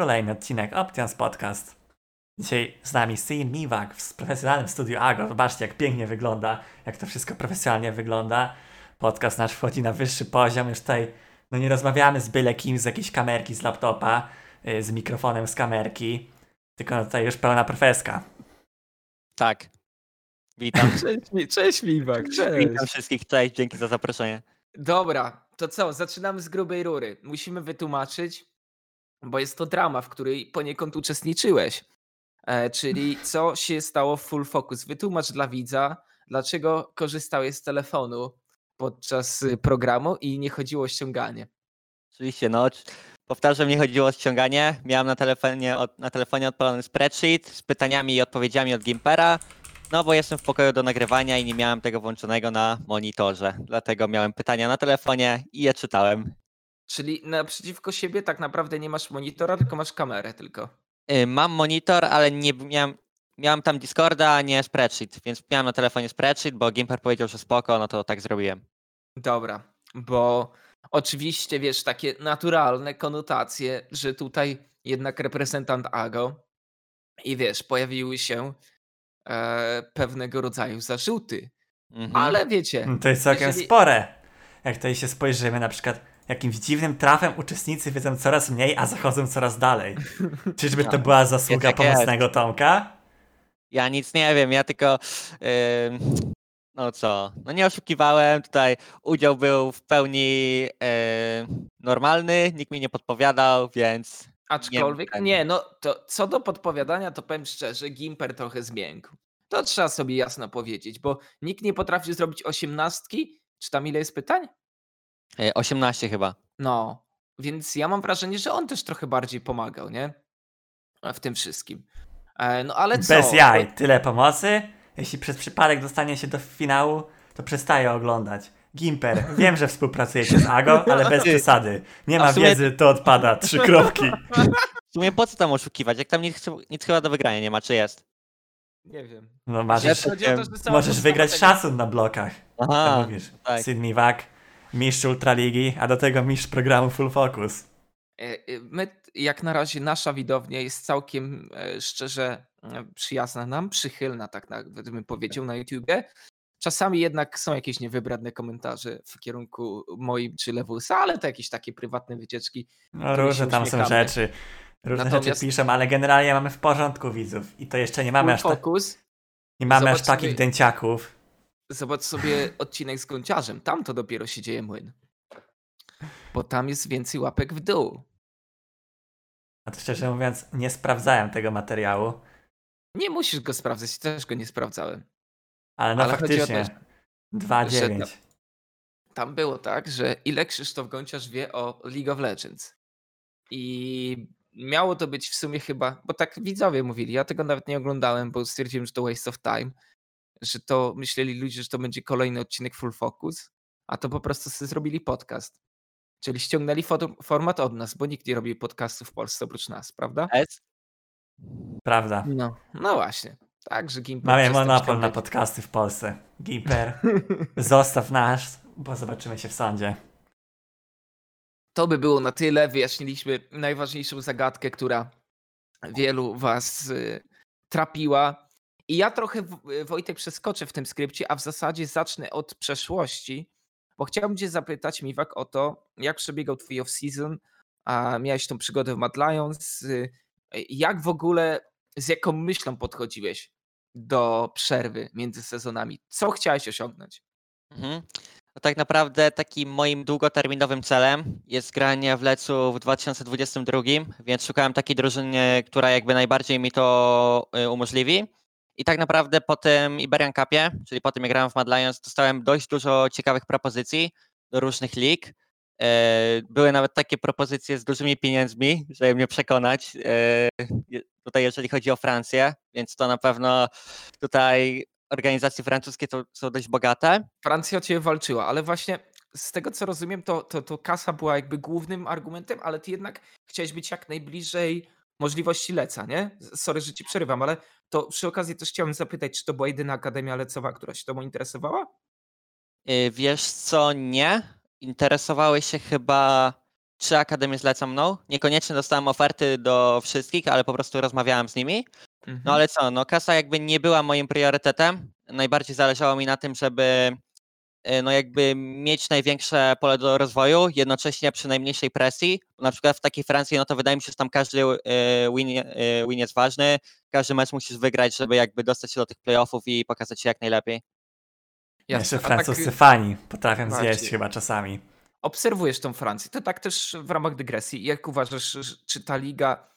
Kolejny odcinek Options Podcast. Dzisiaj z nami Sin Miwak w profesjonalnym studiu Ago. Zobaczcie, jak pięknie wygląda, jak to wszystko profesjonalnie wygląda. Podcast nasz wchodzi na wyższy poziom. Już tutaj no nie rozmawiamy z byle kim z jakiejś kamerki z laptopa, yy, z mikrofonem z kamerki, tylko no tutaj już pełna profeska. Tak. Witam. Cześć, cześć Miwak, cześć. Witam wszystkich, cześć, dzięki za zaproszenie. Dobra, to co, zaczynamy z grubej rury. Musimy wytłumaczyć, bo jest to drama, w której poniekąd uczestniczyłeś. E, czyli co się stało w Full Focus. Wytłumacz dla widza, dlaczego korzystałeś z telefonu podczas y, programu i nie chodziło o ściąganie. Oczywiście, no, powtarzam, nie chodziło o ściąganie. Miałem na telefonie, na telefonie odpalony spreadsheet z pytaniami i odpowiedziami od Gimpera. No, bo jestem w pokoju do nagrywania i nie miałem tego włączonego na monitorze. Dlatego miałem pytania na telefonie i je czytałem. Czyli naprzeciwko siebie tak naprawdę nie masz monitora, tylko masz kamerę tylko. Y, Mam monitor, ale nie miałem. Miałem tam Discorda, a nie spreadsheet, więc miałem na telefonie spreadsheet, bo Gimper powiedział, że spoko, no to tak zrobiłem. Dobra, bo oczywiście wiesz, takie naturalne konotacje, że tutaj jednak reprezentant AGO i wiesz, pojawiły się e, pewnego rodzaju zarzuty. Mhm. Ale wiecie, To jest całkiem Jeżeli- spore. Jak tutaj się spojrzymy, na przykład jakimś dziwnym trafem uczestnicy wiedzą coraz mniej, a zachodzą coraz dalej. Czyżby to Tak. była zasługa Jest jak jest. pomocnego Tomka? Ja nic nie wiem, ja tylko. ym, no co? No nie oszukiwałem. Tutaj udział był w pełni e, normalny, nikt mi nie podpowiadał, więc. aczkolwiek ten- nie, no to co do podpowiadania, to powiem szczerze, Gimper trochę zmiękł. To trzeba sobie jasno powiedzieć, bo nikt nie potrafi zrobić osiemnastki. Czy tam ile jest pytań? E, 18 chyba. No, więc ja mam wrażenie, że on też trochę bardziej pomagał, nie? W tym wszystkim. E, No ale co? Bez jaj, tyle pomocy. Jeśli przez przypadek dostanie się do finału, to przestaje oglądać. Gimper, wiem, że współpracujecie z Ago, ale bez przesady. Nie ma sumie- wiedzy, to odpada. Trzy kropki. W sumie po co tam oszukiwać? Jak tam nic, nic chyba do wygrania nie ma, czy jest? Nie wiem. No możesz, Chodzi o to, możesz wygrać szacun na blokach. Aha, Tak mówisz. Sydney Wack, mistrz Ultraligi, a do tego mistrz programu Full Focus. E, e, My, jak na razie, nasza widownia jest całkiem e, szczerze przyjazna nam, przychylna, tak nawet bym powiedział na YouTubie. Czasami jednak są jakieś niewybredne komentarze w kierunku moim czy Lewusa, ale to jakieś takie prywatne wycieczki. No różne tam są rzeczy. Różne Natomiast- rzeczy piszą, ale generalnie mamy w porządku widzów. I to jeszcze nie mamy Full aż, ta, Focus. nie mamy aż Zobacz takich dęciaków. Zobacz sobie odcinek z Gąciarzem. Tam to dopiero się dzieje młyn. Bo tam jest więcej łapek w dół. A to szczerze mówiąc, nie sprawdzałem tego materiału. Nie musisz go sprawdzać, też go nie sprawdzałem. Ale no Ale faktycznie. że- 2-9. Tam było tak, że ile Krzysztof Gąciarz wie o League of Legends. I miało to być w sumie chyba, bo tak widzowie mówili, ja tego nawet nie oglądałem, bo stwierdziłem, że to waste of time, że to myśleli ludzie, że to będzie kolejny odcinek Full Focus, a to po prostu sobie zrobili podcast. Czyli ściągnęli format od nas, bo nikt nie robi podcastów w Polsce oprócz nas, prawda? Prawda. No, no właśnie. Także Gimper Mamy monopol na podcasty w Polsce. Gimper, zostaw nasz, bo zobaczymy się w sądzie. To by było na tyle. Wyjaśniliśmy najważniejszą zagadkę, która wielu was y, trapiła. I ja trochę, y, Wojtek, przeskoczę w tym skrypcie, a w zasadzie zacznę od przeszłości, bo chciałbym cię zapytać, Miwak, o to, jak przebiegał twój off-season, a miałeś tą przygodę w Mad Lions, y, jak w ogóle, z jaką myślą podchodziłeś do przerwy między sezonami? Co chciałeś osiągnąć? Mhm. No tak naprawdę takim moim długoterminowym celem jest granie w Lecu w 2022, więc szukałem takiej drużyny, która jakby najbardziej mi to y, umożliwi. I tak naprawdę po tym Iberian Cupie, czyli po tym jak grałem w Mad Lions, dostałem dość dużo ciekawych propozycji do różnych lig. E, Były nawet takie propozycje z dużymi pieniędzmi, żeby mnie przekonać. e, Tutaj jeżeli chodzi o Francję, więc to na pewno tutaj organizacje francuskie to są dość bogate. Francja o ciebie walczyła, ale właśnie z tego co rozumiem, to, to, to kasa była jakby głównym argumentem, ale ty jednak chciałeś być jak najbliżej możliwości Leca, nie? Sorry, że ci przerywam, ale to przy okazji też chciałem zapytać, czy to była jedyna Akademia Lecowa, która się tobą interesowała? Y, Wiesz co, nie. Interesowały się chyba trzy akademie zlecą mną. Niekoniecznie dostałem oferty do wszystkich, ale po prostu rozmawiałem z nimi. Mhm. No ale co, no kasa jakby nie była moim priorytetem. Najbardziej zależało mi na tym, żeby no jakby mieć największe pole do rozwoju, jednocześnie przy najmniejszej presji. Na przykład w takiej Francji, no to wydaje mi się, że tam każdy e, win, e, win jest ważny, każdy mecz musisz wygrać, żeby jakby dostać się do tych playoffów i pokazać się jak najlepiej. Jeszcze A tak, francuscy fani potrafią Bardziej. zjeść chyba czasami. obserwujesz tą Francję. To tak też w ramach dygresji. Jak uważasz, czy ta liga,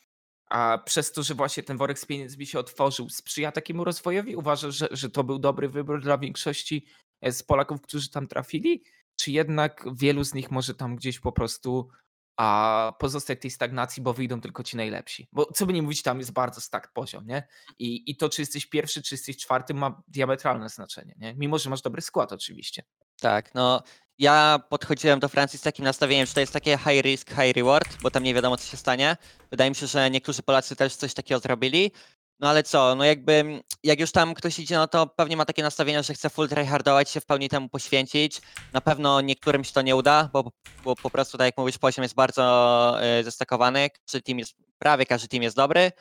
a przez to, że właśnie ten worek z pieniędzmi się otworzył, sprzyja takiemu rozwojowi? Uważasz, że, że to był dobry wybór dla większości e, z Polaków, którzy tam trafili? Czy jednak wielu z nich może tam gdzieś po prostu a pozostać tej stagnacji, bo wyjdą tylko ci najlepsi? Bo co by nie mówić, tam jest bardzo stack poziom, nie? I, I to, czy jesteś pierwszy, czy jesteś czwarty, ma diametralne znaczenie, nie? Mimo, że masz dobry skład oczywiście. Tak, no ja podchodziłem do Francji z takim nastawieniem, że to jest takie high risk, high reward, bo tam nie wiadomo co się stanie. Wydaje mi się, że niektórzy Polacy też coś takiego zrobili. No ale co, no jakby mm, jak już tam ktoś idzie, no to pewnie ma takie nastawienie, że chce full tryhardować, się w pełni temu poświęcić. Na pewno niektórym się to nie uda, bo, bo po prostu, tak jak mówisz, poziom jest bardzo y, zestakowany. Każdy team jest, prawie każdy team jest dobry.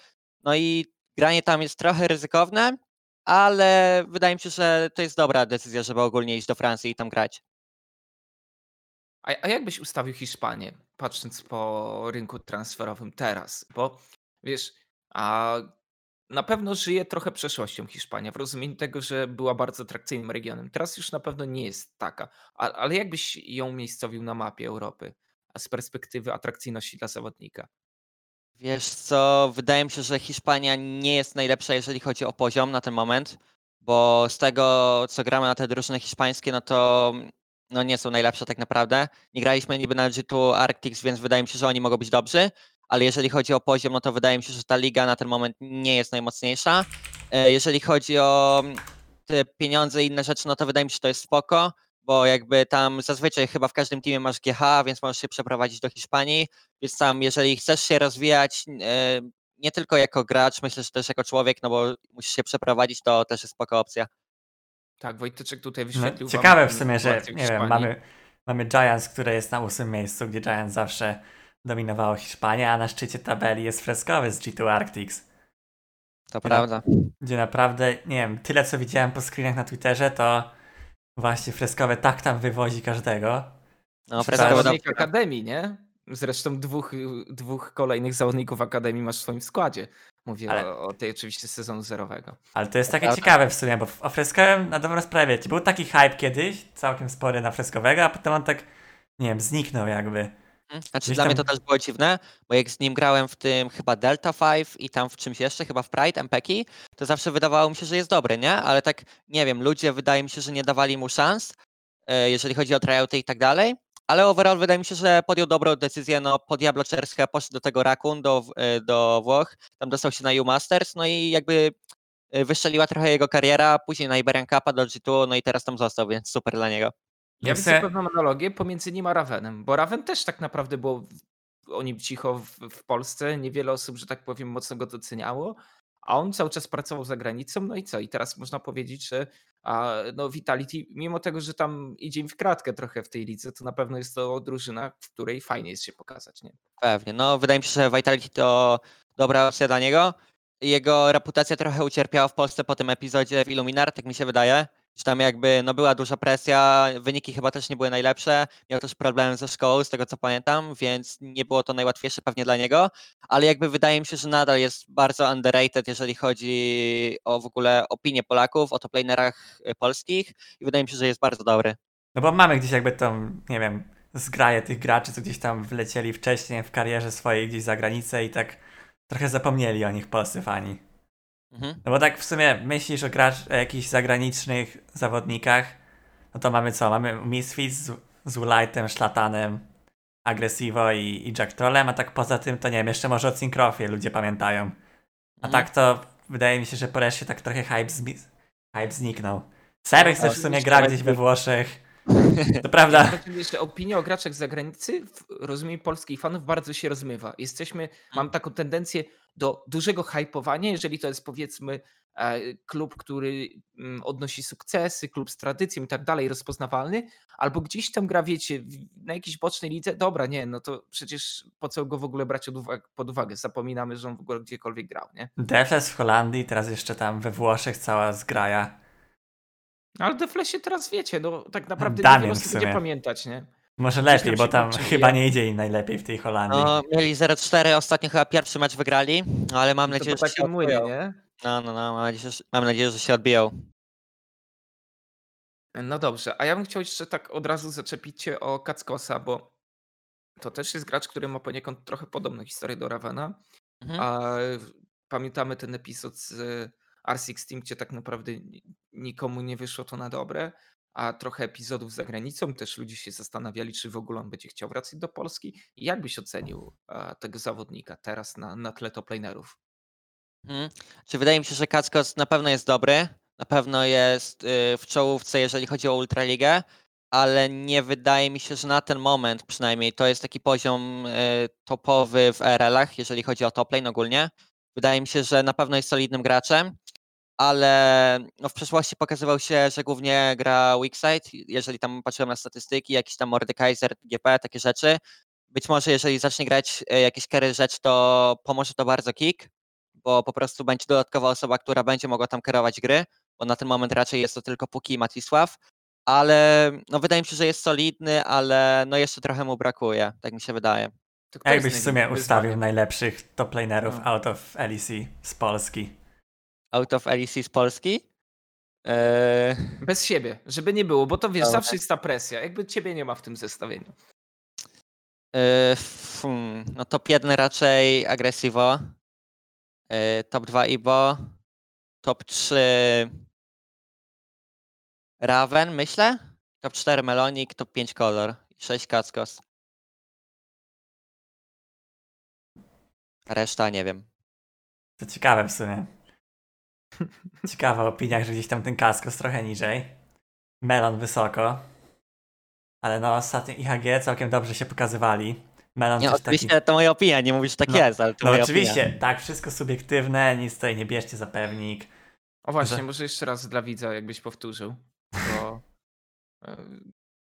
No i granie tam jest trochę ryzykowne, ale wydaje mi się, że to jest dobra decyzja, żeby ogólnie iść do Francji i tam grać. A, a jak byś ustawił Hiszpanię, patrząc po rynku transferowym teraz? Bo wiesz, a na pewno żyje trochę przeszłością Hiszpania, w rozumieniu tego, że była bardzo atrakcyjnym regionem. Teraz już na pewno nie jest taka. Ale jak byś ją umiejscowił na mapie Europy z perspektywy atrakcyjności dla zawodnika? Wiesz co, wydaje mi się, że Hiszpania nie jest najlepsza, jeżeli chodzi o poziom na ten moment, bo z tego, co gramy na te drużyny hiszpańskie, no to no nie są najlepsze tak naprawdę. Nie graliśmy niby na G2 Arctics, więc wydaje mi się, że oni mogą być dobrzy, ale jeżeli chodzi o poziom, no to wydaje mi się, że ta liga na ten moment nie jest najmocniejsza. E, Jeżeli chodzi o mm, te pieniądze i inne rzeczy, no to wydaje mi się, że to jest spoko, bo jakby tam zazwyczaj chyba w każdym teamie masz GH, więc możesz się przeprowadzić do Hiszpanii, więc tam jeżeli chcesz się rozwijać e, nie tylko jako gracz, myślę, że też jako człowiek, no bo musisz się przeprowadzić, to też jest spoko opcja. Tak, Wojtyczek tutaj No, wyświetlił. wam ciekawe w sumie, że w nie wiem, mamy, mamy Giants, które jest na ósmym miejscu, gdzie Giants zawsze dominowało Hiszpanię, a na szczycie tabeli jest freskowy z G2 Arctics. To Ja- prawda. Gdzie naprawdę, nie wiem, tyle co widziałem po screenach na Twitterze, to właśnie freskowe tak tam wywozi każdego. No. Zawodnik Akademii, nie? Zresztą dwóch, dwóch kolejnych zawodników Akademii masz w swoim składzie. Mówię Ale- o, o tej oczywiście sezonu zerowego. Ale to jest takie prawda. ciekawe w sumie, bo o freskowym na dobrą sprawę był taki hype kiedyś, całkiem spory na freskowego, a potem on tak, nie wiem, zniknął jakby. Mhm. Znaczy Gdzieś dla mnie to tam- też było dziwne, bo jak z nim grałem w tym chyba Delta 5 i tam w czymś jeszcze, chyba w Pride, MPeki, to zawsze wydawało mi się, że jest dobry, nie? Ale tak, nie wiem, ludzie wydaje mi się, że nie dawali mu szans, e, jeżeli chodzi o tryouty i tak dalej. Ale overall wydaje mi się, że podjął dobrą decyzję, no po Diablo 4 chyba poszedł do tego Rakun, do, w- e, do Włoch, tam dostał się na U Masters, no i jakby e, wyszczeliła trochę jego kariera, później na Iberian Cupa do G2, no i teraz tam został, więc super dla niego. Ja widzę pewną analogię pomiędzy nim a Ravenem, bo Raven też tak naprawdę było o nim cicho w, w Polsce. Niewiele osób, że tak powiem, mocno go doceniało, a on cały czas pracował za granicą. No i co? I teraz można powiedzieć, że a, no Vitality, mimo tego, że tam idzie im w kratkę trochę w tej lidze, to na pewno jest to drużyna, w której fajnie jest się pokazać. Nie? Pewnie. No, wydaje mi się, że Vitality to dobra opcja dla niego. Jego reputacja trochę ucierpiała w Polsce po tym epizodzie w Illuminar, tak mi się wydaje. Że tam jakby no, była duża presja, wyniki chyba też nie były najlepsze. Miał też problemy ze szkołą, z tego co pamiętam, więc nie było to najłatwiejsze pewnie dla niego. Ale jakby wydaje mi się, że nadal jest bardzo underrated, jeżeli chodzi o w ogóle opinię Polaków, o toplanerach y, polskich. I wydaje mi się, że jest bardzo dobry. No bo mamy gdzieś jakby tą, nie wiem, zgraję tych graczy, co gdzieś tam wlecieli wcześniej w karierze swojej gdzieś za granicę i tak trochę zapomnieli o nich polscy fani. Mhm. No bo tak w sumie myślisz o gracz, o jakichś zagranicznych zawodnikach, no to mamy co? Mamy Misfits z, z Ulightem, Szlatanem, Aggressivo i, i Jack Trollem, a tak poza tym to nie wiem, jeszcze może o Syncrofie ludzie pamiętają. A Mhm. tak to wydaje mi się, że po reszcie tak trochę hype, zmi- hype zniknął. Serex też w sumie gra gdzieś we Włoszech. To prawda. Że opinia o graczach z zagranicy w rozumieniu polskich fanów bardzo się rozmywa. Jesteśmy, mam taką tendencję do dużego hypowania, jeżeli to jest powiedzmy e, klub, który mm, odnosi sukcesy, klub z tradycją i tak dalej, rozpoznawalny, albo gdzieś tam gra, wiecie, na jakiejś bocznej lidze, dobra, nie, no to przecież po co go w ogóle brać pod uwagę, zapominamy, że on w ogóle gdziekolwiek grał, nie? Defles w Holandii, teraz jeszcze tam we Włoszech cała zgraja. Ale The Flashie teraz wiecie, no tak naprawdę Damien niewiele w osób będzie pamiętać, nie? Może lepiej, bo się tam chyba nie idzie im najlepiej w tej Holandii. No, mieli 0-4, ostatnio chyba pierwszy mecz wygrali, no, ale mam To nadzieję, że się takim młynie, odbiją. nie? No, no, no, mam nadzieję, że, mam nadzieję, że się odbiją. No dobrze, a ja bym chciał jeszcze tak od razu zaczepić cię o Kackosa, bo to też jest gracz, który ma poniekąd trochę podobną historię do Ravena. Mhm. A pamiętamy ten epizod z R6 Team, gdzie tak naprawdę ni- nikomu nie wyszło to na dobre, a trochę epizodów za granicą. Też ludzie się zastanawiali, czy w ogóle on będzie chciał wracać do Polski. Jak byś ocenił e, tego zawodnika teraz na, na tle toplanerów? Mhm. Czy wydaje mi się, że Kackos na pewno jest dobry, na pewno jest y, w czołówce, jeżeli chodzi o Ultraligę, ale nie wydaje mi się, że na ten moment przynajmniej to jest taki poziom y, topowy w RL-ach, jeżeli chodzi o top lane ogólnie. Wydaje mi się, że na pewno jest solidnym graczem, ale no w przeszłości pokazywał się, że głównie gra Weakside, jeżeli tam patrzyłem na statystyki, jakiś tam Mordekaiser, GP, takie rzeczy. Być może jeżeli zacznie grać y, jakieś carry rzecz, to pomoże to bardzo kick, bo po prostu będzie dodatkowa osoba, która będzie mogła tam kierować gry, bo na ten moment raczej jest to tylko Puki i Matisław, ale no wydaje mi się, że jest solidny, ale no jeszcze trochę mu brakuje, tak mi się wydaje. Jakbyś w sumie ustawił najlepszych top lanerów No. out of LEC z Polski. Out of LEC z Polski? Eee, Bez siebie, żeby nie było, bo to wiesz, Dobra. zawsze jest ta presja. Jakby ciebie nie ma w tym zestawieniu. eee, hmm, no top 1 raczej Aggressivo, eee, top 2 Ibo, top 3 Raven, myślę, top 4 Melonik, top 5 Color i 6 Kackos. Reszta nie wiem. To ciekawe w sumie. Ciekawa opinia, że gdzieś tam ten kaskos trochę niżej. Melon wysoko. Ale no ostatnio IHG całkiem dobrze się pokazywali. Melon Nie, też taki... oczywiście to moja opinia, nie mówisz, że tak No, jest, ale to No moja oczywiście, opinia. tak, wszystko subiektywne, nic tutaj nie bierzcie za pewnik. O właśnie, Że- może jeszcze raz dla widza, jakbyś powtórzył. Bo... e,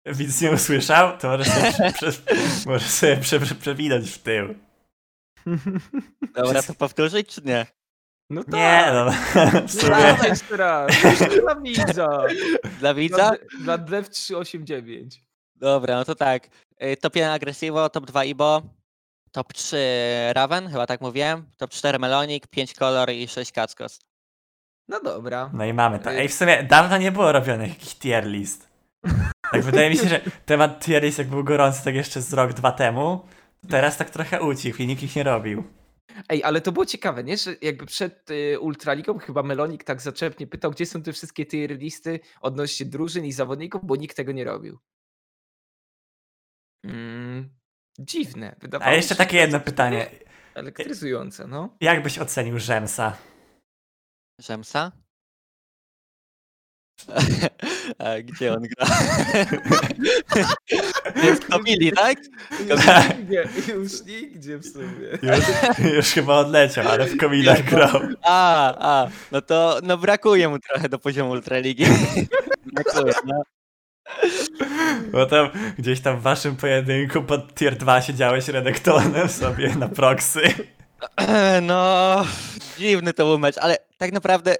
Widz nie usłyszał, to może sobie, prze, prze, może sobie prze, prze, przewinąć w tył. Dobra, to powtórzyć czy nie? No tak. Nie no, w No sumie... dawaj jeszcze raz. Jeszcze dla widza. Dla widza? Dla, dla Dev 389. Dobra, no to tak. Y, Top 1 Aggressivo, top 2 Ibo, top 3 Raven, chyba tak mówiłem, top 4 Melonik, 5 Color i 6 Kackos. No dobra. No i mamy to. Ej, w sumie dawno nie było robionych jakichś tier list. Tak wydaje mi się, że temat tier list jak był gorący tak jeszcze z rok, dwa temu, teraz tak trochę ucichł i nikt ich nie robił. Ej, ale to było ciekawe, nie? Że jakby przed y, Ultraligą chyba Melonik tak zaczepnie pytał, gdzie są te wszystkie tier listy odnośnie drużyn i zawodników, bo nikt tego nie robił. Mm, dziwne. Wydawało A jeszcze się, takie jedno pytanie. Elektryzujące, no. Jak byś ocenił Żemsa? Rzemsa? A gdzie on gra? Jest w Kamili, tak? Już nigdzie, już nigdzie w sumie. Już, już chyba odleciał, ale w komilach grał. A, a, no to no brakuje mu trochę do poziomu Ultraligi. brakuje, no. Bo tam gdzieś tam w waszym pojedynku pod tier 2 siedziałeś redaktorem sobie na proxy. No, dziwny to był mecz, ale tak naprawdę,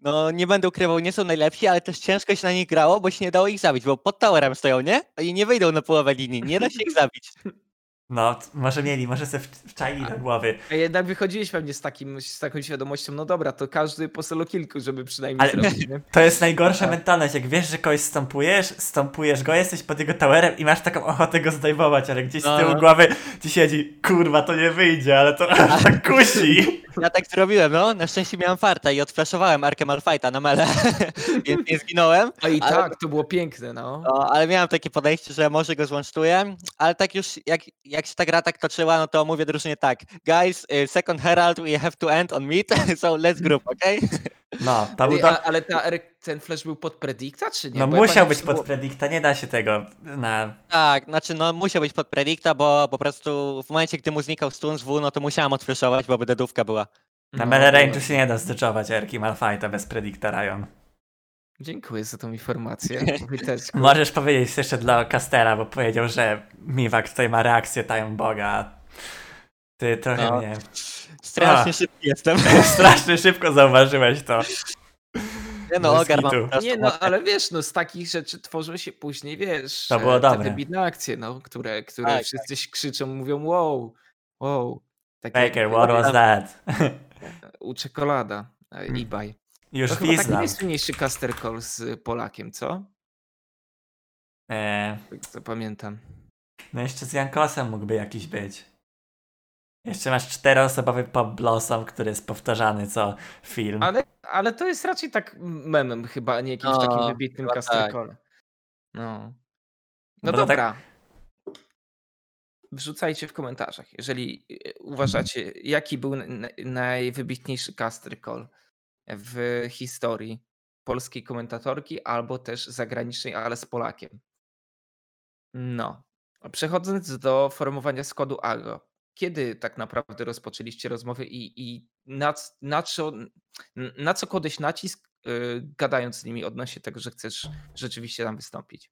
no nie będę ukrywał, nie są najlepsi, ale też ciężko się na nich grało, bo się nie dało ich zabić, bo pod towerem stoją, nie? I nie wyjdą na połowę linii, nie da się ich zabić. No, może mieli, może sobie w- wczaili do głowy. A jednak wychodziłeś pewnie z, takim, z taką świadomością, no dobra, to każdy po solo kilku, żeby przynajmniej Ale- zrobić, nie? To jest najgorsza Tak. mentalność, jak wiesz, że kogoś stąpujesz, stąpujesz go, jesteś pod jego towerem i masz taką ochotę go zdejmować, ale gdzieś z No, tyłu no. głowy ci siedzi, kurwa, to nie wyjdzie, ale to aż tak kusi. Ja tak zrobiłem, no, na szczęście miałem farta i odflaszowałem Arkę Malfighta na mele, więc nie zginąłem. A i Ale- tak, to było piękne, no. No, ale miałem takie podejście, że może go złącztuję, ale tak już jak, jak się ta gra tak toczyła, no to mówię drużynie tak, guys, y, second herald we have to end on mid, so let's group, okay? No, to był Ej, to... a, ale ta, ten flash był pod predikta, czy nie? No Bo ja musiał pamiętam, być pod predikta, nie da się tego na... Tak, znaczy no musiał być pod predikta, bo po prostu w momencie, gdy mu znikał stun z W, no to musiałem odfreszować, bo by dedówka była. Na No, Melee. Range'u się nie da zdeczować Erki Malfighta bez predikta Ryan. Dziękuję za tą informację. Możesz powiedzieć jeszcze dla Castera, bo powiedział, że Miwak tutaj ma reakcję Time Boga. Ty trochę No. mnie... Strasznie A. szybki jestem. Strasznie szybko zauważyłeś to. Nie no, ogar mam Nie no, ale wiesz, no z takich rzeczy tworzą się później, wiesz, To było te dobre. wybitne akcje, no, które, które Tak, wszyscy krzyczą, mówią wow, wow. Tak jak, Baker, what was that? U czekolada, e, Hmm. eBay. Już To chyba taki wiznam. najsłynniejszy caster call z Polakiem, co? E, Tak co pamiętam. no jeszcze z Jankosem mógłby jakiś być. Jeszcze masz czteroosobowy Pop Blossom, który jest powtarzany co film. Ale, ale to jest raczej tak memem chyba, a nie jakimś No, takim wybitnym caster tak. call. No. No No to tak- dobra. Wrzucajcie w komentarzach, jeżeli e, uważacie, jaki był najwybitniejszy caster call w historii polskiej komentatorki albo też zagranicznej, ale z Polakiem. No. Przechodząc do formowania składu AGO. Kiedy tak naprawdę rozpoczęliście rozmowy i, i na, na, co, na co kładłeś nacisk, yy, gadając z nimi odnośnie tego, że chcesz rzeczywiście tam wystąpić?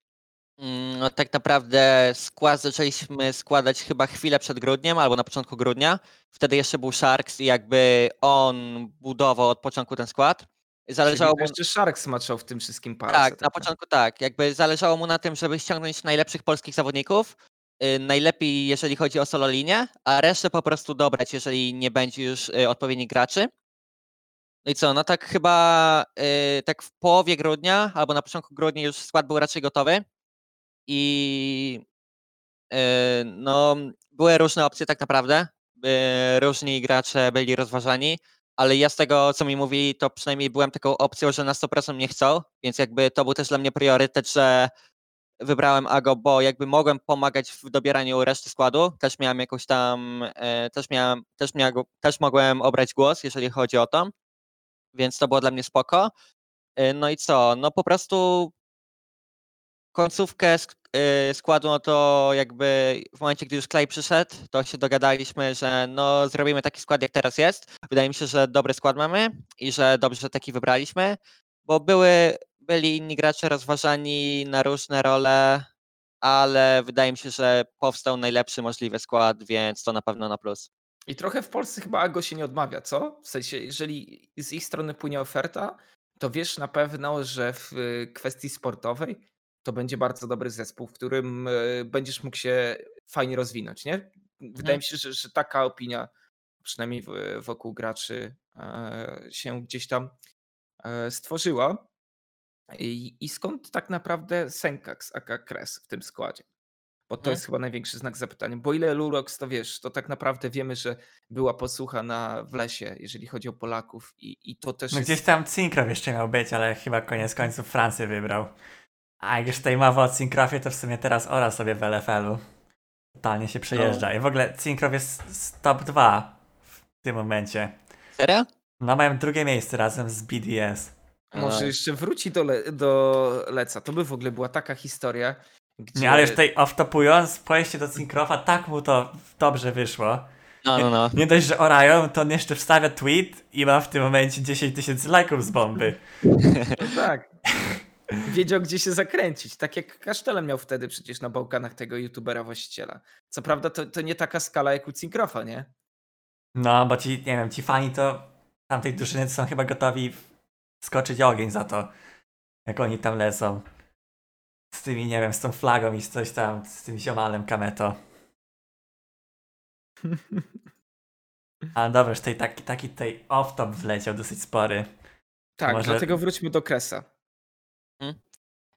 Mm, No tak naprawdę skład zaczęliśmy składać chyba chwilę przed grudniem albo na początku grudnia. Wtedy jeszcze był Sharks i jakby on budował od początku ten skład. Zależało mu, jeszcze Shark smaczał w tym wszystkim palce. tak, na początku tak, jakby zależało mu na tym, żeby ściągnąć najlepszych polskich zawodników. y, Najlepiej, jeżeli chodzi o solo linię, a resztę po prostu dobrać, jeżeli nie będzie już y, odpowiednich graczy. No i co, no tak chyba y, tak w połowie grudnia albo na początku grudnia już skład był raczej gotowy. I y, no, były różne opcje tak naprawdę. Różni gracze byli rozważani, ale ja z tego, co mi mówili, to przynajmniej byłem taką opcją, że na 100% nie chcą, więc jakby to był też dla mnie priorytet, że wybrałem Ago, bo jakby mogłem pomagać w dobieraniu reszty składu. Też miałem jakąś tam, e, też miałem, też, miał, też mogłem obrać głos, jeżeli chodzi o to, więc to było dla mnie spoko. E, No i co? No po prostu końcówkę y, składu, no to jakby w momencie, gdy już Clay przyszedł, to się dogadaliśmy, że no zrobimy taki skład, jak teraz jest. Wydaje mi się, że dobry skład mamy i że dobrze że taki wybraliśmy, bo były, byli inni gracze rozważani na różne role, ale wydaje mi się, że powstał najlepszy możliwy skład, więc to na pewno na plus. I trochę w Polsce chyba Ago się nie odmawia, co? W sensie, jeżeli z ich strony płynie oferta, to wiesz na pewno, że w y, kwestii sportowej to będzie bardzo dobry zespół, w którym y, będziesz mógł się fajnie rozwinąć, nie? Wydaje Mhm. mi się, że, że taka opinia, przynajmniej wokół graczy, e, się gdzieś tam e, stworzyła. I, I skąd tak naprawdę Senkax aka Kres w tym składzie? Bo to Mhm. jest chyba największy znak zapytania. Bo ile Lurox, to wiesz, to tak naprawdę wiemy, że była posłucha na, w lesie, jeżeli chodzi o Polaków i, i to też No jest... gdzieś tam Cinkrow jeszcze miał być, ale chyba koniec końców Francję wybrał. A jak już tutaj mowa o Cinkrofie, to w sumie teraz Ora sobie w LFL-u. Totalnie się przejeżdża. I w ogóle Cinkrow jest z top 2 w tym momencie. Serio? No mają drugie miejsce razem z BDS. Może A, jeszcze wróci do, le, do Leca. To by w ogóle była taka historia, gdzie... Nie, ale już tutaj off-topując, pojście do Cinkrofa, tak mu to dobrze wyszło. No, no, no. Nie dość, że Orion, to on jeszcze wstawia tweet i ma w tym momencie 10 tysięcy lajków z bomby. No tak. Wiedział, gdzie się zakręcić. Tak jak Kasztelem miał wtedy przecież na Bałkanach tego youtubera właściciela. Co prawda to, to nie taka skala jak u Cinkrofa, nie? No, bo ci, nie wiem, ci fani to tamtej drużyny są chyba gotowi skoczyć ogień za to, jak oni tam lecą. Z tymi, nie wiem, z tą flagą i z coś tam, z tym ziomalem Kameto. Ale dobra, już tutaj taki, taki tutaj off-top wleciał dosyć spory. Tak, Może- dlatego wróćmy do Kresa.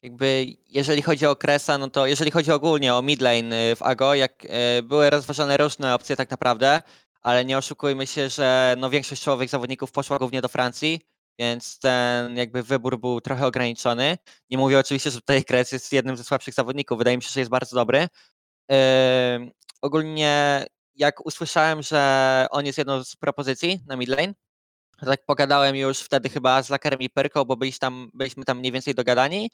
Jakby jeżeli chodzi o Kresa, no to jeżeli chodzi ogólnie o midlane y, w AGO, jak y, były rozważane różne opcje tak naprawdę, ale nie oszukujmy się, że no większość czołowych zawodników poszła głównie do Francji, więc ten jakby wybór był trochę ograniczony. Nie mówię oczywiście, że tutaj Kres jest jednym ze słabszych zawodników, wydaje mi się, że jest bardzo dobry. Ym, ogólnie jak usłyszałem, że on jest jedną z propozycji na midlane, Tak pogadałem już wtedy chyba z Lakerem i Pyrką, bo byliśmy tam, byliśmy tam mniej więcej dogadani.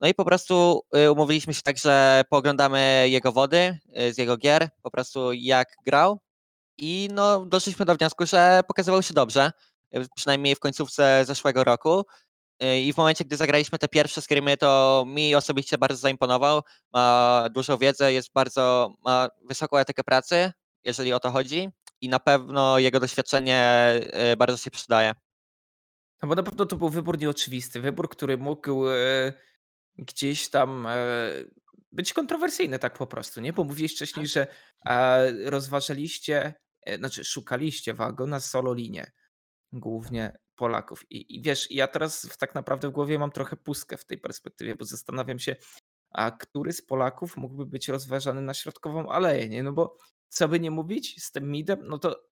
No i po prostu y, umówiliśmy się tak, że pooglądamy jego wody y, z jego gier, po prostu jak grał. I no, doszliśmy do wniosku, że pokazywał się dobrze, y, przynajmniej w końcówce zeszłego roku. I w momencie, gdy zagraliśmy te pierwsze screamy, to mi osobiście bardzo zaimponował. Ma dużą wiedzę, jest bardzo, ma wysoką etykę pracy, jeżeli o to chodzi. I na pewno jego doświadczenie bardzo się przydaje. No bo na pewno to był wybór nieoczywisty. Wybór, który mógł e, gdzieś tam e, być kontrowersyjny tak po prostu, nie? Bo mówiłeś wcześniej, że e, rozważaliście, e, znaczy szukaliście Wago na solo linię, głównie Polaków. I, I wiesz, ja teraz tak naprawdę w głowie mam trochę pustkę w tej perspektywie, bo zastanawiam się, a który z Polaków mógłby być rozważany na środkową aleję, nie? No bo co by nie mówić z tym midem, no to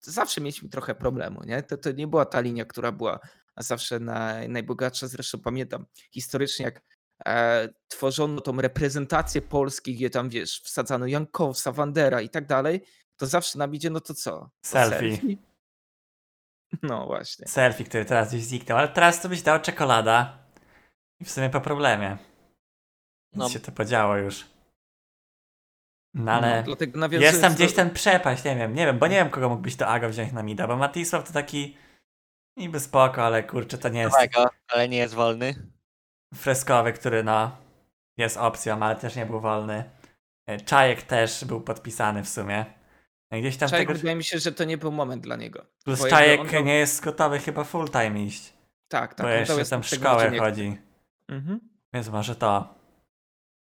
zawsze mieliśmy trochę problemu, nie? To, to nie była ta linia, która była zawsze na, najbogatsza. Zresztą pamiętam historycznie, jak e, tworzono tą reprezentację Polski, gdzie tam, wiesz, wsadzano Jankowsa, Wandera i tak dalej, to zawsze nam idzie, no to co? To selfie. selfie. No właśnie. Selfie, który teraz gdzieś zniknął, ale teraz to byś dał czekolada i w sumie po problemie. Nic no. się to podziało już. No, ale no, jest tam gdzieś ten przepaść, nie wiem, nie wiem, bo nie wiem kogo mógłbyś to Aga wziąć na mida, bo Matisław to taki niby spoko, ale kurczę to nie jest... Tego, ale nie jest wolny. Freskowy, który no jest opcją, ale też nie był wolny. E, Czajek też był podpisany w sumie. No gdzieś tam Czajek tego... wydaje mi się, że to nie był moment dla niego. Plus Czajek nie jest gotowy chyba full time iść. Tak, tak. Bo jeszcze tam w szkołę chodzi. Mhm. Więc może to.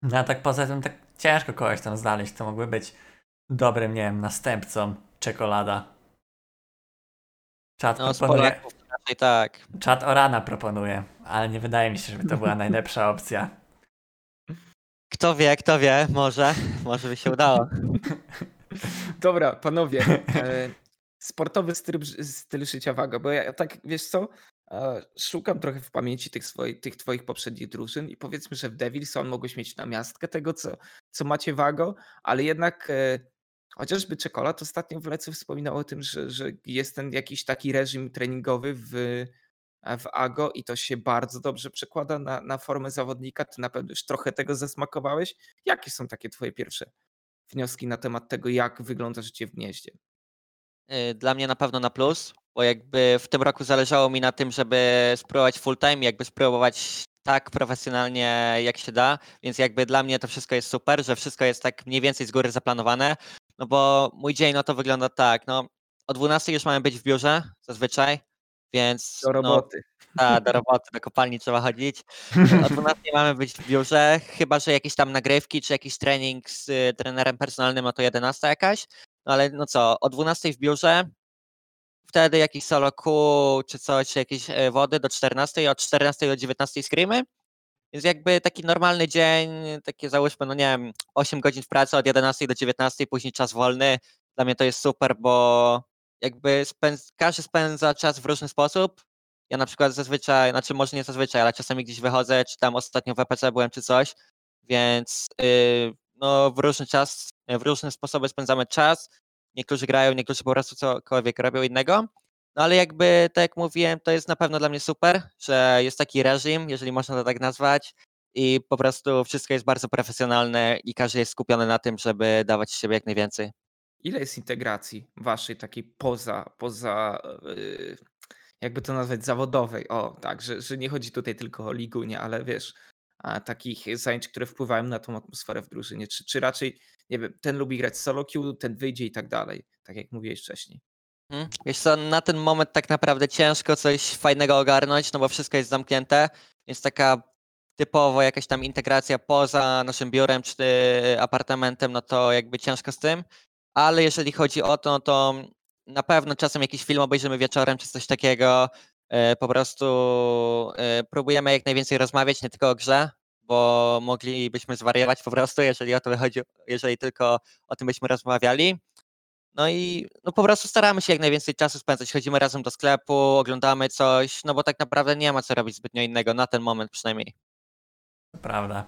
No a tak poza tym tak ciężko kogoś tam znaleźć, to mógłby być dobrym, nie wiem, następcą czekolada. Czat no, proponuje. tak. Czat Orana proponuje, ale nie wydaje mi się, żeby to była najlepsza opcja. Kto wie, kto wie, może, może by się udało. Dobra, panowie. E, sportowy styl, styl życia waga, bo ja tak, wiesz co, Szukam trochę w pamięci tych, swoich, tych twoich poprzednich drużyn i powiedzmy, że w Devilson mogłeś mieć namiastkę tego, co, co macie Wago, ale jednak e, chociażby Czekolad ostatnio w Lecu wspominał o tym, że, że jest ten jakiś taki reżim treningowy w, w AGO i to się bardzo dobrze przekłada na, na formę zawodnika. Ty na pewno już trochę tego zasmakowałeś. Jakie są takie twoje pierwsze wnioski na temat tego, jak wygląda życie w gnieździe? Y, dla mnie na pewno na plus, bo jakby w tym roku zależało mi na tym, żeby spróbować full time, jakby spróbować tak profesjonalnie jak się da, więc jakby dla mnie to wszystko jest super, że wszystko jest tak mniej więcej z góry zaplanowane, no bo mój dzień no to wygląda tak, no o 12 już mamy być w biurze zazwyczaj, więc... Do no, roboty. No, ta, do roboty, do kopalni trzeba chodzić. O 12 mamy być w biurze, chyba że jakieś tam nagrywki, czy jakiś trening z y, trenerem personalnym, no to 11 jakaś, no ale no co, o 12 w biurze, wtedy jakiś solo Q czy coś, jakieś e, wody do 14, od 14 do 19 screamy. Więc jakby taki normalny dzień, takie załóżmy, no nie wiem, 8 godzin w pracy od 11 do 19, później czas wolny. Dla mnie to jest super, bo jakby każdy spędza czas w różny sposób. Ja na przykład zazwyczaj, znaczy może nie zazwyczaj, ale czasami gdzieś wychodzę, czy tam ostatnio w EPC byłem, czy coś, więc yy, no w różny czas, w różne sposoby spędzamy czas. Niektórzy grają, niektórzy po prostu cokolwiek robią innego. No ale jakby, tak jak mówiłem, to jest na pewno dla mnie super, że jest taki reżim, jeżeli można to tak nazwać, i po prostu wszystko jest bardzo profesjonalne i każdy jest skupiony na tym, żeby dawać z siebie jak najwięcej. Ile jest integracji waszej takiej poza, poza yy, jakby to nazwać, zawodowej? O, tak, że, że nie chodzi tutaj tylko o ligunie, ale wiesz, takich zajęć, które wpływają na tą atmosferę w drużynie? Czy, czy raczej, nie wiem, ten lubi grać solo queue, ten wyjdzie i tak dalej, tak jak mówiłeś wcześniej? Hmm. Wiesz co, na ten moment tak naprawdę ciężko coś fajnego ogarnąć, no bo wszystko jest zamknięte, więc taka typowo jakaś tam integracja poza naszym biurem czy apartamentem, no to jakby ciężko z tym, ale jeżeli chodzi o to, no to na pewno czasem jakiś film obejrzymy wieczorem czy coś takiego, po prostu e, próbujemy jak najwięcej rozmawiać, nie tylko o grze, bo moglibyśmy zwariować po prostu, jeżeli o to wychodzi, jeżeli tylko o tym byśmy rozmawiali. No i no po prostu staramy się jak najwięcej czasu spędzać. Chodzimy razem do sklepu, oglądamy coś, no bo tak naprawdę nie ma co robić zbytnio innego, na ten moment przynajmniej. To prawda.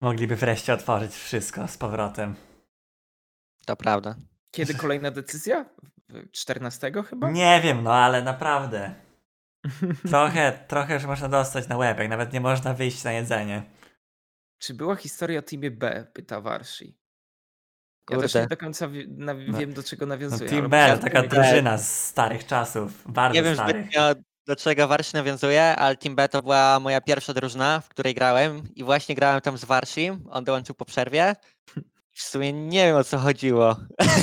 Mogliby wreszcie otworzyć wszystko z powrotem. To prawda. Kiedy kolejna decyzja 14 chyba? Nie wiem, no ale naprawdę. Trochę, trochę już można dostać na łeb, jak nawet nie można wyjść na jedzenie. Czy była historia o teamie B? Pyta Warsi. Ja też nie do końca wie, na, No, wiem, do czego No, nawiązuje. Team ale Bell, powiedz taka mi- drużyna z starych czasów, bardzo Nie wiem starych. zbytnio do czego Warsi nawiązuje, ale Team B to była moja pierwsza drużyna, w której grałem i właśnie grałem tam z Warsim. On dołączył po przerwie. W sumie nie wiem o co chodziło.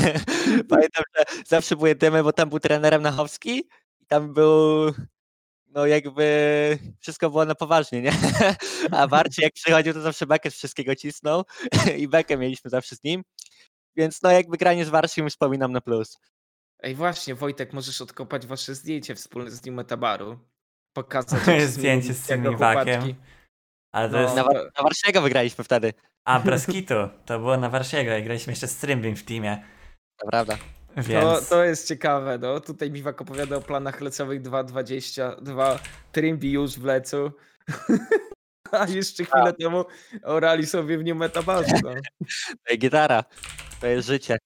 Pamiętam, że zawsze były dymy, bo tam był trenerem Nachowski i tam był no jakby wszystko było na poważnie, nie? A Warci jak przychodził, to zawsze bekę z wszystkiego cisnął i bekę mieliśmy zawsze z nim. Więc no jakby granie z Warsim wspominam na plus. Ej, właśnie, Wojtek, możesz odkopać wasze zdjęcie wspólne z New Metabaru. Pokazać To jest zdjęcie z tym chłopaki. Ale to No, jest... Na, War- na Warsiego wygraliśmy wtedy. A, Breskitu, to było na Warsiego i graliśmy jeszcze z Trymbim w teamie, To prawda. Więc... To, to jest ciekawe, no. Tutaj Miwak opowiada o planach lecowych 2.22, Trimby już w lecu. A jeszcze chwilę temu orali sobie w New Metabarze, no. To jest gitara. To jest życie.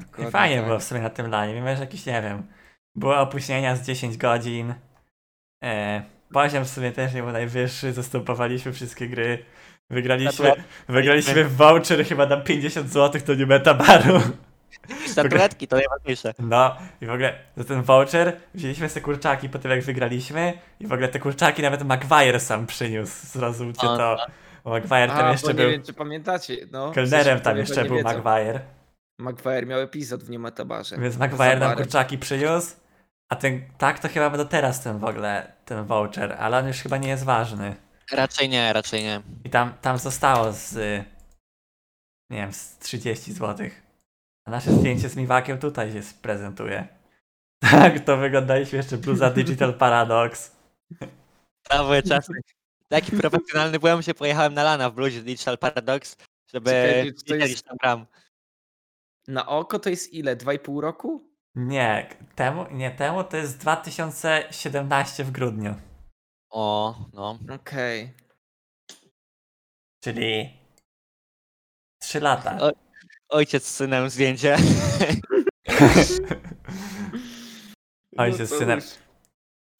Dokładnie fajnie tak. było w sumie na tym lanie, mimo że jakieś, nie wiem, było opóźnienia z 10 godzin, e, poziom w sumie też nie był najwyższy, zastępowaliśmy wszystkie gry, wygraliśmy, wygraliśmy w voucher chyba na 50 zł do New Metabaru. Statuetki to najważniejsze. No i w ogóle za ten voucher wzięliśmy te kurczaki po tym jak wygraliśmy i w ogóle te kurczaki nawet Maguire sam przyniósł, zrozumcie O, to. Bo Maguire tam A, jeszcze bo nie był, wiem, czy pamiętacie, no. kelnerem tam jeszcze był wiedzą. Maguire. Maguire miał epizod w New Metabarze. Więc Maguire nam kurczaki przyniósł, a ten, tak to chyba do teraz ten w ogóle, ten voucher, ale on już chyba nie jest ważny. Raczej nie, raczej nie. I tam, tam zostało z, nie wiem, z 30 zł. A nasze zdjęcie z Miwakiem tutaj się prezentuje. Tak, to wyglądaliśmy jeszcze bluza Digital Paradox. Były czasy. Taki profesjonalny byłem, że pojechałem na lana w Blues Digital Paradox, żeby Czekaj, to jest- tam. Na oko to jest ile? 2,5 roku? Nie, temu, nie, temu to jest 2017 w grudniu. O, no. Okej. Czyli 3 lata. O- Ojciec z synem zdjęcie. Ojciec No to synem.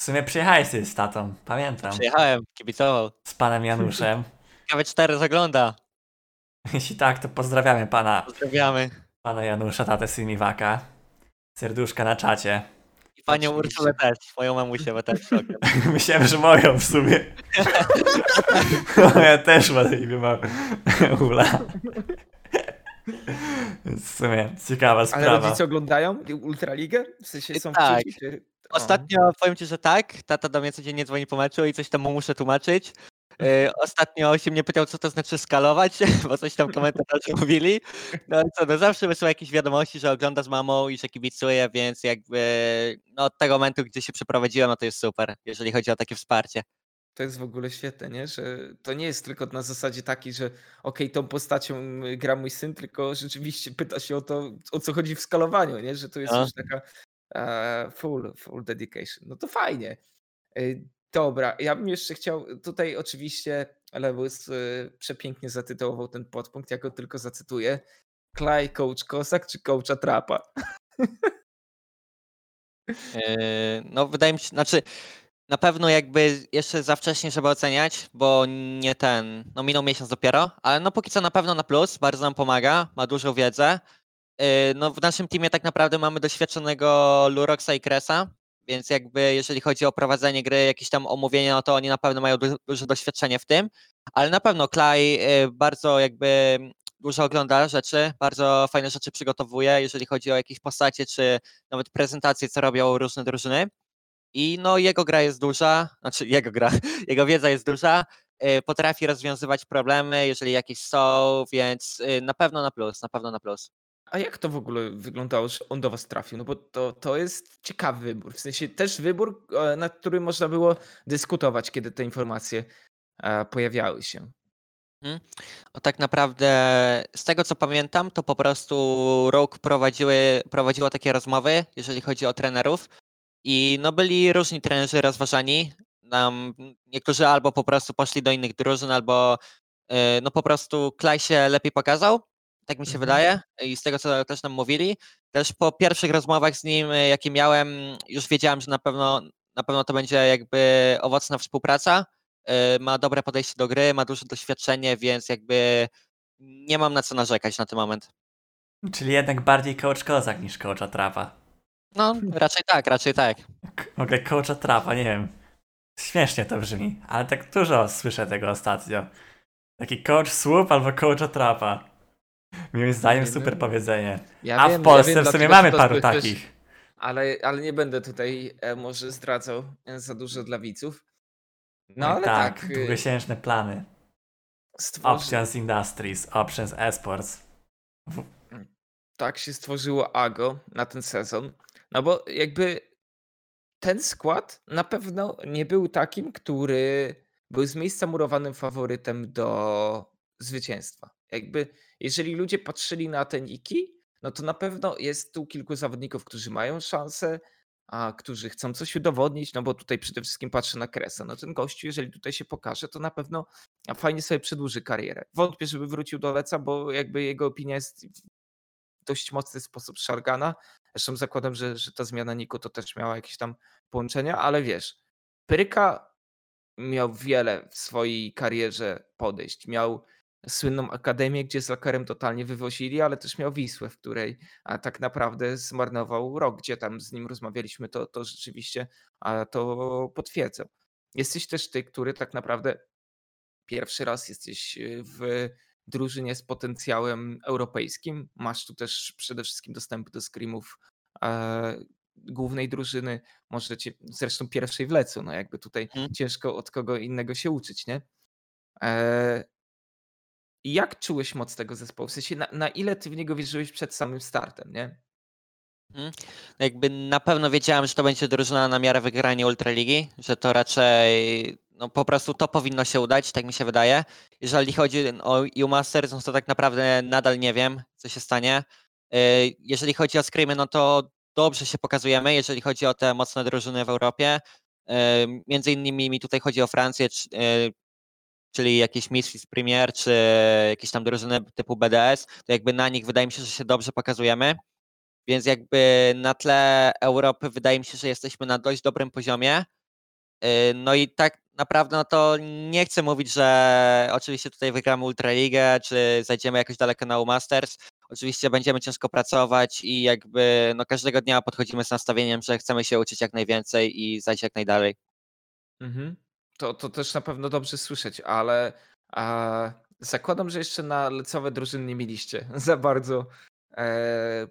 W sumie przyjechałeś sobie z tatą, pamiętam. Przyjechałem, kibicował. Z panem Januszem. Ciekawe 4 zagląda. Jeśli tak, to pozdrawiamy pana, Pozdrawiamy. pana Janusza, tatę Simiwaka. Serduszka na czacie. I panią. Ursulę też, moją mamusię, bo też. Myślałem, że moją w sumie. ja też ma na imię mam Ula. W sumie ciekawa Ale sprawa. rodzice oglądają Ultraligę? W sensie są Tak. w czy- o. Ostatnio powiem ci, że tak. Tata do mnie codziennie dzwoni po meczu i coś tam mu muszę tłumaczyć. Yy, Ostatnio się mnie pytał, co to znaczy skalować, bo coś tam komentarze mówili. No ale co, no zawsze wysyła jakieś wiadomości, że ogląda z mamą i że kibicuje, więc jakby no, od tego momentu, gdzie się przeprowadziłem, no to jest super, jeżeli chodzi o takie wsparcie. To jest w ogóle świetne, nie? Że to nie jest tylko na zasadzie takiej, że okej, tą postacią y, gra mój syn, tylko rzeczywiście pyta się o to, o co chodzi w skalowaniu, nie? Że to jest już taka e, full, full dedication. No to fajnie. Y, Dobra, ja bym jeszcze chciał, tutaj oczywiście Lewis y, przepięknie zatytułował ten podpunkt, ja go tylko zacytuję. Klaj, coach Kosak czy coacha Trapa? Yy, No wydaje mi się, znaczy na pewno jakby jeszcze za wcześnie, żeby oceniać, bo nie ten, no minął miesiąc dopiero, ale no póki co na pewno na plus, bardzo nam pomaga, ma dużą wiedzę. Yy, No w naszym teamie tak naprawdę mamy doświadczonego Luroxa i Kresa, więc jakby jeżeli chodzi o prowadzenie gry, jakieś tam omówienia, no to oni na pewno mają du- duże doświadczenie w tym, ale na pewno Klaj yy, bardzo jakby dużo ogląda rzeczy, bardzo fajne rzeczy przygotowuje, jeżeli chodzi o jakieś postacie, czy nawet prezentacje, co robią różne drużyny. I no jego gra jest duża, znaczy jego gra, jego wiedza jest duża, y, potrafi rozwiązywać problemy, jeżeli jakieś są, więc y, na pewno na plus, na pewno na plus. A jak to w ogóle wyglądało, że on do was trafił? No bo to, to jest ciekawy wybór. W sensie też wybór, e, nad którym można było dyskutować, kiedy te informacje e, pojawiały się. O tak naprawdę z tego co pamiętam, to po prostu Rogue prowadziły, prowadziło takie rozmowy, jeżeli chodzi o trenerów. I no byli różni trenerzy rozważani. Nam, niektórzy albo po prostu poszli do innych drużyn, albo y, no po prostu Klaj się lepiej pokazał. Tak mi się Mhm. wydaje. I z tego co też nam mówili. też po pierwszych rozmowach z nim, jakie miałem, już wiedziałem, że na pewno, na pewno to będzie jakby owocna współpraca. Y, Ma dobre podejście do gry, ma duże doświadczenie, więc jakby nie mam na co narzekać na ten moment. Czyli jednak bardziej coach Kozak niż coach Atrapa. No, raczej tak, raczej tak. K- W ogóle coach Atrapa, nie wiem. Śmiesznie to brzmi, ale tak dużo słyszę tego ostatnio. Taki coach Swoop albo coach Atrapa. Moim zdaniem Nie super wiem. powiedzenie. Ja A wiem, w Polsce ja wiem, w sumie mamy paru słyszysz, takich. Ale, ale nie będę tutaj e, może zdradzał e, za dużo dla widzów. No Oj, ale tak, tak, e, długościężne plany. stworzy, Options Industries, Options Esports. tak się stworzyło AGO na ten sezon. No bo jakby ten skład na pewno nie był takim, który był z miejsca murowanym faworytem do zwycięstwa. Jakby jeżeli ludzie patrzyli na te niki, no to na pewno jest tu kilku zawodników, którzy mają szansę, a którzy chcą coś udowodnić, no bo tutaj przede wszystkim patrzę na Kresa. No ten gościu, jeżeli tutaj się pokaże, to na pewno fajnie sobie przedłuży karierę. Wątpię, żeby wrócił do Leca, bo jakby jego opinia jest w dość mocny sposób szargana. Zresztą zakładam, że, że ta zmiana Niku to też miała jakieś tam połączenia, ale wiesz, Pyryka miał wiele w swojej karierze podejść. Miał słynną akademię, gdzie z Lakerem totalnie wywozili, ale też miał Wisłę, w której a tak naprawdę zmarnował rok, gdzie tam z nim rozmawialiśmy, to, to rzeczywiście a to potwierdzał. Jesteś też ty, który tak naprawdę pierwszy raz jesteś y, w drużynie z potencjałem europejskim. Masz tu też przede wszystkim dostęp do scrimów e, głównej drużyny, możecie, zresztą pierwszej w Lecu, no jakby tutaj Mhm. ciężko od kogo innego się uczyć, nie? E, jak czułeś moc tego zespołu? W sensie na, na ile ty w niego wierzyłeś przed samym startem, nie? Mhm. Jakby na pewno wiedziałem, że to będzie drużyna na miarę wygrania Ultraligi, że to raczej no po prostu to powinno się udać, tak mi się wydaje. Jeżeli chodzi o U-Masters, no to tak naprawdę nadal nie wiem, co się stanie. Yy, Jeżeli chodzi o Screamy, no to dobrze się pokazujemy, jeżeli chodzi o te mocne drużyny w Europie. Yy, Między innymi mi tutaj chodzi o Francję, yy, czyli jakieś Misfits Premier, czy jakieś tam drużyny typu BDS, to jakby na nich wydaje mi się, że się dobrze pokazujemy. Więc jakby na tle Europy wydaje mi się, że jesteśmy na dość dobrym poziomie. Yy, No i tak naprawdę no to nie chcę mówić, że oczywiście tutaj wygramy Ultraligę, czy zajdziemy jakoś daleko na U-Masters. Oczywiście będziemy ciężko pracować i jakby no każdego dnia podchodzimy z nastawieniem, że chcemy się uczyć jak najwięcej i zajść jak najdalej. Mhm. To, to też na pewno dobrze słyszeć, ale a, zakładam, że jeszcze na lecowe drużyny nie mieliście za bardzo e,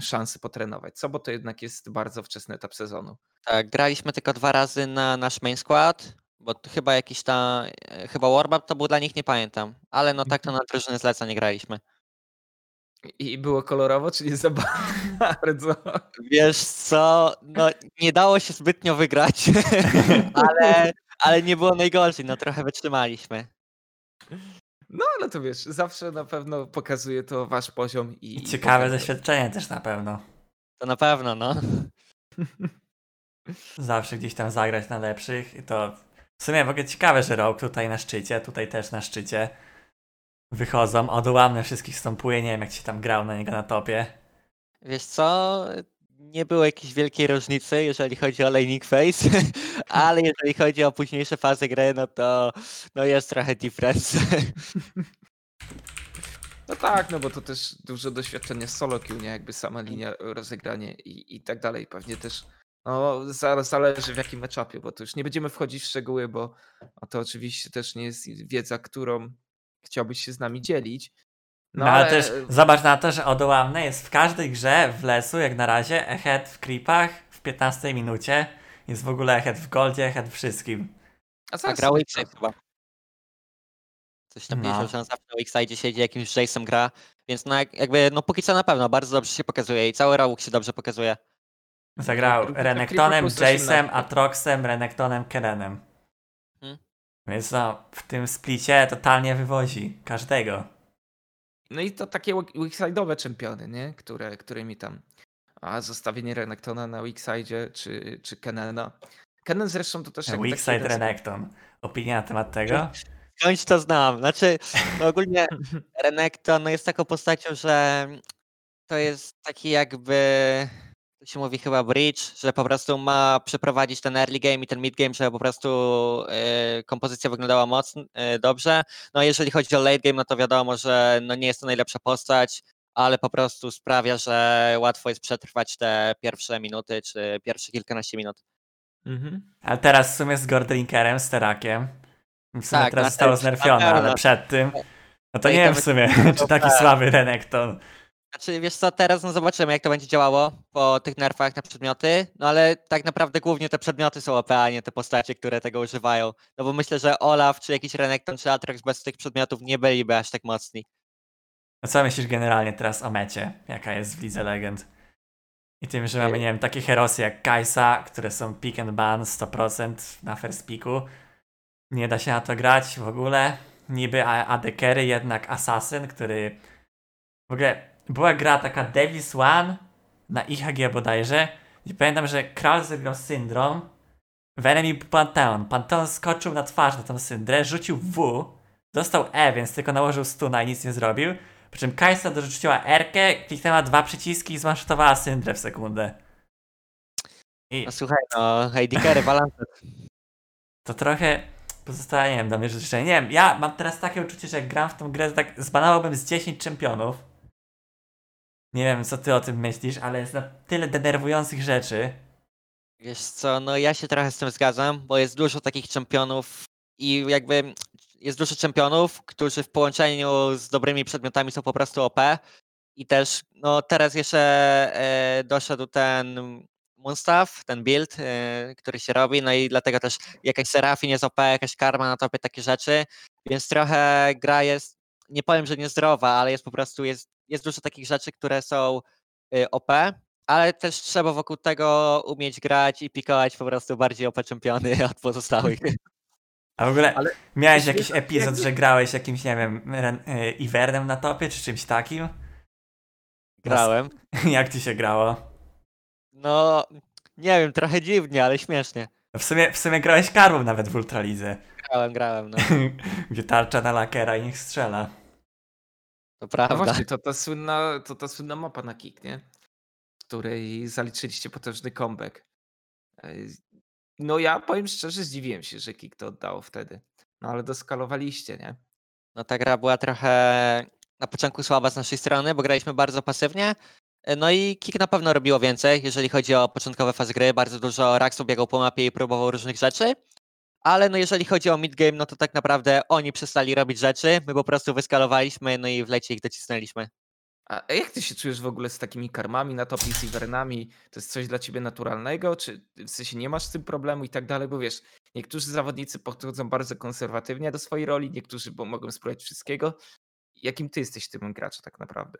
szansy potrenować, co? Bo to jednak jest bardzo wczesny etap sezonu. Tak, graliśmy tylko dwa razy na nasz main skład, bo chyba jakiś tam, e, chyba Warmap to był dla nich, nie pamiętam, ale no tak to na drużyny zleca nie graliśmy. I było kolorowo, czy nie za bardzo? Wiesz co, no nie dało się zbytnio wygrać, ale, ale nie było najgorzej, no trochę wytrzymaliśmy. No ale to wiesz, zawsze na pewno pokazuje to wasz poziom i... Ciekawe doświadczenie też na pewno. To na pewno, no. Zawsze gdzieś tam zagrać na lepszych i to w sumie w ogóle ciekawe, że rok tutaj na szczycie, tutaj też na szczycie wychodzą, odłamne wszystkich stąpuje, nie wiem jak się tam grał na niego na topie. Wiesz co, nie było jakiejś wielkiej różnicy, jeżeli chodzi o laning phase, ale jeżeli chodzi o późniejsze fazy gry, no to no jest trochę difference. No tak, no bo to też dużo doświadczenia z solo queue, nie? Jakby sama linia rozegranie i, i tak dalej. Pewnie też no, zależy w jakim meczapie, bo to już nie będziemy wchodzić w szczegóły, bo to oczywiście też nie jest wiedza, którą chciałbyś się z nami dzielić. No, ale też zobacz na to, że odłamne jest w każdej grze w lesu, jak na razie, ahead w creepach w 15 minucie. Jest w ogóle ahead w goldzie, ahead w wszystkim. A A zaraz grał Wixide chyba. Coś tam No. powiedział, że on zawsze na Wixide siedzi, jakimś Jace'em gra, więc no jak- jakby, no póki co na pewno bardzo dobrze się pokazuje i cały Rauk się dobrze pokazuje. Zagrał Renektonem, Jace'em, 18. Atroxem, Renektonem, Kerenem. Hmm. Więc no, w tym splicie totalnie wywozi każdego. No i to takie weakside'owe czempiony, nie? Które, którymi tam. A zostawienie Renektona na weakside czy, czy Kenena. Kenen zresztą to też taki jeden z- Renekton. Opinia na temat tego? Skądś to znam. Znaczy, no ogólnie Renekton no jest taką postacią, że to jest taki jakby, to się mówi chyba bridge, że po prostu ma przeprowadzić ten early game i ten mid game, żeby po prostu y, kompozycja wyglądała mocno, y, dobrze. No jeżeli chodzi o late game, no to wiadomo, że no nie jest to najlepsza postać, ale po prostu sprawia, że łatwo jest przetrwać te pierwsze minuty, czy pierwsze kilkanaście minut. Mhm. Ale teraz w sumie z Gordrinkerem, z Terakiem. W sumie Tak, teraz zostało znerfione, ale przed tym. No to nie wiem w sumie, czy taki tak. słaby Renekton. Znaczy, wiesz co, teraz no zobaczymy, jak to będzie działało po tych nerfach na przedmioty, no ale tak naprawdę głównie te przedmioty są OP, a nie te postacie, które tego używają. No bo myślę, że Olaf, czy jakiś Renekton, czy Atrox bez tych przedmiotów nie byliby aż tak mocni. No co myślisz generalnie teraz o mecie, jaka jest w Lidze Legend? I tym, że mamy, nie wiem, takie herosy jak Kajsa, które są pick and ban 100% na first picku. Nie da się na to grać w ogóle. Niby AD Carry, jednak Assassin, który... W ogóle była gra taka Devil's One na IHG bodajże. I pamiętam, że Kral zagrał Syndrom w Enemy Pantheon. Pantheon skoczył na twarz na tą Syndrę, rzucił W, dostał E, więc tylko nałożył stuna i nic nie zrobił. Po czym Kajsa dorzuciła R-kę, kliknęła dwa przyciski i zmansztowała Syndrę w sekundę. I No słuchaj, no, Heidi Carey, balans. to trochę pozostaje, nie wiem, do mnie życzenia. Nie wiem, ja mam teraz takie uczucie, że jak gram w tą grę, to tak zbanałbym z 10 czempionów. Nie wiem, co ty o tym myślisz, ale jest na tyle denerwujących rzeczy. Wiesz co, no ja się trochę z tym zgadzam, bo jest dużo takich czempionów i jakby jest dużo czempionów, którzy w połączeniu z dobrymi przedmiotami są po prostu OP. I też, no teraz jeszcze e, doszedł ten Moonstaff, ten build, e, który się robi, no i dlatego też jakaś Serafin jest OP, jakaś Karma na topie, takie rzeczy, więc trochę gra jest, nie powiem, że niezdrowa, ale jest po prostu, jest, jest dużo takich rzeczy, które są y, OP, ale też trzeba wokół tego umieć grać i pikować po prostu bardziej OP czempiony od pozostałych. A w ogóle Ale miałeś jakiś epizod, że grałeś jakimś, nie wiem, e, Ivernem na topie, czy czymś takim? Grałem. Jak ci się grało? No, nie wiem, trochę dziwnie, ale śmiesznie. W sumie, w sumie grałeś karłą nawet w Ultralidze, Grałem, grałem, no. gdzie tarcza na lakera i niech strzela. To No prawda. właśnie, to ta słynna, to ta słynna mapa na kick, nie? W której zaliczyliście potężny comeback. Ej, No ja powiem szczerze, zdziwiłem się, że kick to oddało wtedy. No ale doskalowaliście, nie? No ta gra była trochę na początku słaba z naszej strony, bo graliśmy bardzo pasywnie. No i Kik na pewno robiło więcej, jeżeli chodzi o początkowe fazy gry. Bardzo dużo Raxu biegał po mapie i próbował różnych rzeczy. Ale no jeżeli chodzi o mid-game, no to tak naprawdę oni przestali robić rzeczy, my po prostu wyskalowaliśmy, no i w lecie ich docisnęliśmy. A jak ty się czujesz w ogóle z takimi karmami na topie, z Ivernami? To jest coś dla ciebie naturalnego? Czy w sensie nie masz z tym problemu i tak dalej? Bo wiesz, niektórzy zawodnicy podchodzą bardzo konserwatywnie do swojej roli, niektórzy bo mogą spróbować wszystkiego. Jakim ty jesteś tym graczem tak naprawdę?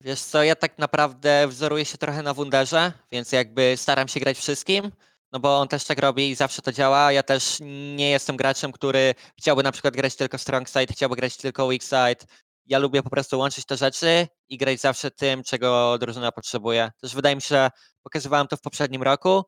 Wiesz co, ja tak naprawdę wzoruję się trochę na Wunderze, więc jakby staram się grać wszystkim, no bo on też tak robi i zawsze to działa. Ja też nie jestem graczem, który chciałby na przykład grać tylko strong side, chciałby grać tylko weak side. Ja lubię po prostu łączyć te rzeczy i grać zawsze tym, czego drużyna potrzebuje. Też wydaje mi się, że pokazywałem to w poprzednim roku,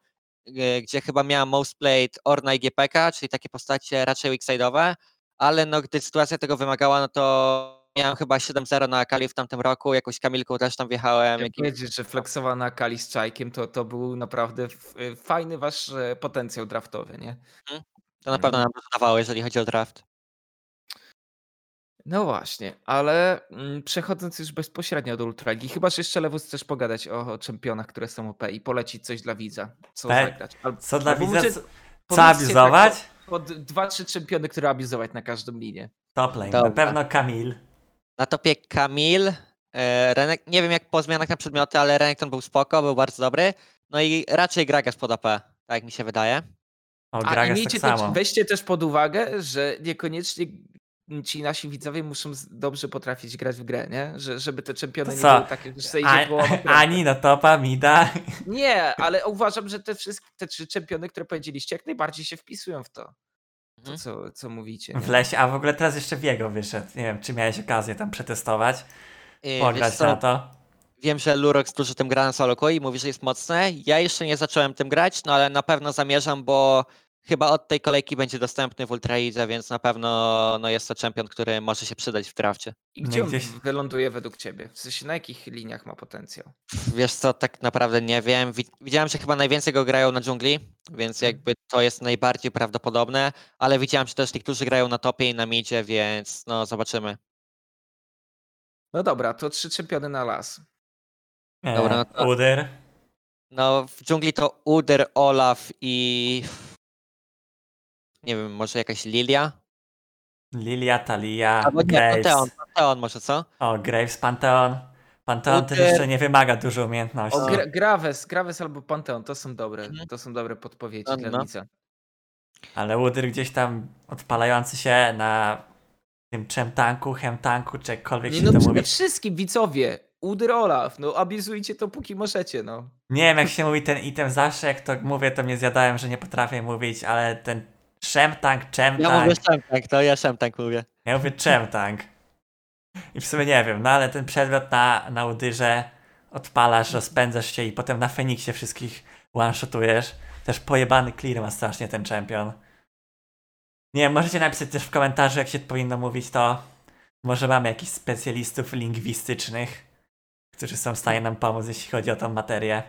y, gdzie chyba miałem most played Orna i GPK, czyli takie postacie raczej weak side'owe, ale no gdy sytuacja tego wymagała, no to miałem chyba 7-0 na Akali w tamtym roku, jakąś Kamilką też tam wjechałem. Jak jakiś- powiedzieć, że flexowana Kali z Czajkiem, to, to był naprawdę y, fajny wasz e, potencjał draftowy, nie? To na pewno nam dawało, jeżeli chodzi o draft. No właśnie, ale mm, przechodząc już bezpośrednio do Ultraligi, chyba że jeszcze Lewus chcesz pogadać o, o czempionach, które są OP i polecić coś dla widza, co Pe- zagrać. Al- Co dla widza? może Co, abizować? Tak, pod dwa, trzy czempiony, które abizować na każdą linię. Top lane. Na pewno Kamil. Na topie Kamil, e, Renek, nie wiem jak po zmianach na przedmioty, ale Renekton był spoko, był bardzo dobry. No i raczej Gragas pod AP, tak jak mi się wydaje. O, A i miejcie tak też, weźcie też pod uwagę, że niekoniecznie ci nasi widzowie muszą dobrze potrafić grać w grę, nie? Że, żeby te czempiony To nie były takie, że sobie A, ani na topa, mida. Nie, ale uważam, że te wszystkie te trzy czempiony, które powiedzieliście, jak najbardziej się wpisują w to, to Mhm. co, co mówicie. W Nie? lesie, a w ogóle teraz jeszcze Wiego wyszedł. Nie wiem, czy miałeś okazję tam przetestować, wiesz pograć na to. Wiem, że Lurox dużo tym gra na solo i mówi, że jest mocne. Ja jeszcze nie zacząłem tym grać, no ale na pewno zamierzam, bo chyba od tej kolejki będzie dostępny w Ultraidze, więc na pewno no, jest to czempion, który może się przydać w drafcie. I No gdzie on gdzieś- wyląduje według ciebie? W sensie na jakich liniach ma potencjał? Wiesz co, tak naprawdę nie wiem. Wi- Widziałem, że chyba najwięcej go grają na dżungli, więc Mhm. jakby to jest najbardziej prawdopodobne, ale widziałem, że też niektórzy grają na topie i na midzie, więc no zobaczymy. No dobra, to trzy czempiony na las. E, Dobra, no to- Udyr. No w dżungli to Udyr, Olaf i nie wiem, może jakaś Lilia? Lilia, Talia, Albo nie, Graves. Panteon, Panteon może co? O, Graves, Panteon. Panteon też jeszcze nie wymaga dużo umiejętności. O, Gra Graves, Graves albo Panteon, to są dobre, Mhm. to są dobre podpowiedzi No, dla no. widza. Ale Udyr gdzieś tam odpalający się na tym czem tanku, hem tanku, czy jakkolwiek Nie się no, to przede mówi. wszystkim widzowie, Udyr Olaf, no abuzujcie to póki możecie, no. Nie wiem jak się mówi ten item zawsze, jak to mówię, to mnie zjadałem, że nie potrafię mówić, ale ten szem tank, czem Ja mówię Szemtank, to ja Szemtank mówię. Ja mówię czem tank. I w sumie nie wiem, no ale ten przedmiot na, na Udyrze odpalasz, rozpędzasz się i potem na Feniksie wszystkich one-shotujesz. Też pojebany clear ma strasznie ten czempion. Nie wiem, możecie napisać też w komentarzu, jak się powinno mówić to. Może mamy jakichś specjalistów lingwistycznych, którzy są w stanie nam pomóc, jeśli chodzi o tą materię.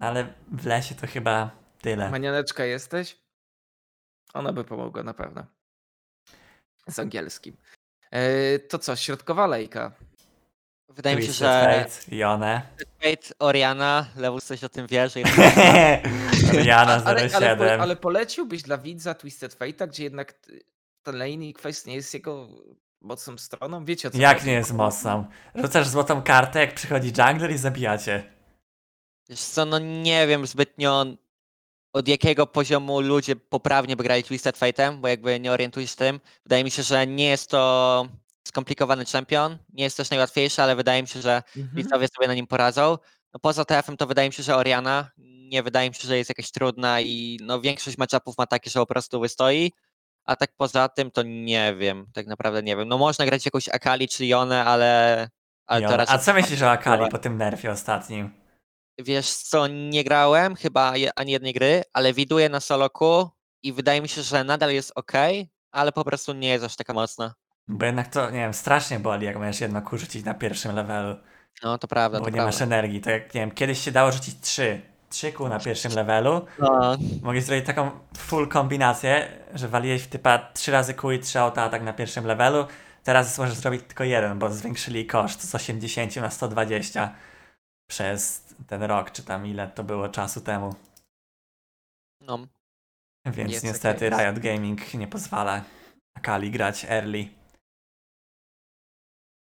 Ale w lesie to chyba tyle. Manianeczka jesteś? Ona by pomogła na pewno. Z angielskim. E, to co, środkowa lejka. Wydaje mi się, Twisted że Fate, Jone. Fate, Oriana, Lewus coś o tym wie, że jest Rihanna ale, ale, 07. po, ale poleciłbyś dla widza Twisted Fate'a, gdzie jednak ten laning quest nie jest jego mocną stroną? Wiecie o co Jak chodzi? nie jest mocną? Rzucasz złotą kartę, jak przychodzi jungler i zabijacie. Wiesz co, no nie wiem zbytnio od jakiego poziomu ludzie poprawnie by grali Twisted Fate'em, bo jakby nie orientuję się tym. Wydaje mi się, że nie jest to skomplikowany czempion, nie jest też najłatwiejszy, ale wydaje mi się, że Mhm. widzowie sobie na nim poradzą. No poza TF-em to wydaje mi się, że Oriana nie wydaje mi się, że jest jakaś trudna i no większość matchupów ma takie, że po prostu wystoi. A tak poza tym to nie wiem, tak naprawdę nie wiem. No można grać jakąś Akali czy Jonę, ale, ale to raczej A co myślisz o Akali po tym nerfie ostatnim? Wiesz co, nie grałem chyba je- ani jednej gry, ale widuję na soloku i wydaje mi się, że nadal jest ok, ale po prostu nie jest aż taka mocna. Bo jednak to, nie wiem, strasznie boli, jak możesz jedno kół rzucić na pierwszym levelu, No to prawda, bo to nie prawda. masz energii. To jak, nie wiem, kiedyś się dało rzucić trzy. Trzy kół na pierwszym levelu. No, Mogłeś zrobić taką full kombinację, że waliłeś w typa trzy razy kół i trzy auta atak na pierwszym levelu. Teraz możesz zrobić tylko jeden, bo zwiększyli koszt z 80 na 120 przez ten rok, czy tam ile to było czasu temu. no. Więc Jest niestety jest. Riot Gaming nie pozwala Akali grać early.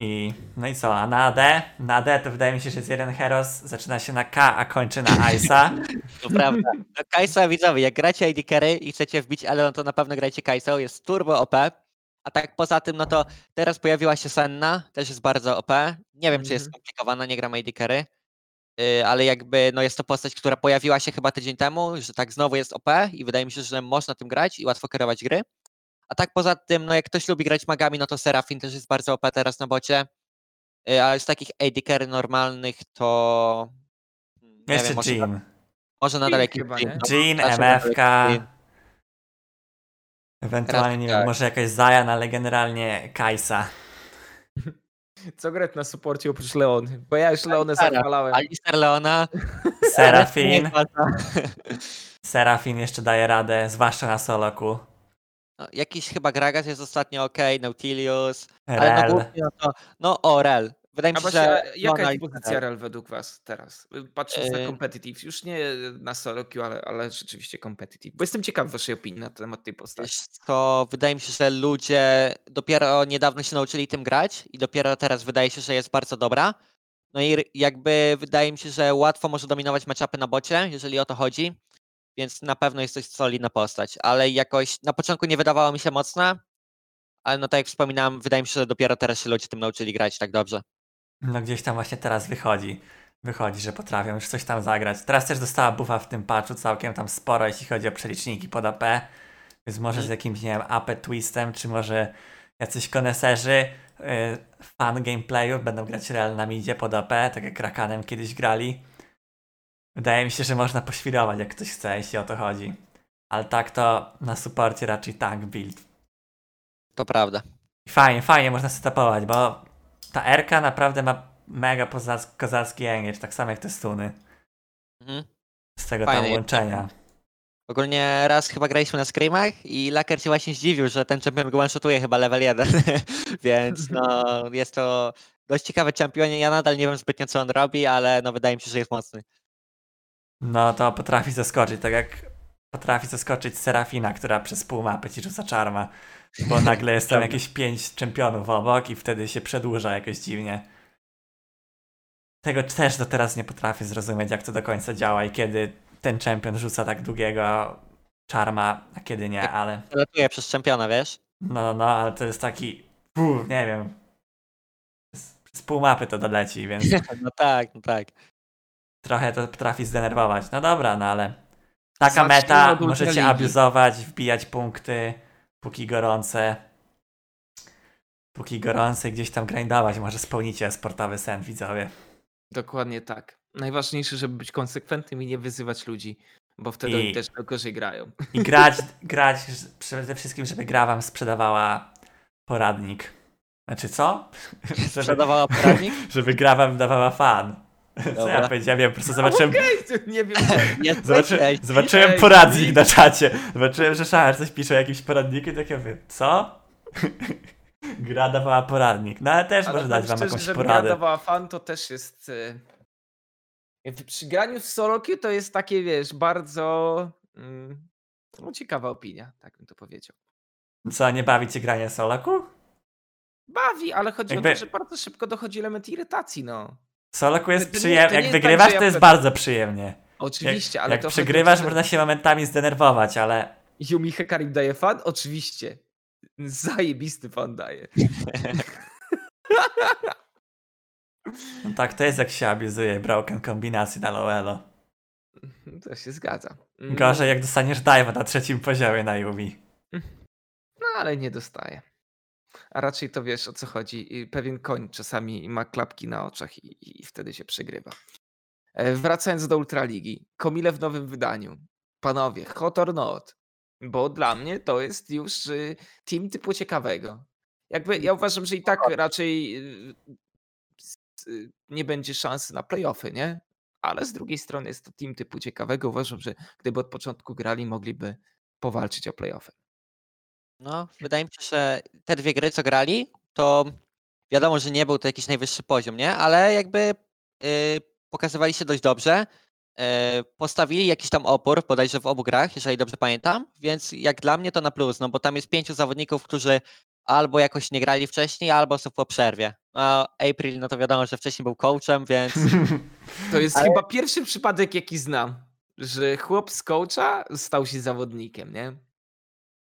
I no i co, a na AD? Na AD to wydaje mi się, że jest jeden Heros, zaczyna się na K, a kończy na Ice'a. To prawda. No, Kai'Sa widzowie, jak gracie AD Carry i chcecie wbić Elon, to na pewno grajcie Kai'Są, jest turbo OP. A tak poza tym, no to teraz pojawiła się Senna, też jest bardzo OP. Nie wiem, czy jest Mhm. skomplikowana, nie gram AD Carry. Yy, ale jakby no jest to postać, która pojawiła się chyba tydzień temu, że tak znowu jest OP i wydaje mi się, że można tym grać i łatwo kierować gry. A tak poza tym, no jak ktoś lubi grać magami, no to Serafin też jest bardzo OP teraz na bocie. Yy, a z takich AD Carry normalnych to... Nie Jeszcze wiem, może, Jean. może nadal Jean jakiś Jean, nie? no, Jean, nadal MFK. Ewentualnie, nie tak. może jakaś Zajan, ale generalnie Kajsa. Co grać na suporcie oprócz Leony? Bo ja już Leonę zachwalałem. Alistair Leona. Serafin. Serafin jeszcze daje radę, zwłaszcza na soloku. No, jakiś chyba Gragas jest ostatnio ok, Nautilius. Ale no Rel. głównie no to, no o, Rel. Wydaje mi się, właśnie, że... a jaka jest pozycja. REL według was teraz? Patrząc na Yy. competitive, już nie na solo queue, ale, ale rzeczywiście competitive. Bo jestem ciekaw waszej opinii na temat tej postaci. Co, wydaje mi się, że ludzie dopiero niedawno się nauczyli tym grać i dopiero teraz wydaje się, że jest bardzo dobra. No i jakby wydaje mi się, że łatwo może dominować matchupy na bocie, jeżeli o to chodzi. Więc na pewno jest to solidna postać, ale jakoś na początku nie wydawało mi się mocna, ale no tak jak wspominałem, wydaje mi się, że dopiero teraz się ludzie tym nauczyli grać tak dobrze. No gdzieś tam właśnie teraz wychodzi. Wychodzi, że potrafią już coś tam zagrać. Teraz też dostała buffa w tym patchu całkiem tam sporo, jeśli chodzi o przeliczniki pod AP. Więc może z jakimś, nie wiem, AP twistem, czy może jacyś koneserzy yy, fan gameplayu będą grać real na midzie pod AP, tak jak Rakanem kiedyś grali. Wydaje mi się, że można poświrować, jak ktoś chce, jeśli o to chodzi. Ale tak to na supporcie raczej tank build. To prawda. I Fajnie, fajnie można setupować, bo ta Erka naprawdę ma mega pozac- kozacki engage, tak samo jak te stuny. Mhm. Z tego Fajne tam łączenia. Ogólnie raz chyba graliśmy na screamach i Laker się właśnie zdziwił, że ten champion go one-shotuje chyba level 1, więc no jest to dość ciekawy champion. Ja nadal nie wiem zbytnio co on robi, ale no wydaje mi się, że jest mocny. No to potrafi zaskoczyć, tak jak potrafi zaskoczyć Serafina, która przez pół mapy ci rzuca czarma, bo nagle jest tam jakieś pięć czempionów obok i wtedy się przedłuża jakoś dziwnie. Tego też do teraz nie potrafię zrozumieć, jak to do końca działa i kiedy ten czempion rzuca tak długiego czarma, a kiedy nie, ale Latuje przez championa, wiesz? no, no, no, ale to jest taki, uff, nie wiem, przez, przez pół mapy to doleci, więc No tak, no tak. trochę to potrafi zdenerwować. No dobra, no ale taka meta, możecie Ultraligi. abuzować, wbijać punkty, póki gorące. Póki gorące gdzieś tam grindować, może spełnicie sportowy sen, widzowie. Dokładnie tak. Najważniejsze, żeby być konsekwentnym i nie wyzywać ludzi, bo wtedy I- oni też gorzej grają. I grać, grać przede wszystkim, żeby gra wam sprzedawała poradnik. Znaczy co? Sprzedawała poradnik? żeby gra wam dawała fan. Co ja powiedziałem? Ja po prostu zobaczyłem, nie wiem. Jest Zobaczy, zobaczyłem ej, poradnik na czacie. Zobaczyłem, że Szachar coś pisze o jakimś poradniku i takie mówię, co? Gra dawała poradnik. No ale też Ale może dać wam szczerze, jakąś poradę. gra dawała fan, to też jest... jakby Przy graniu w solo queue to jest takie, wiesz, bardzo mm, no, ciekawa opinia, tak bym to powiedział. Co, nie bawi cię granie soloku? Bawi, ale chodzi Jakby- o to, że bardzo szybko dochodzi element irytacji, no. Soloku jest przyjemnie. Jak tak, wygrywasz, ja to jest przed- bardzo przyjemnie. Oczywiście, jak ale jak to przegrywasz, można się momentami zdenerwować, ale Yumi Hekarim daje fan? Oczywiście. Zajebisty fan daje. no tak, to jest jak się abuzuje broken kombinacji na Lowelo. To się zgadza. Mm, Gorzej jak dostaniesz dive'a na trzecim poziomie na Yumi. No ale nie dostaje. A raczej to wiesz o co chodzi. Pewien koń czasami ma klapki na oczach i, i wtedy się przegrywa. E, Wracając do Ultraligi. Komile w nowym wydaniu. Panowie, hot or not? Bo dla mnie to jest już y, team typu ciekawego. Jakby ja uważam, że i tak raczej y, y, nie będzie szansy na playoffy, nie? Ale z drugiej strony jest to team typu ciekawego. Uważam, że gdyby od początku grali, mogliby powalczyć o playoffy. No, wydaje mi się, że te dwie gry, co grali, to wiadomo, że nie był to jakiś najwyższy poziom, nie? Ale jakby y, pokazywali się dość dobrze. y, postawili jakiś tam opór, bodajże w obu grach, jeżeli dobrze pamiętam, więc jak dla mnie to na plus, no bo tam jest pięciu zawodników, którzy albo jakoś nie grali wcześniej, albo są po przerwie. A April, no to wiadomo, że wcześniej był coachem, więc To jest Ale- chyba pierwszy przypadek, jaki znam, że chłop z coacha stał się zawodnikiem, nie?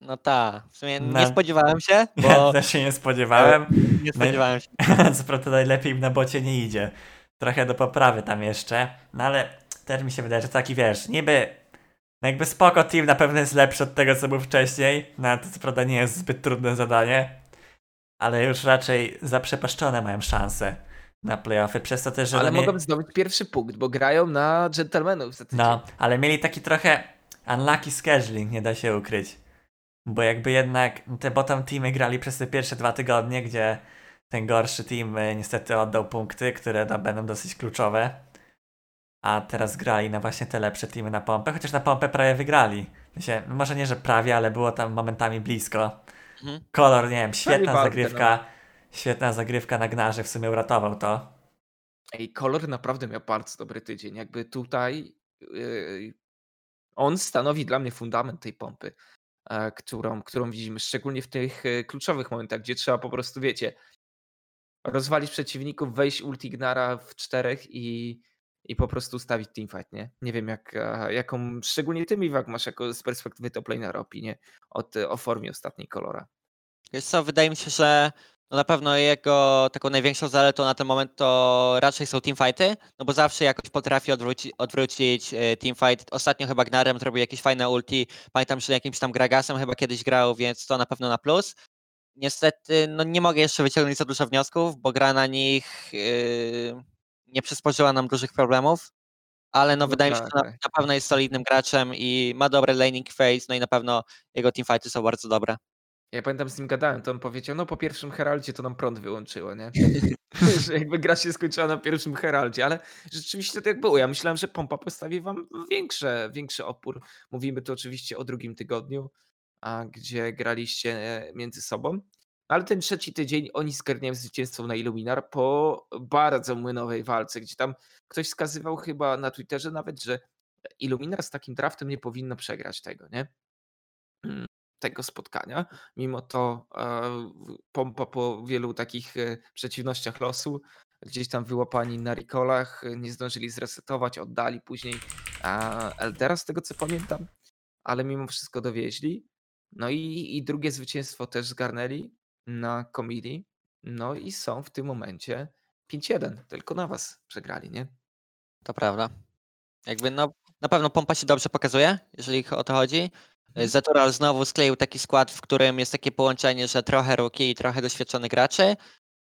No tak, w sumie No. nie spodziewałem się, Ja bo też się nie spodziewałem. nie spodziewałem się. Co prawda najlepiej im na bocie nie idzie. Trochę do poprawy tam jeszcze. No ale też mi się wydaje, że taki wiesz, niby no jakby spoko team na pewno jest lepszy od tego, co był wcześniej. No to co prawda nie jest zbyt trudne zadanie. Ale już raczej zaprzepaszczone mają szanse na playoffy. Przez to też, że Ale no, mogą zdobyć pierwszy punkt, bo grają na gentlemanów za tydzień. no, ale mieli taki trochę unlucky scheduling, nie da się ukryć. Bo jakby jednak te bottom teamy grali przez te pierwsze dwa tygodnie, gdzie ten gorszy team y, niestety oddał punkty, które no, będą dosyć kluczowe. A teraz grali na właśnie te lepsze teamy na pompę, chociaż na pompę prawie wygrali. Sensie, no może nie, że prawie, ale było tam momentami blisko. Mhm. Kolor, nie wiem, świetna walkę, zagrywka. Świetna zagrywka na gnarze, w sumie uratował to. Ej, kolor naprawdę miał bardzo dobry tydzień. Jakby tutaj yy, on stanowi dla mnie fundament tej pompy, e, którą, którą widzimy, szczególnie w tych e, kluczowych momentach, gdzie trzeba po prostu, wiecie, rozwalić przeciwników, wejść ultignara w czterech i, i po prostu ustawić teamfight, nie? Nie wiem, jak, e, jaką, szczególnie ty, Miwak, masz jako z perspektywy toplanera opinię od, o formie ostatniej kolora. Wiesz co, wydaje mi się, że no na pewno jego taką największą zaletą na ten moment to raczej są teamfighty, no bo zawsze jakoś potrafi odwróci, odwrócić e, teamfight. Ostatnio chyba Gnarem zrobił jakieś fajne ulti, pamiętam, że jakimś tam Gragasem chyba kiedyś grał, więc to na pewno na plus. Niestety, no nie mogę jeszcze wyciągnąć za dużo wniosków, bo gra na nich yy, nie przysporzyła nam dużych problemów. ale no No wydaje mi się, tak, że na, tak. na pewno jest solidnym graczem i ma dobry laning phase, no i na pewno jego teamfighty są bardzo dobre. Ja pamiętam z nim gadałem, to on powiedział, no po pierwszym Heraldzie to nam prąd wyłączyło, nie? że jakby gra się skończyła na pierwszym Heraldzie, ale rzeczywiście tak było. Ja myślałem, że pompa postawi wam większe, większy opór. Mówimy tu oczywiście o drugim tygodniu, a gdzie graliście e, między sobą. Ale ten trzeci tydzień oni zgarniają zwycięstwo na Illuminar po bardzo młynowej walce, gdzie tam ktoś wskazywał chyba na Twitterze nawet, że Illuminar z takim draftem nie powinno przegrać tego, nie? Tego spotkania. Mimo to e, pompa po wielu takich e, przeciwnościach losu, gdzieś tam wyłapani na recallach, e, nie zdążyli zresetować, oddali później Eldera z tego co pamiętam, ale mimo wszystko dowieźli. No i, i drugie zwycięstwo też zgarnęli na Komili. No i są w tym momencie 5-1. Tylko na was przegrali, nie? To prawda. Jakby no, na pewno pompa się dobrze pokazuje, jeżeli o to chodzi. Mhm. Zatural znowu skleił taki skład, w którym jest takie połączenie, że trochę rookie i trochę doświadczonych graczy.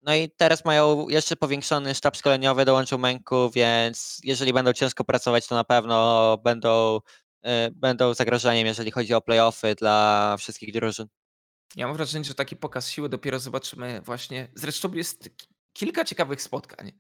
No i teraz mają jeszcze powiększony sztab szkoleniowy, dołączył Męku, więc jeżeli będą ciężko pracować, to na pewno będą, y, będą zagrożeniem, jeżeli chodzi o playoffy dla wszystkich drużyn. Ja mam wrażenie, że taki pokaz siły dopiero zobaczymy właśnie. Zresztą jest ki- kilka ciekawych spotkań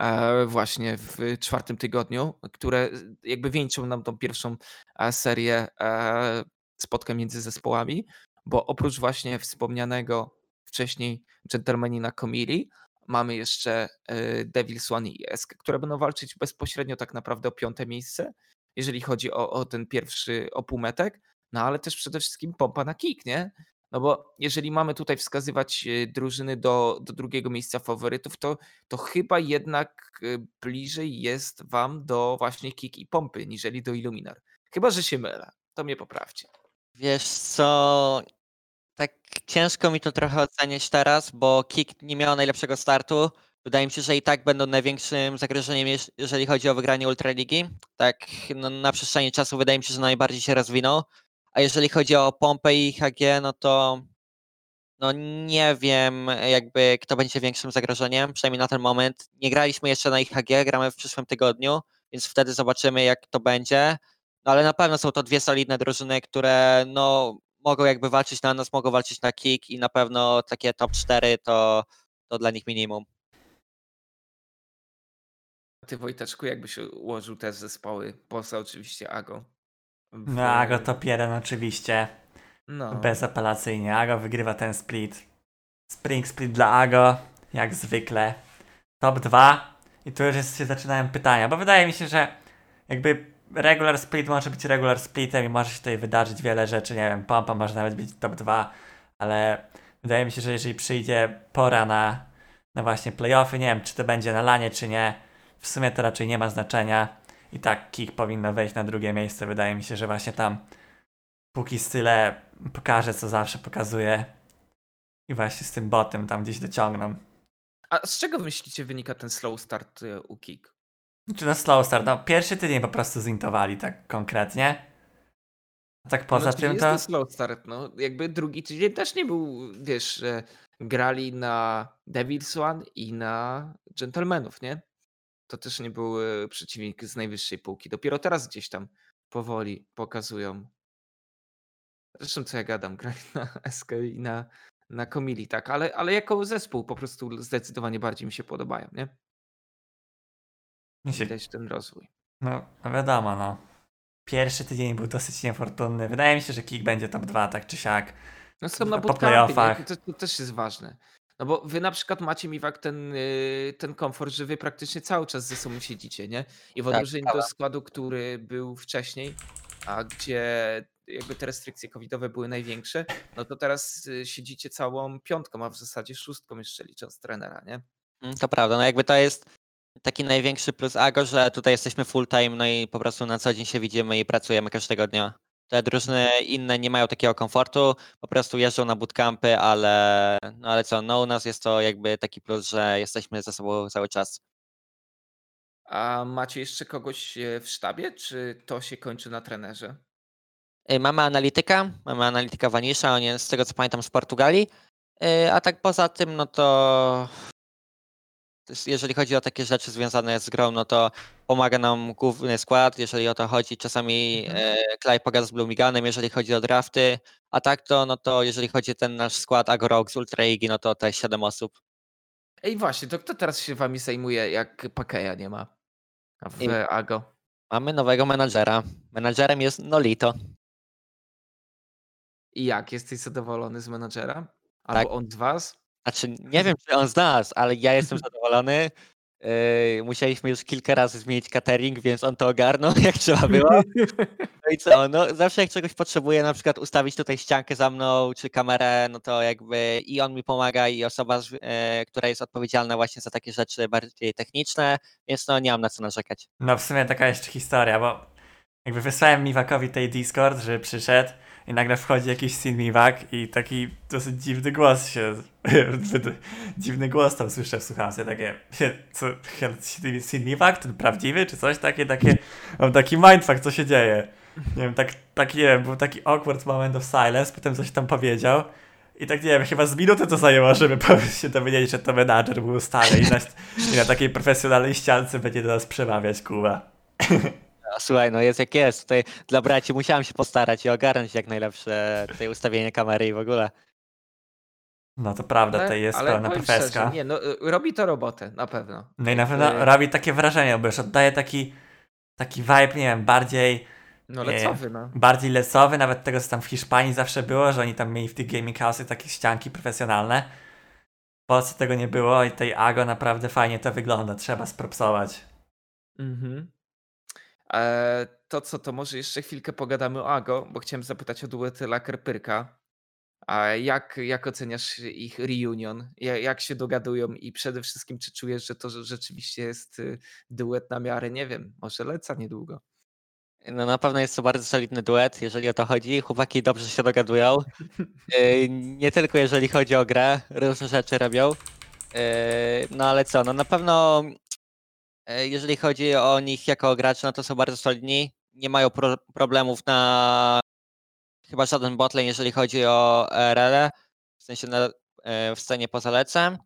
e, właśnie w czwartym tygodniu, które jakby wieńczą nam tą pierwszą e, serię e, spotkań między zespołami, bo oprócz właśnie wspomnianego wcześniej Gentlemani na Komili, mamy jeszcze e, Devil Swan i ESK, które będą walczyć bezpośrednio tak naprawdę o piąte miejsce, jeżeli chodzi o, o ten pierwszy opółmetek, no ale też przede wszystkim pompa na kick, nie? No bo jeżeli mamy tutaj wskazywać e, drużyny do, do drugiego miejsca faworytów, to, to chyba jednak e, bliżej jest wam do właśnie kick i pompy, niżeli do Illuminar. Chyba, że się mylę. To mnie poprawcie. Wiesz co, tak ciężko mi to trochę oceniać teraz, bo Kick nie miał najlepszego startu. Wydaje mi się, że i tak będą największym zagrożeniem, jeż- jeżeli chodzi o wygranie Ultraligi. Tak no, na przestrzeni czasu wydaje mi się, że najbardziej się rozwinął. A jeżeli chodzi o Pompę i HG, no to no nie wiem jakby kto będzie większym zagrożeniem, przynajmniej na ten moment. Nie graliśmy jeszcze na ich HG, gramy w przyszłym tygodniu, więc wtedy zobaczymy jak to będzie. No ale na pewno są to dwie solidne drużyny, które no mogą jakby walczyć na nas, mogą walczyć na kick i na pewno takie top 4 to, to dla nich minimum. A ty Wojteczku, jakbyś ułożył te zespoły, poza oczywiście Ago. w- No, Ago top 1 oczywiście. No. Bezapelacyjnie. Ago wygrywa ten split. Spring split dla Ago, jak zwykle. Top 2. I tu już jest, się zaczynają pytania, bo wydaje mi się, że jakby regular split może być regular splitem i może się tutaj wydarzyć wiele rzeczy. Nie wiem, pompa może nawet być top 2, ale wydaje mi się, że jeżeli przyjdzie pora na, na właśnie playoffy, nie wiem, czy to będzie na lanie, czy nie, w sumie to raczej nie ma znaczenia. I tak Kick powinno wejść na drugie miejsce. Wydaje mi się, że właśnie tam póki Style pokaże, co zawsze pokazuje. I właśnie z tym botem tam gdzieś dociągną. A z czego myślicie wynika ten slow start y, u Kick? Czy no slow start? No pierwszy tydzień po prostu zintowali tak konkretnie. A tak poza no, tym jest to... slow start, no. Jakby drugi tydzień też nie był, wiesz, że grali na Devil's One i na Gentlemanów, nie? To też nie był y, przeciwnik z najwyższej półki. Dopiero teraz gdzieś tam powoli pokazują. Zresztą co ja gadam, grali na SK i na, na Komili, tak, ale, ale jako zespół po prostu zdecydowanie bardziej mi się podobają, nie? Mi Widać ten rozwój. no, no wiadomo, no. Pierwszy tydzień był dosyć niefortunny. Wydaje mi się, że Kick będzie top 2, tak czy siak. No są na playoffach. To, to też jest ważne. No bo wy na przykład macie Miwak ten, y, ten komfort, że wy praktycznie cały czas ze sobą siedzicie, nie? I w Tak, odróżnieniu do prawda. składu, który był wcześniej, a gdzie jakby te restrykcje covidowe były największe, no to teraz y, siedzicie całą piątką, a w zasadzie szóstką jeszcze licząc trenera, nie? Mm, To prawda, no jakby to jest taki największy plus Ago, że tutaj jesteśmy full time, no i po prostu na co dzień się widzimy i pracujemy każdego dnia. Te drużyny inne nie mają takiego komfortu, po prostu jeżdżą na bootcampy, ale no ale co, no u nas jest to jakby taki plus, że jesteśmy ze sobą cały czas. A macie jeszcze kogoś e, w sztabie, czy to się kończy na trenerze? Y, Mamy analityka, mamy analityka Vanisha, on jest z tego co pamiętam z Portugalii, Y, a tak poza tym, no to jeżeli chodzi o takie rzeczy związane z grą, no to pomaga nam główny skład, jeżeli o to chodzi. Czasami Mhm. e, Klaj poga z Blumiganem, jeżeli chodzi o drafty, a tak to, no to jeżeli chodzi o ten nasz skład Agorok z Ultra Igi, no to te 7 osób. Ej, właśnie, to kto teraz się wami zajmuje, jak Pakeja nie ma w I- Ago? Mamy nowego menadżera. Menadżerem jest Nolito. I jak? Jesteś zadowolony z menadżera? Tak. Albo on z was? Znaczy, nie wiem, czy on z nas, ale ja jestem zadowolony. Yy, musieliśmy już kilka razy zmienić catering, więc on to ogarnął, jak trzeba było. No i co, no zawsze jak czegoś potrzebuję, na przykład ustawić tutaj ściankę za mną, czy kamerę, no to jakby i on mi pomaga i osoba, e, która jest odpowiedzialna właśnie za takie rzeczy bardziej techniczne, więc no nie mam na co narzekać. No w sumie taka jeszcze historia, bo jakby wysłałem Miwakowi tej Discord, że przyszedł i nagle wchodzi jakiś Sin Miwak i taki dosyć dziwny głos się, dziwny głos tam słyszę w słuchawce, takie, co, Sin Miwak, ten prawdziwy, czy coś takie, takie, mam taki mindfuck, co się dzieje. Nie wiem, tak, tak nie wiem, był taki awkward moment of silence, potem coś tam powiedział i tak nie wiem, chyba z minuty to zajęło, żeby się dowiedzieć, że to menadżer był stary i na, i na takiej profesjonalnej ściance będzie do nas przemawiać, Kuba. Słuchaj, no jest jak jest. Tutaj dla braci musiałem się postarać i ogarnąć jak najlepsze tutaj ustawienie kamery i w ogóle. No to prawda, to jest pełna powiem profeska. nie, no, y, robi to robotę, na pewno. No i na pewno Jakby- robi takie wrażenie, bo już oddaje taki, taki vibe, nie wiem, bardziej, No Nie. lecowy, no. bardziej lesowy, nawet tego, co tam w Hiszpanii zawsze było, że oni tam mieli w tych gaming house'ach takie ścianki profesjonalne. W Polsce tego nie było i tej Ago naprawdę fajnie to wygląda, trzeba spropsować. Mhm. E, to co, to może jeszcze chwilkę pogadamy o Ago, bo chciałem zapytać o duety Laker-Pyrka. A jak, jak oceniasz ich reunion? Ja- Jak się dogadują i przede wszystkim, czy czujesz, że to rzeczywiście jest y, duet na miarę, nie wiem, może leca niedługo? No na pewno jest to bardzo solidny duet, jeżeli o to chodzi. Chłopaki dobrze się dogadują. Yy, Nie tylko jeżeli chodzi o grę, różne rzeczy robią. Yy, No ale co, no na pewno jeżeli chodzi o nich jako graczy, no to są bardzo solidni. Nie mają pro problemów na chyba żaden botlane, jeżeli chodzi o RL, w sensie na, yy, w scenie poza lecem.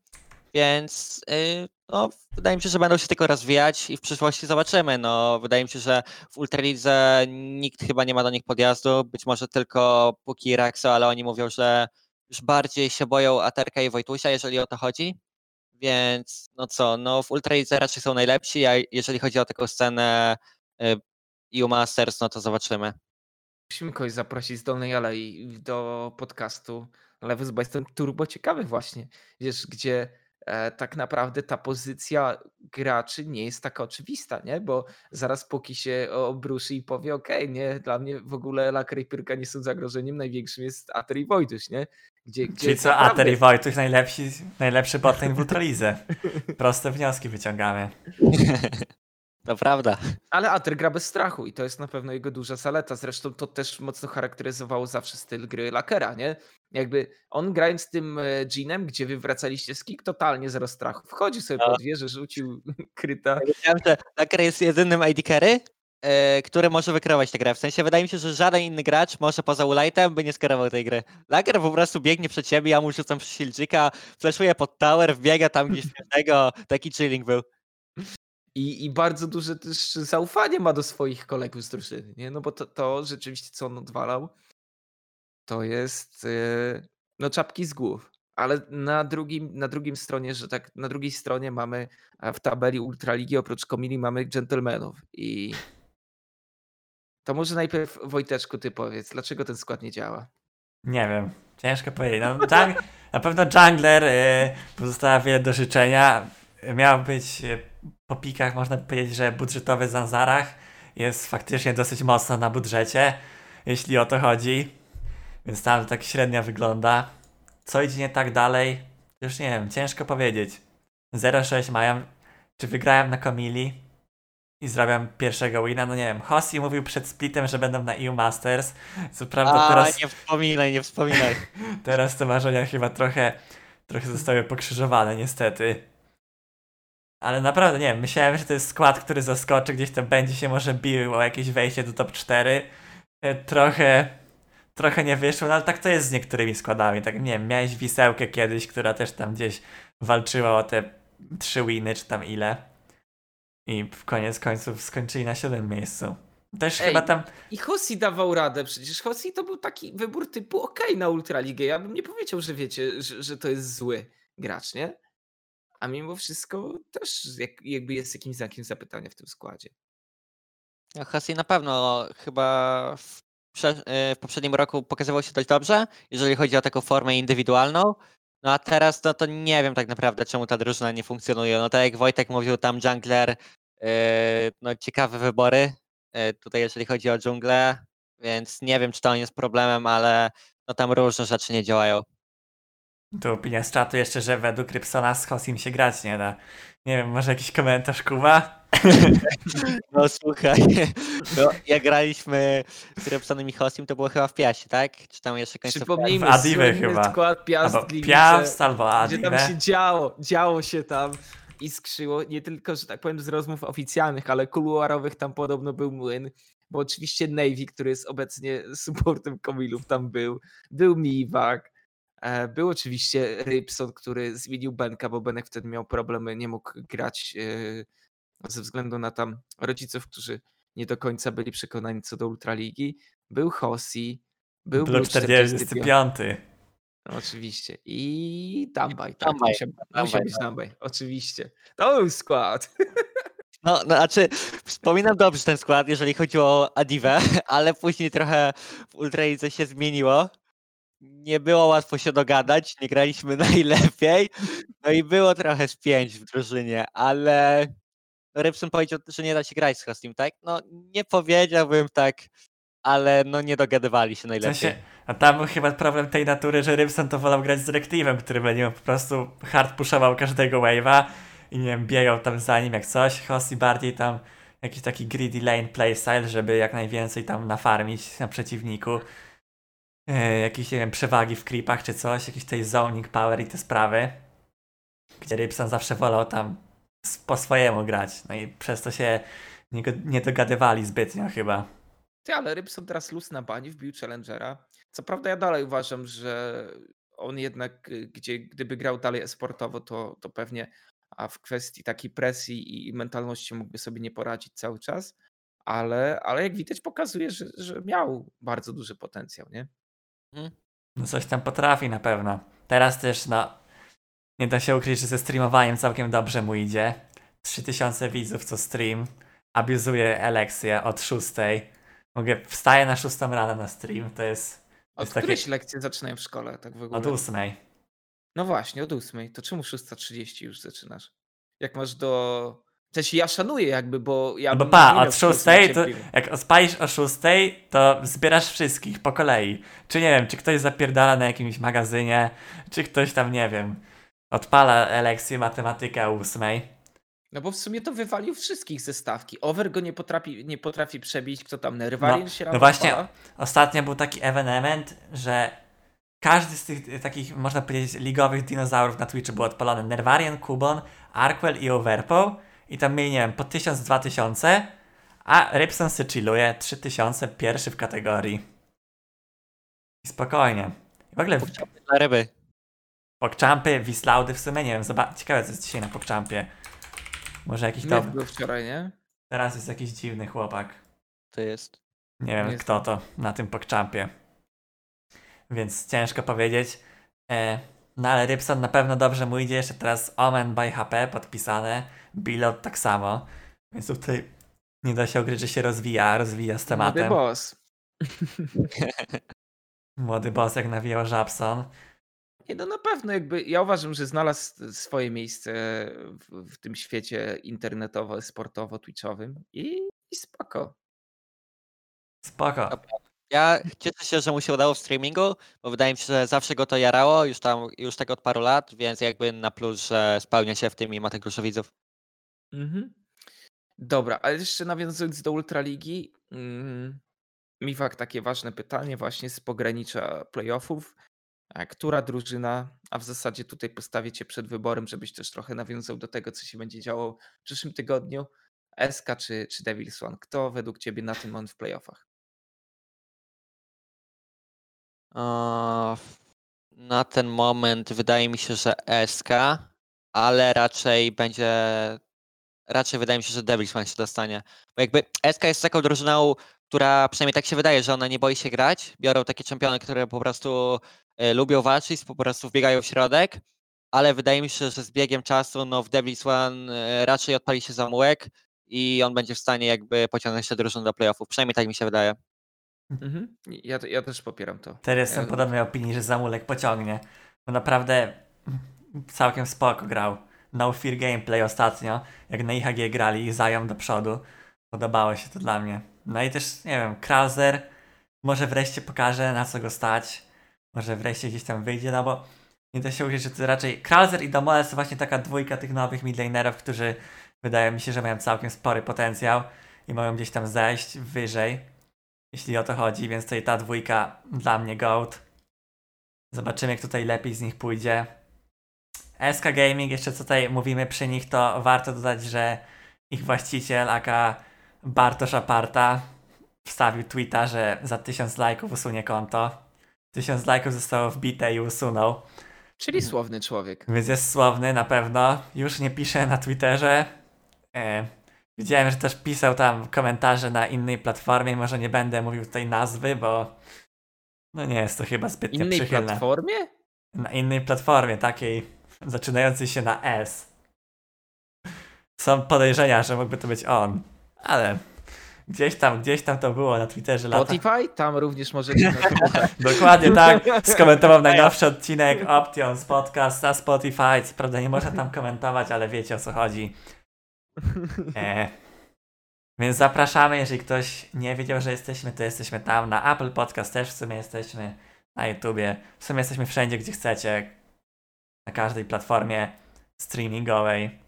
Więc yy, no, wydaje mi się, że będą się tylko rozwijać i w przyszłości zobaczymy. No, wydaje mi się, że w Ultralidze nikt chyba nie ma do nich podjazdu. Być może tylko Puki i ale oni mówią, że już bardziej się boją Aterka i Wojtusia, jeżeli o to chodzi. Więc no co, no w Ultralidze raczej są najlepsi, a jeżeli chodzi o taką scenę y, EU Masters, no to zobaczymy. Musimy kogoś zaprosić z Dolnej Alei do podcastu Levels, bo jestem turbo ciekawy właśnie, wiesz, gdzie tak naprawdę ta pozycja graczy nie jest taka oczywista, nie? Bo zaraz póki się obruszy i powie, okej, nie, dla mnie w ogóle Laker i Pyrka nie są zagrożeniem, największym jest Ater i Wojtuś, nie? Gdzie, gdzie Czyli co, naprawdę- Ater i Wojtuch najlepsi, najlepszy botlane w Ultralidze. Proste wnioski wyciągamy. To prawda. Ale Ater gra bez strachu i to jest na pewno jego duża zaleta. Zresztą to też mocno charakteryzowało zawsze styl gry Lakera, nie? Jakby on grając tym e, Jeanem, gdzie wy wracaliście z kick, totalnie zero strachu. Wchodził sobie No. pod wieżę, rzucił kryta. Wiedziałem, że Laker jest jedynym AD carry, e, który może wykreować tę grę. W sensie wydaje mi się, że żaden inny gracz, może poza Ulightem, by nie skierował tej gry. Laker po prostu biegnie przed siebie, ja mu rzucam Shieldżyka, flashuje pod tower, wbiega tam gdzieś śmiesznego, taki chilling był. I, I bardzo duże też zaufanie ma do swoich kolegów z drużyny, nie? No bo to, to rzeczywiście, co on odwalał, to jest e, no czapki z głów. Ale na drugim, na drugim stronie, że tak, na drugiej stronie mamy w tabeli Ultraligi oprócz Komili mamy gentlemanów i to może najpierw Wojteczku ty powiedz, dlaczego ten skład nie działa? Nie wiem, ciężko powiedzieć. No, na pewno jungler y, pozostała wiele do życzenia. Miał być y, po pikach, można powiedzieć, że budżetowy Zanzarach jest faktycznie dosyć mocno na budżecie, jeśli o to chodzi. Więc tam tak średnio wygląda. Co idzie nie tak dalej? Już nie wiem, ciężko powiedzieć. 0-6 mają. Czy wygrałem na Komili i zrobią pierwszego wina? No nie wiem. Hossi mówił przed splitem, że będą na EU Masters. Co prawda A, teraz... nie wspominaj, nie wspominaj. Teraz te marzenia chyba trochę, trochę zostały pokrzyżowane, niestety. Ale naprawdę nie wiem, myślałem, że to jest skład, który zaskoczy, gdzieś tam będzie się może bił o jakieś wejście do top 4. E, Trochę, trochę nie wyszło, no ale tak to jest z niektórymi składami. Tak nie wiem, miałeś Wisełkę kiedyś, która też tam gdzieś walczyła o te trzy winy, czy tam ile. I w koniec końców skończyli na siódmym miejscu. Też Ej, chyba tam. I Hossi dawał radę, przecież Hossi to był taki wybór typu okej na Ultraligę. Ja bym nie powiedział, że wiecie, że, że to jest zły gracz, nie? A mimo wszystko też jak, jakby jest jakimś znakiem zapytania w tym składzie. No, Hussey na pewno chyba w, e, w poprzednim roku pokazywał się dość dobrze, jeżeli chodzi o taką formę indywidualną. No a teraz no to nie wiem tak naprawdę, czemu ta drużyna nie funkcjonuje. No tak jak Wojtek mówił, tam jungler, e, no ciekawe wybory e, tutaj jeżeli chodzi o dżunglę, więc nie wiem, czy to jest problemem, ale no tam różne rzeczy nie działają. Tu opinia z czatu jeszcze, że według Rybsona z Hosim się grać nie da. Nie wiem, może jakiś komentarz Kuba? No słuchaj, no, jak graliśmy z Repsonem i Hostim, to było chyba w Piasie, tak? Czy tam jeszcze końcówka? Przypomnijmy, słynny chyba. skład Piast Albo Gliwice, Piast, albo gdzie tam się działo, działo się tam i skrzyło, nie tylko, że tak powiem, z rozmów oficjalnych, ale kuluarowych tam podobno był młyn, bo oczywiście Navy, który jest obecnie supportem Komilów, tam był, był Miwak, był oczywiście Rybson, który zmienił Benka, bo Benek wtedy miał problemy, nie mógł grać e, ze względu na tam rodziców, którzy nie do końca byli przekonani co do Ultraligi. Był Hossi, był Blue Blue 45. 45. No, Oczywiście. I Dambaj, tak. Dambaj, Musiał, Dambaj, musiał być Dambaj, oczywiście. To był skład. No, no, znaczy, wspominam dobrze ten skład, jeżeli chodzi o Adivę, ale później trochę w Ultralidze się zmieniło. Nie było łatwo się dogadać, nie graliśmy najlepiej, no i było trochę spięć w drużynie, ale Rybson powiedział, że nie da się grać z Hostim, tak? No, nie powiedziałbym tak, ale no nie dogadywali się W najlepiej. sensie, a tam był chyba problem tej natury, że Rybson to wolał grać z Reaktivem, który będzie po prostu hard pushował każdego wave'a i nie wiem, biegał tam za nim jak coś. Hossi bardziej tam jakiś taki greedy lane playstyle, żeby jak najwięcej tam nafarmić na przeciwniku. E, jakieś, nie wiem, przewagi w creepach czy coś, jakiś tej zoning power i te sprawy. Gdzie Rybson zawsze wolał tam po swojemu grać. No i przez to się nie, nie dogadywali zbytnio chyba. Ty, ale Rybson teraz luz na bani, wbił Challengera. Co prawda ja dalej uważam, że on jednak, y, gdzie, gdyby grał dalej esportowo, to, to pewnie a w kwestii takiej presji i mentalności mógłby sobie nie poradzić cały czas. Ale, ale jak widać pokazuje, że, że miał bardzo duży potencjał, nie? No coś tam potrafi na pewno. Teraz też, no, nie da się ukryć, że ze streamowaniem całkiem dobrze mu idzie. 3000 widzów co stream. Abuzuje Aleksję od 6. Mogę, wstaję na 6 rano na stream, to jest Od Jest takie- lekcje zaczynają w szkole, tak w ogóle? od 8. No właśnie, od 8. To czemu 6.30 już zaczynasz? Jak masz do. Też ja szanuję jakby, bo ja. No bo pa, od 6 to jak odpalisz o 6, to zbierasz wszystkich po kolei. Czy nie wiem, czy ktoś zapierdala na jakimś magazynie, czy ktoś tam, nie wiem, odpala lekcję matematykę o 8. No bo w sumie to wywalił wszystkich ze stawki. Over go nie potrafi, nie potrafi przebić, kto tam Nerwarian się no właśnie, odpala. Ostatnio był taki ewenement, że każdy z tych takich, można powiedzieć, ligowych dinozaurów na Twitchu był odpalony. Nervarian, Kubon, Arkwell i Overpool. I tam mieli, nie wiem, po 1000-2000, a Rybson se chilluje 3000, pierwszy w kategorii. I spokojnie. I w ogóle w Dla ryby. PogChampy, Wislaudy w sumie, nie wiem, zobacz, ciekawe co jest dzisiaj na PogChampie. Może jakiś top. był wczoraj, nie? Teraz jest jakiś dziwny chłopak. To jest. Nie wiem Jest. kto to na tym pokczampie. Więc ciężko powiedzieć. E, no ale Rybson na pewno dobrze mu idzie. Jeszcze teraz Omen by HP podpisane. Bilot tak samo. Więc tutaj nie da się ukryć, że się rozwija, rozwija z Młody tematem. boss. Młody boss jak nawijał Żabson. Nie, no na pewno jakby, ja uważam, że znalazł swoje miejsce w, w tym świecie internetowo, sportowo, twitchowym i, i spoko. Spoko. Ja cieszę się, że mu się udało w streamingu, bo wydaje mi się, że zawsze go to jarało, już tam, już tak od paru lat, więc jakby na plus, że spełnia się w tym i ma tak dużo widzów. Mhm. Dobra, ale jeszcze nawiązując do Ultraligi, mm, Miwak, takie ważne pytanie właśnie z pogranicza playoffów. A Która drużyna, a w zasadzie tutaj postawię cię przed wyborem, żebyś też trochę nawiązał do tego, co się będzie działo w przyszłym tygodniu, SK czy, czy Devil's One? Kto według ciebie na tym moment w playoffach? Na ten moment wydaje mi się, że SK, ale raczej będzie, raczej wydaje mi się, że Devils One się dostanie. Bo jakby SK jest taką drużyną, która przynajmniej tak się wydaje, że ona nie boi się grać. Biorą takie czempiony, które po prostu e, lubią walczyć, po prostu wbiegają w środek, ale wydaje mi się, że z biegiem czasu no, w Devils One e, raczej odpali się zamułek i on będzie w stanie jakby pociągnąć tę drużynę do playoffów. Przynajmniej tak mi się wydaje. Mhm. Ja, ja też popieram to. Teraz jestem Ja- podobnej opinii, że Zamulek pociągnie. Bo naprawdę całkiem spoko grał. No Fear Gameplay ostatnio, jak na IHG grali i zają do przodu. Podobało się to dla mnie. No i też, nie wiem, Krauser może wreszcie pokaże na co go stać. Może wreszcie gdzieś tam wyjdzie, no bo nie da się uwierzyć, że to raczej Krauser i Domoles to właśnie taka dwójka tych nowych midlanerów, którzy wydaje mi się, że mają całkiem spory potencjał i mogą gdzieś tam zejść wyżej, jeśli o to chodzi, więc tutaj ta dwójka dla mnie GOAT. Zobaczymy, jak tutaj lepiej z nich pójdzie. SK Gaming, jeszcze co tutaj mówimy przy nich, to warto dodać, że ich właściciel, aka Bartosz Aparta, wstawił tweeta, że za 1000 lajków usunie konto. 1000 lajków zostało wbite i usunął. Czyli słowny człowiek. Więc jest słowny na pewno. Już nie pisze na Twitterze. E, widziałem, że też pisał tam komentarze na innej platformie. Może nie będę mówił tutaj nazwy, bo no nie jest to chyba zbytnio Innej przychylne. platformie? Na innej platformie, takiej zaczynającej się na S. Są podejrzenia, że mógłby to być on, ale gdzieś tam, gdzieś tam to było na Twitterze lata. Spotify? Tam również możecie. Dokładnie tak. Skomentował najnowszy odcinek Options Podcast na Spotify. Co prawda nie można tam komentować, ale wiecie o co chodzi. E, więc zapraszamy, jeżeli ktoś nie wiedział, że jesteśmy, to jesteśmy tam. Na Apple Podcast też w sumie jesteśmy. Na YouTubie. W sumie jesteśmy wszędzie, gdzie chcecie. Na każdej platformie streamingowej.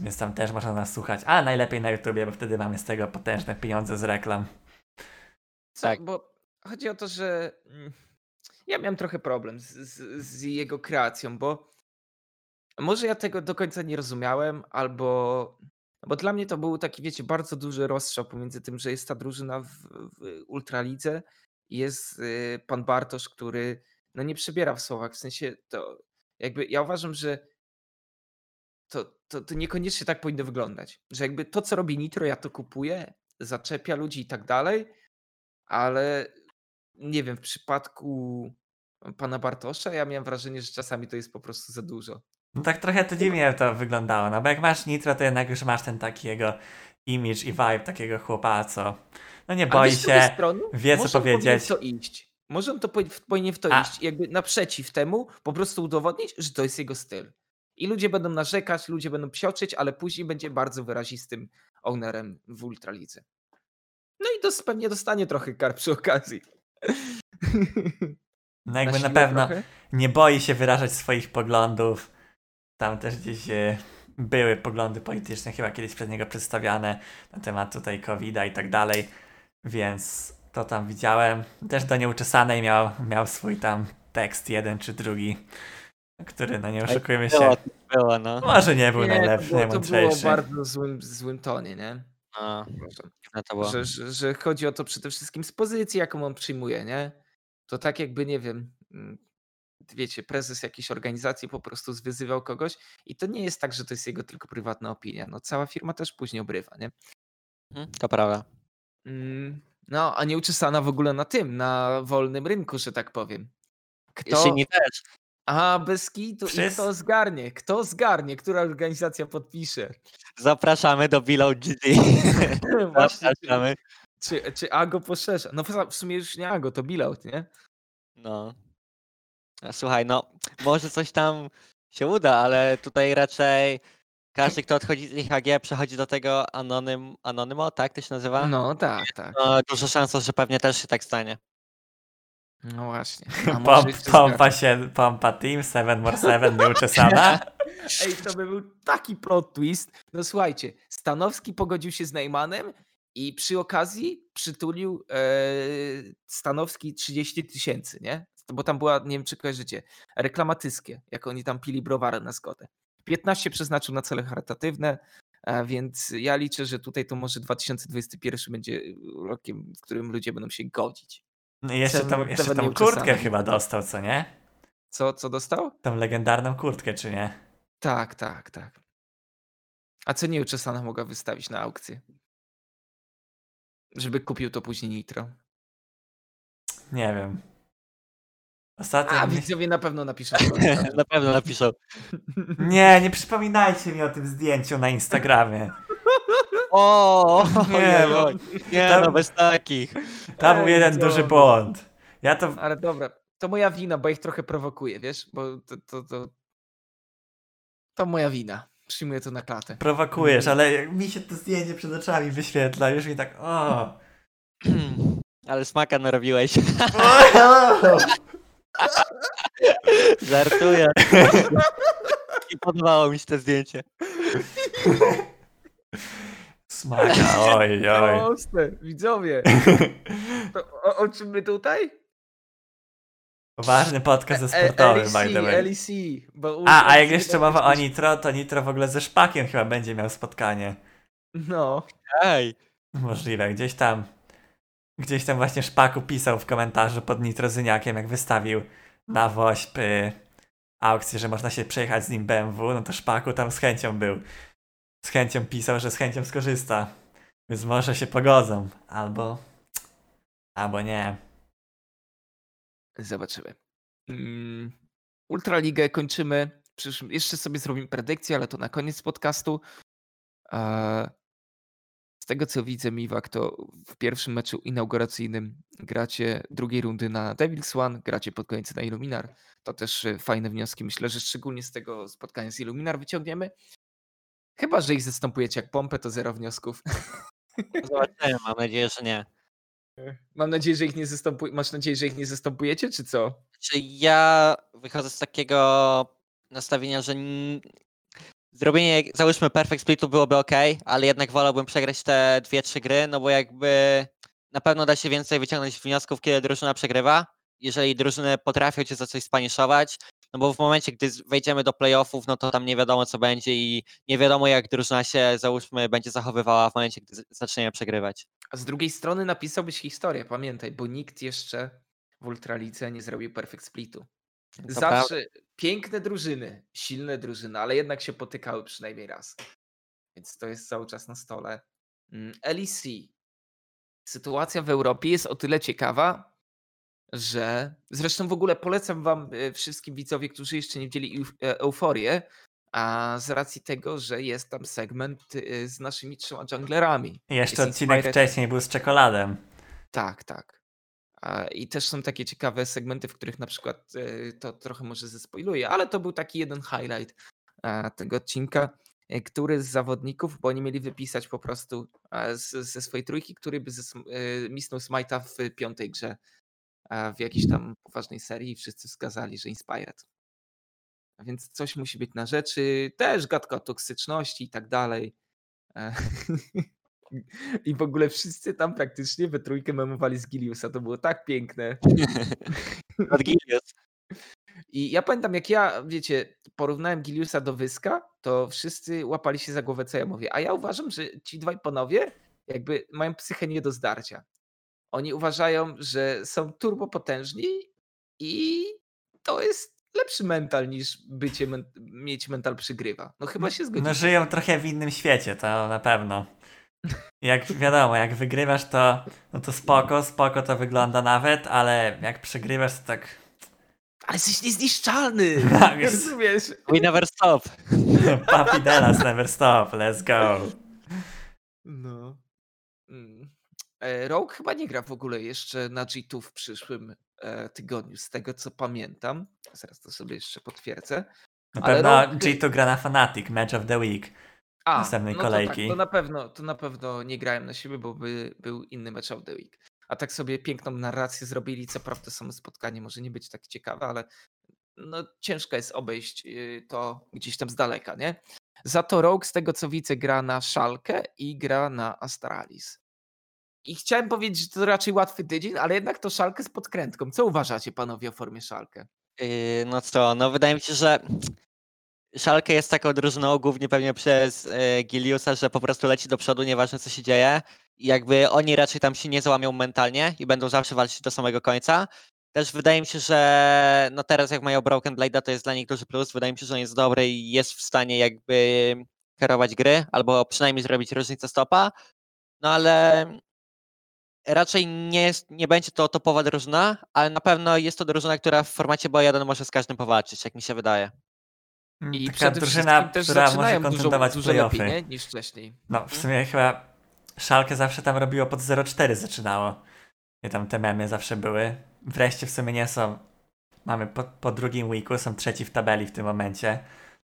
Więc tam też można nas słuchać. Ale najlepiej na YouTubie, bo wtedy mamy z tego potężne pieniądze z reklam. Co, Tak. Bo chodzi o to, że mm, ja miałem trochę problem z, z, z jego kreacją, bo może ja tego do końca nie rozumiałem, albo bo dla mnie to był taki, wiecie, bardzo duży rozstrzał pomiędzy tym, że jest ta drużyna w, w Ultralidze i jest y, pan Bartosz, który no nie przebiera w słowach, w sensie to jakby ja uważam, że to, to, to niekoniecznie tak powinno wyglądać, że jakby to, co robi Nitro, ja to kupuję, zaczepia ludzi i tak dalej, ale nie wiem, w przypadku pana Bartosza ja miałem wrażenie, że czasami to jest po prostu za dużo. No tak trochę to dziwnie to wyglądało, no bo jak masz Nitro, to jednak już masz ten taki jego image i vibe takiego chłopa, co no nie boi się, strony, wie co powiedzieć. to iść. Może on to powi- powinien w to A. iść jakby naprzeciw temu po prostu udowodnić, że to jest jego styl. I ludzie będą narzekać, ludzie będą psioczyć, ale później będzie bardzo wyrazistym ownerem w Ultralidze. No i dos- pewnie dostanie trochę kar przy okazji. No jakby na siłę pewno trochę. nie boi się wyrażać swoich poglądów. Tam też gdzieś e, były poglądy polityczne chyba kiedyś przez niego przedstawiane na temat tutaj covid i tak dalej, więc to tam widziałem. Też do nieuczesanej miał, miał swój tam tekst jeden czy drugi, który no nie oszukujmy się, no. może nie był Nie, najlepszy, to było, to było najmądrzejszy. bardzo złym, złym tonie, nie? no. To było. Że, że, że chodzi o to przede wszystkim z pozycji, jaką on przyjmuje, nie? To tak jakby, nie wiem, mm, wiecie, prezes jakiejś organizacji po prostu zwyzywał kogoś i to nie jest tak, że to jest jego tylko prywatna opinia. No cała firma też później obrywa, nie? Mhm, To prawda. Mm, No, a nie uczesana w ogóle na tym, na wolnym rynku, że tak powiem. Kto... Nie też. Aha, bez kitu. I Wszyscy- kto zgarnie? Kto zgarnie? Która organizacja podpisze? Zapraszamy do Below GG. Właśnie, czy, Zapraszamy. czy, czy Ago poszerza? No w sumie już nie Ago, to Bilout, nie? No. A Słuchaj, no, może coś tam się uda, ale tutaj raczej każdy, kto odchodzi z IHG, przechodzi do tego anonym, Anonymo, tak to się nazywa? No tak, tak. No, dużo szans, że pewnie też się tak stanie. No właśnie. Pom, pompa się, pompa team, 7 more 7, nieuczesana. Ej, to by był taki plot twist. No słuchajcie, Stanowski pogodził się z Neymanem i przy okazji przytulił e, Stanowski 30 tysięcy, nie? Bo tam była, nie wiem czy kojarzycie, reklama Tyskie, jak oni tam pili browary na zgodę. 15 przeznaczył na cele charytatywne, a więc ja liczę, że tutaj to może 2021 będzie rokiem, w którym ludzie będą się godzić. No i jeszcze tą, jeszcze nieuczesane. kurtkę chyba dostał, co nie? Co, co dostał? Tą legendarną kurtkę, czy nie? Tak, tak, tak. A co nieuczesana mogła wystawić na aukcję? Żeby kupił to później Nitro. Nie wiem. Ostatnio. A mi- widzowie na pewno napiszą. Na pewno napiszą. Nie, nie przypominajcie mi o tym zdjęciu na Instagramie. O, Nie, nie, bo- nie tam- no, bez takich. Tam był jeden widzowie. duży błąd. Ja to. Ale dobra, to moja wina, bo ich trochę prowokuję, wiesz? Bo to, to, to, to moja wina. Przyjmuję to na klatę. Prowokujesz, ale jak mi się to zdjęcie przed oczami wyświetla, już mi tak. O! Ale smaka narobiłeś. Żartuję. Nie podobało mi się to zdjęcie. Smaka, oj, oj. Proste, widzowie. To, o, o czym my tutaj? Ważny podcast E- sportowy, LEC, by the way. LEC, bo u- A, a jak jeszcze mowa o Nitro, to Nitro w ogóle ze Szpakiem chyba będzie miał spotkanie. No, Ej, Możliwe, gdzieś tam. Gdzieś tam właśnie Szpaku pisał w komentarzu pod Nitrozyniakiem, jak wystawił na Wośp y, aukcję, że można się przejechać z nim BMW, no to Szpaku tam z chęcią był. Z chęcią pisał, że z chęcią skorzysta. Więc może się pogodzą. Albo... Albo nie. zobaczymy. Mm, Ultraligę kończymy. jeszcze sobie zrobimy predykcję, ale to na koniec podcastu. E, Z tego co widzę, Miwak, to w pierwszym meczu inauguracyjnym gracie drugiej rundy na Devil's One, gracie pod koniec na Illuminar. To też e, fajne wnioski. Myślę, że szczególnie z tego spotkania z Illuminar wyciągniemy. Chyba, że ich zastępujecie jak pompę, to zero wniosków. zobaczymy, mam nadzieję, że nie. Mam nadzieję, że ich nie zastępuj... Masz nadzieję, że ich nie zastępujecie, czy co? Czy ja wychodzę z takiego nastawienia, że zrobienie, załóżmy, perfect splitu byłoby ok, ale jednak wolałbym przegrać te dwie, trzy gry, no bo jakby na pewno da się więcej wyciągnąć wniosków, kiedy drużyna przegrywa, jeżeli drużyny potrafią cię za coś spaniszować, no bo w momencie, gdy wejdziemy do playoffów, no to tam nie wiadomo, co będzie i nie wiadomo, jak drużyna się, załóżmy, będzie zachowywała w momencie, gdy zaczniemy przegrywać. A z drugiej strony napisałbyś historię, pamiętaj, bo nikt jeszcze w Ultralice nie zrobił perfect splitu. To Zawsze piękne drużyny, silne drużyny, ale jednak się potykały przynajmniej raz. Więc to jest cały czas na stole. Mm, LEC. Sytuacja w Europie jest o tyle ciekawa, że zresztą w ogóle polecam wam e, wszystkim widzowie, którzy jeszcze nie widzieli e, euforię, a z racji tego, że jest tam segment e, z naszymi trzema junglerami. Jeszcze Jest odcinek Inspired- wcześniej był z czekoladem. Tak, tak. I też są takie ciekawe segmenty, w których na przykład e, to trochę może zespoiluję, ale to był taki jeden highlight tego odcinka, e, który z zawodników, bo oni mieli wypisać po prostu ze swojej trójki, który by e, misnął Smite'a w piątej grze w jakiejś tam poważnej serii i wszyscy wskazali, że Inspired. Więc coś musi być na rzeczy, też gadka o toksyczności i tak dalej. I w ogóle wszyscy tam praktycznie we trójkę memowali z Giliusa. To było tak piękne. Adgilius. I ja pamiętam, jak ja, wiecie, porównałem Giliusa do Wyska, to wszyscy łapali się za głowę, co ja mówię. A ja uważam, że ci dwaj panowie jakby mają psychę nie do zdarcia. Oni uważają, że są turbopotężni i to jest lepszy mental niż bycie men- mieć mental przygrywa. No chyba się No zgodzicie. żyją trochę w innym świecie, to na pewno. Jak wiadomo, jak wygrywasz to, no to spoko, spoko to wygląda nawet, ale jak przegrywasz to tak... Ale jesteś niezniszczalny! Tak jest. Rozumiesz? We never stop. Papi Delas never stop, let's go. No. Mm. E, Rogue chyba nie gra w ogóle jeszcze na G2 w przyszłym e, tygodniu, z tego co pamiętam. Zaraz to sobie jeszcze potwierdzę. Na Ale pewno Rogue- G2 gra na Fnatic, Match of the Week. A, Następnej no kolejki. To, tak, to, na pewno, to na pewno nie grałem na siebie, bo by był inny match of the week. A tak sobie piękną narrację zrobili. Co prawda samo spotkanie może nie być tak ciekawe, ale no, ciężko jest obejść y, to gdzieś tam z daleka, nie? Za to Rogue, z tego co widzę, gra na Szalkę i gra na Astralis. I chciałem powiedzieć, że to raczej łatwy tydzień, ale jednak to Szalkę z podkrętką. Co uważacie, panowie, o formie Szalkę? Yy, No co, no wydaje mi się, że Szalkę jest taką drużyną głównie pewnie przez e, Giliusa, że po prostu leci do przodu, nieważne co się dzieje. I jakby oni raczej tam się nie załamią mentalnie i będą zawsze walczyć do samego końca. Też wydaje mi się, że no teraz jak mają Broken Blade'a, to jest dla nich duży plus. Wydaje mi się, że on jest dobry i jest w stanie jakby kierować gry, albo przynajmniej zrobić różnicę stopa. No ale raczej nie, jest, nie będzie to topowa drużyna, ale na pewno jest to drużyna, która w formacie boja 1 może z każdym powalczyć, jak mi się wydaje. I Taka drużyna, też która może zaczynają dużo, kontentować dużo lepiej nie? niż wcześniej. No, w sumie chyba Szalkę zawsze tam robiło pod 0,4 zaczynało. I tam te memy zawsze były. Wreszcie w sumie nie są. Mamy po, po drugim weeku, są trzeci w tabeli w tym momencie.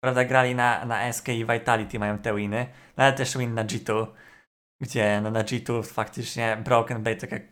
Prawda, grali na, na SK i Vitality, mają te winy, no ale też win na G2, gdzie no, na G2 faktycznie Broken Blade, tak jak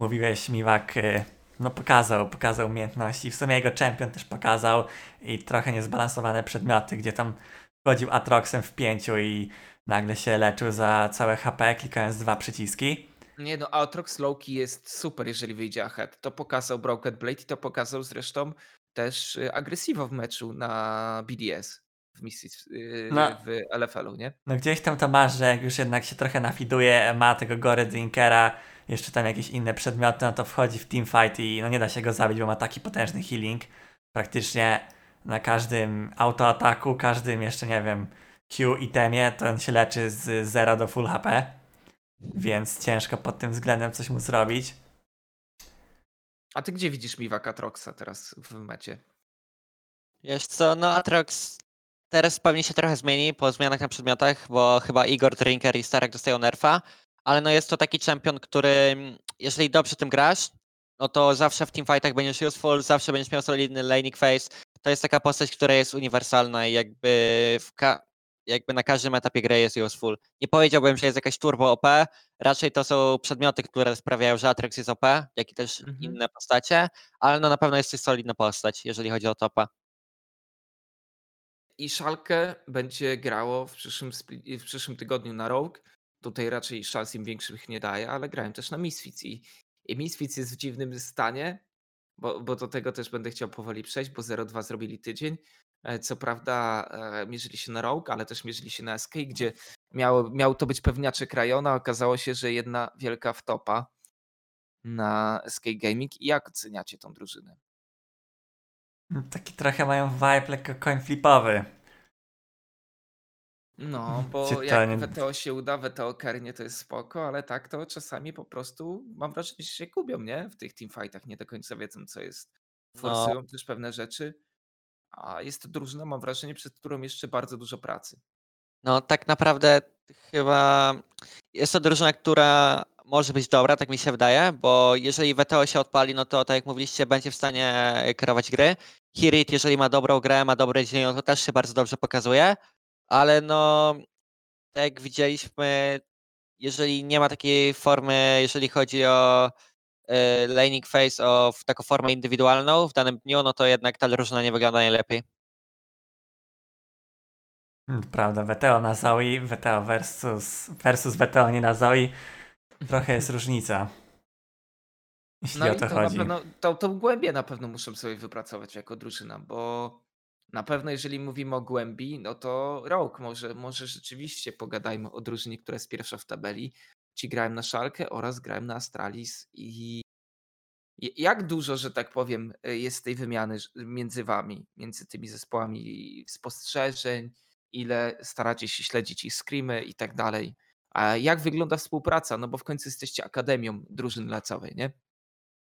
mówiłeś, Miwak, y, no pokazał, pokazał umiejętności. W sumie jego champion też pokazał i trochę niezbalansowane przedmioty, gdzie tam wchodził Atroxem w pięciu i nagle się leczył za całe HP, klikając dwa przyciski. Nie no, Aatrox Lowkey jest super, jeżeli wyjdzie ahead. To pokazał Broken Blade i to pokazał zresztą też y, Aggressivo w meczu na BDS w misji y, No. w LFL-u, nie? No gdzieś tam to masz, że jak już jednak się trochę nafiduje, ma tego Gory Drinkera, jeszcze tam jakieś inne przedmioty, no to wchodzi w teamfight i no nie da się go zabić, bo ma taki potężny healing. Praktycznie na każdym autoataku, każdym jeszcze, nie wiem, Q itemie, to on się leczy z 0 do full HP. Więc ciężko pod tym względem coś mu zrobić. A ty gdzie widzisz Miwak Atroxa teraz w mecie? Wiesz co, no Atrox teraz pewnie się trochę zmieni po zmianach na przedmiotach, bo chyba Igor, Drinker i Starek dostają nerfa, ale no jest to taki champion, który mm, jeżeli dobrze tym grasz, no to zawsze w teamfightach będziesz useful, zawsze będziesz miał solidny laning phase. To jest taka postać, która jest uniwersalna i jakby jakby na każdym etapie gry jest useful. Nie powiedziałbym, że jest jakaś turbo OP, raczej to są przedmioty, które sprawiają, że Atrox jest OP, jak i też Mhm. inne postacie, ale no na pewno jest to solidna postać, jeżeli chodzi o topa. I Szalkę będzie grało w przyszłym, w przyszłym tygodniu na Rogue. Tutaj raczej szans im większych nie daje, ale grałem też na Misfits i, i Misfits jest w dziwnym stanie, bo, bo do tego też będę chciał powoli przejść, bo 0-2 zrobili tydzień. E, Co prawda e, mierzyli się na Rogue, ale też mierzyli się na SK, gdzie miało, miał to być pewniaczek Rajona. Okazało się, że jedna wielka wtopa na SK Gaming. I jak oceniacie tą drużynę? Taki trochę mają vibe lekko coin flipowy. No, bo Gdzie to jak WTO się uda, WTO karnie to jest spoko, ale tak to czasami po prostu mam wrażenie, że się gubią, nie? W tych teamfightach nie do końca wiedzą, co jest. No. Forsują też pewne rzeczy. A jest to drużyna, mam wrażenie, przed którą jeszcze bardzo dużo pracy. No tak naprawdę chyba jest to drużyna, która może być dobra, tak mi się wydaje, bo jeżeli WTO się odpali, no to tak jak mówiliście, będzie w stanie kierować gry. Hirit, jeżeli ma dobrą grę, ma dobre dzień, no to też się bardzo dobrze pokazuje, ale no tak jak widzieliśmy, jeżeli nie ma takiej formy, jeżeli chodzi o y, laning phase, o taką formę indywidualną w danym dniu, no to jednak ta drużyna nie wygląda najlepiej. Mm, Prawda, WTO na Zoe, WTO versus, versus WTO nie na Zoe. Trochę jest różnica. Jeśli No o i to to chodzi. na pewno, to, to głębię na pewno muszą sobie wypracować jako drużyna, bo na pewno jeżeli mówimy o głębi, no to rok może, może rzeczywiście pogadajmy o drużynie, która jest pierwsza w tabeli. Ci grałem na Szalkę oraz grałem na Astralis i jak dużo, że tak powiem, jest tej wymiany między wami, między tymi zespołami spostrzeżeń, ile staracie się śledzić ich screamy i tak dalej. A jak wygląda współpraca? No bo w końcu jesteście akademią drużyn lecowej, nie?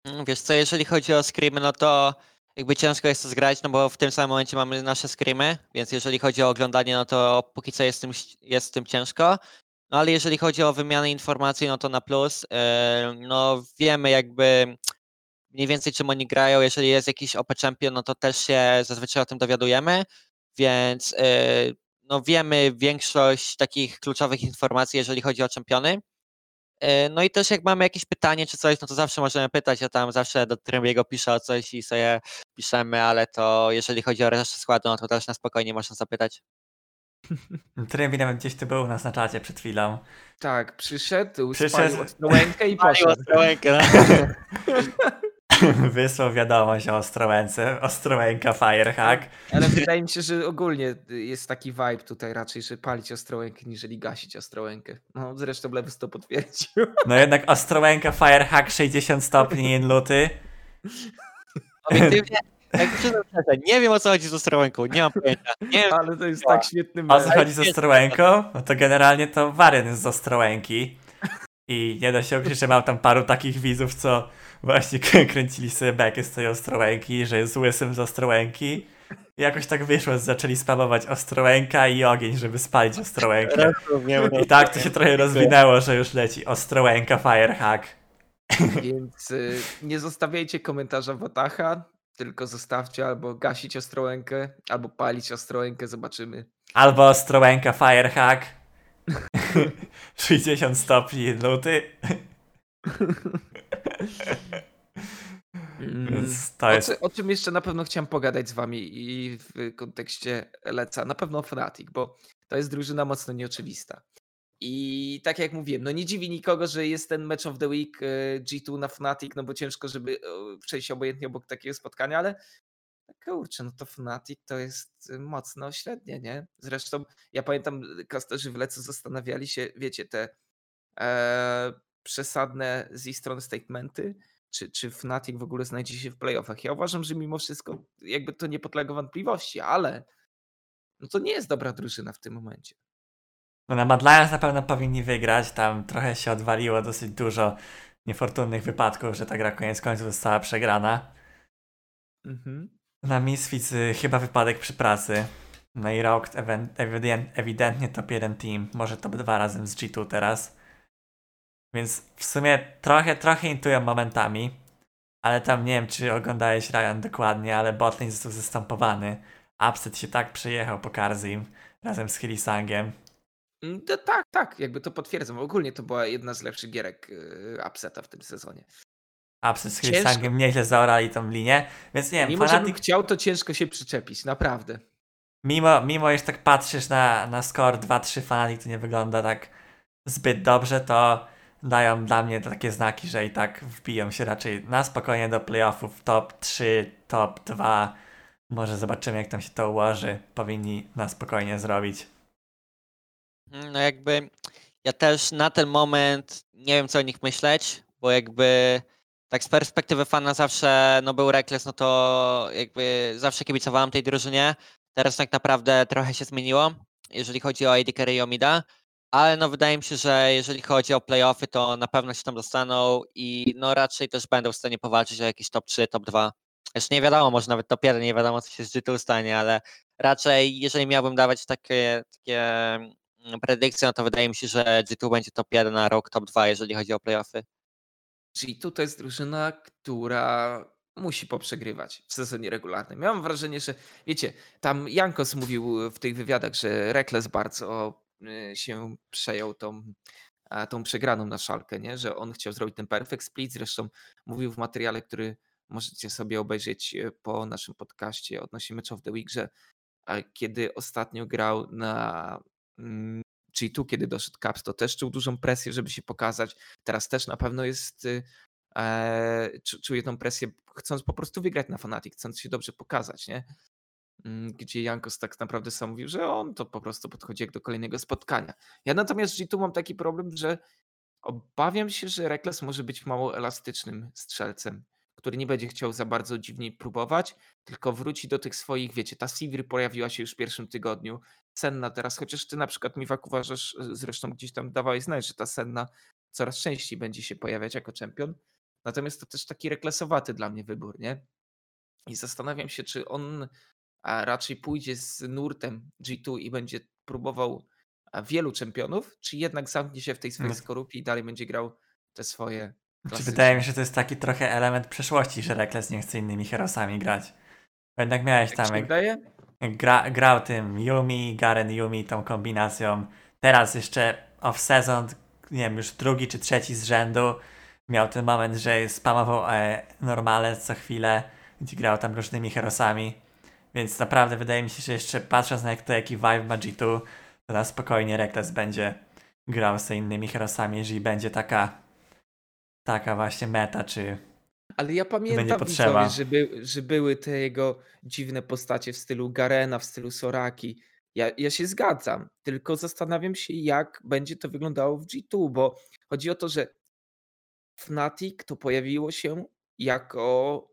Mm, Wiesz co, jeżeli chodzi o screamy, no to jakby ciężko jest to zgrać, no bo w tym samym momencie mamy nasze screamy, więc jeżeli chodzi o oglądanie, no to póki co jest tym, jest tym ciężko. No ale jeżeli chodzi o wymianę informacji, no to na plus. No wiemy jakby mniej więcej czym oni grają. Jeżeli jest jakiś OP Champion, no to też się zazwyczaj o tym dowiadujemy, więc yy, no wiemy większość takich kluczowych informacji, jeżeli chodzi o czempiony. E, No i też jak mamy jakieś pytanie czy coś, no to zawsze możemy pytać, ja tam zawsze do Trembiego piszę o coś i sobie piszemy, ale to jeżeli chodzi o resztę składu, no to też na spokojnie można zapytać. Trybi nawet gdzieś tu był u nas na czacie przed chwilą. Tak, przyszedł, Przyszedł. spalił Ostrołękę i poszedł. Ostrołękę, Wysłał wiadomość o Ostrołęce, Ostrołęka Firehack. Ale wydaje mi się, że ogólnie jest taki vibe tutaj raczej, że palić Ostrołękę, niżeli gasić Ostrołękę. No zresztą Lewis to potwierdził. No jednak Ostrołęka Firehack 60 stopni in luty. Obiektywnie, jak przyznam szczerze, nie wiem o co chodzi z Ostrołęką, nie mam pojęcia. Nie wiem, Ale to jest tak świetny O co chodzi z Ostrołęką? No to generalnie to wariant jest z Ostrołęki. I nie da się ukryć, że mam tam paru takich widzów, co właśnie kręcili sobie bekę z tej Ostrołęki, że jest łysym z Ostrołęki. I jakoś tak wyszło, zaczęli spamować Ostrołęka i ogień, żeby spalić Ostrołękę. I tak to się trochę rozwinęło, że już leci Ostrołęka Firehack. Więc y, nie zostawiajcie komentarza Watacha, tylko zostawcie albo gasić Ostrołękę, albo palić Ostrołękę, zobaczymy. Albo Ostrołęka Firehack. 60 stopni luty. Mm. O, o czym jeszcze na pewno chciałem pogadać z wami i w kontekście Leca, na pewno Fnatic, bo to jest drużyna mocno nieoczywista. I tak jak mówiłem, no nie dziwi nikogo, że jest ten Match of the Week e, G2 na Fnatic, no bo ciężko, żeby e, przejść obojętnie obok takiego spotkania, ale kurczę, no to Fnatic to jest e, mocno średnie, nie? Zresztą ja pamiętam, kasterzy w Lecu zastanawiali się, wiecie, te e, przesadne z ich strony statementy, czy, czy Fnatic w ogóle znajdzie się w playoffach. Ja uważam, że mimo wszystko jakby to nie podlega wątpliwości, ale no to nie jest dobra drużyna w tym momencie. No na Mad Lions na pewno powinni wygrać. Tam trochę się odwaliło dosyć dużo niefortunnych wypadków, że ta gra koniec końców została przegrana. Mhm. Na Misfits y, chyba wypadek przy pracy. No i Rock ewident, ewidentnie top 1 team, może top 2 razem z G2 teraz. Więc w sumie trochę, trochę intują momentami. Ale tam nie wiem, czy oglądałeś Ryan dokładnie, ale botlane został zestampowany. Upset się tak przejechał po Karzim razem z Hillisangiem. Mm, to Tak, tak, jakby to potwierdzam. Ogólnie to była jedna z lepszych gierek yy, Upseta w tym sezonie. Upset z. Hillisangiem nieźle zaorali tą linię. Więc nie wiem, Mimo, Fnatic chciał, to ciężko się przyczepić, naprawdę. Mimo, mimo że tak patrzysz na, na score 2-3 Fnatic, to nie wygląda tak zbyt dobrze, to dają dla mnie takie znaki, że i tak wbiją się raczej na spokojnie do playoffów top 3, top 2. Może zobaczymy, jak tam się to ułoży. Powinni na spokojnie zrobić. No jakby ja też na ten moment nie wiem co o nich myśleć, bo jakby tak z perspektywy fana zawsze no był Reckless, no to jakby zawsze kibicowałem tej drużynie. Teraz tak naprawdę trochę się zmieniło, jeżeli chodzi o AD Carry i o Mida, ale no wydaje mi się, że jeżeli chodzi o playoffy, to na pewno się tam dostaną i no raczej też będą w stanie powalczyć o jakieś top 3, top 2. Jeszcze nie wiadomo, może nawet top 1, nie wiadomo co się z G2 stanie, ale raczej jeżeli miałbym dawać takie, takie mm, predykcje, no to wydaje mi się, że G2 będzie top 1 na rok, top 2, jeżeli chodzi o playoffy. G2 to jest drużyna, która musi poprzegrywać w sezonie regularnym. Mam wrażenie, że wiecie, tam Jankos mówił w tych wywiadach, że Rekles bardzo się przejął tą, tą przegraną na szalkę, nie? że on chciał zrobić ten perfect split. Zresztą mówił w materiale, który możecie sobie obejrzeć e, po naszym podcaście odnośnie Match of the Week, że kiedy ostatnio grał na mm, G2, kiedy doszedł Caps, to też czuł dużą presję, żeby się pokazać. Teraz też na pewno jest y, e, czu- czuje tą presję, chcąc po prostu wygrać na Fnatic, chcąc się dobrze pokazać, nie? Mm, Gdzie Jankos tak naprawdę sam mówił, że on to po prostu podchodzi jak do kolejnego spotkania. Ja natomiast G2 mam taki problem, że obawiam się, że Rekles może być mało elastycznym strzelcem, który nie będzie chciał za bardzo dziwnie próbować, tylko wróci do tych swoich, wiecie, ta Sivir pojawiła się już w pierwszym tygodniu, Senna teraz, chociaż ty na przykład Miwak uważasz, e, zresztą gdzieś tam dawałeś znać, że ta Senna coraz częściej będzie się pojawiać jako czempion. Natomiast to też taki reklasowaty dla mnie wybór, nie? I zastanawiam się, czy on a, raczej pójdzie z nurtem G2 i będzie próbował wielu czempionów, czy jednak zamknie się w tej swojej No. skorupie i dalej będzie grał te swoje. Czy klasyczne. wydaje mi się, że to jest taki trochę element przeszłości, że Rekles nie chce innymi herosami grać. Bo jednak miałeś Jak tam, się jak, wydaje? jak gra, grał tym Yumi, Garen Yumi, tą kombinacją. Teraz jeszcze off-season, nie wiem, już drugi czy trzeci z rzędu miał ten moment, że spamował e, normale co chwilę, gdzie grał tam różnymi herosami. Więc naprawdę wydaje mi się, że jeszcze patrząc na jak to jaki vibe ma G2, to na spokojnie Rekles będzie grał z innymi herosami, jeżeli będzie taka taka właśnie meta, czy Ale ja pamiętam, potrzeba. widzowie, że, by, że były te jego dziwne postacie w stylu Garena, w stylu Soraki. Ja, ja się zgadzam, tylko zastanawiam się, jak będzie to wyglądało w G2, bo chodzi o to, że Fnatic to pojawiło się jako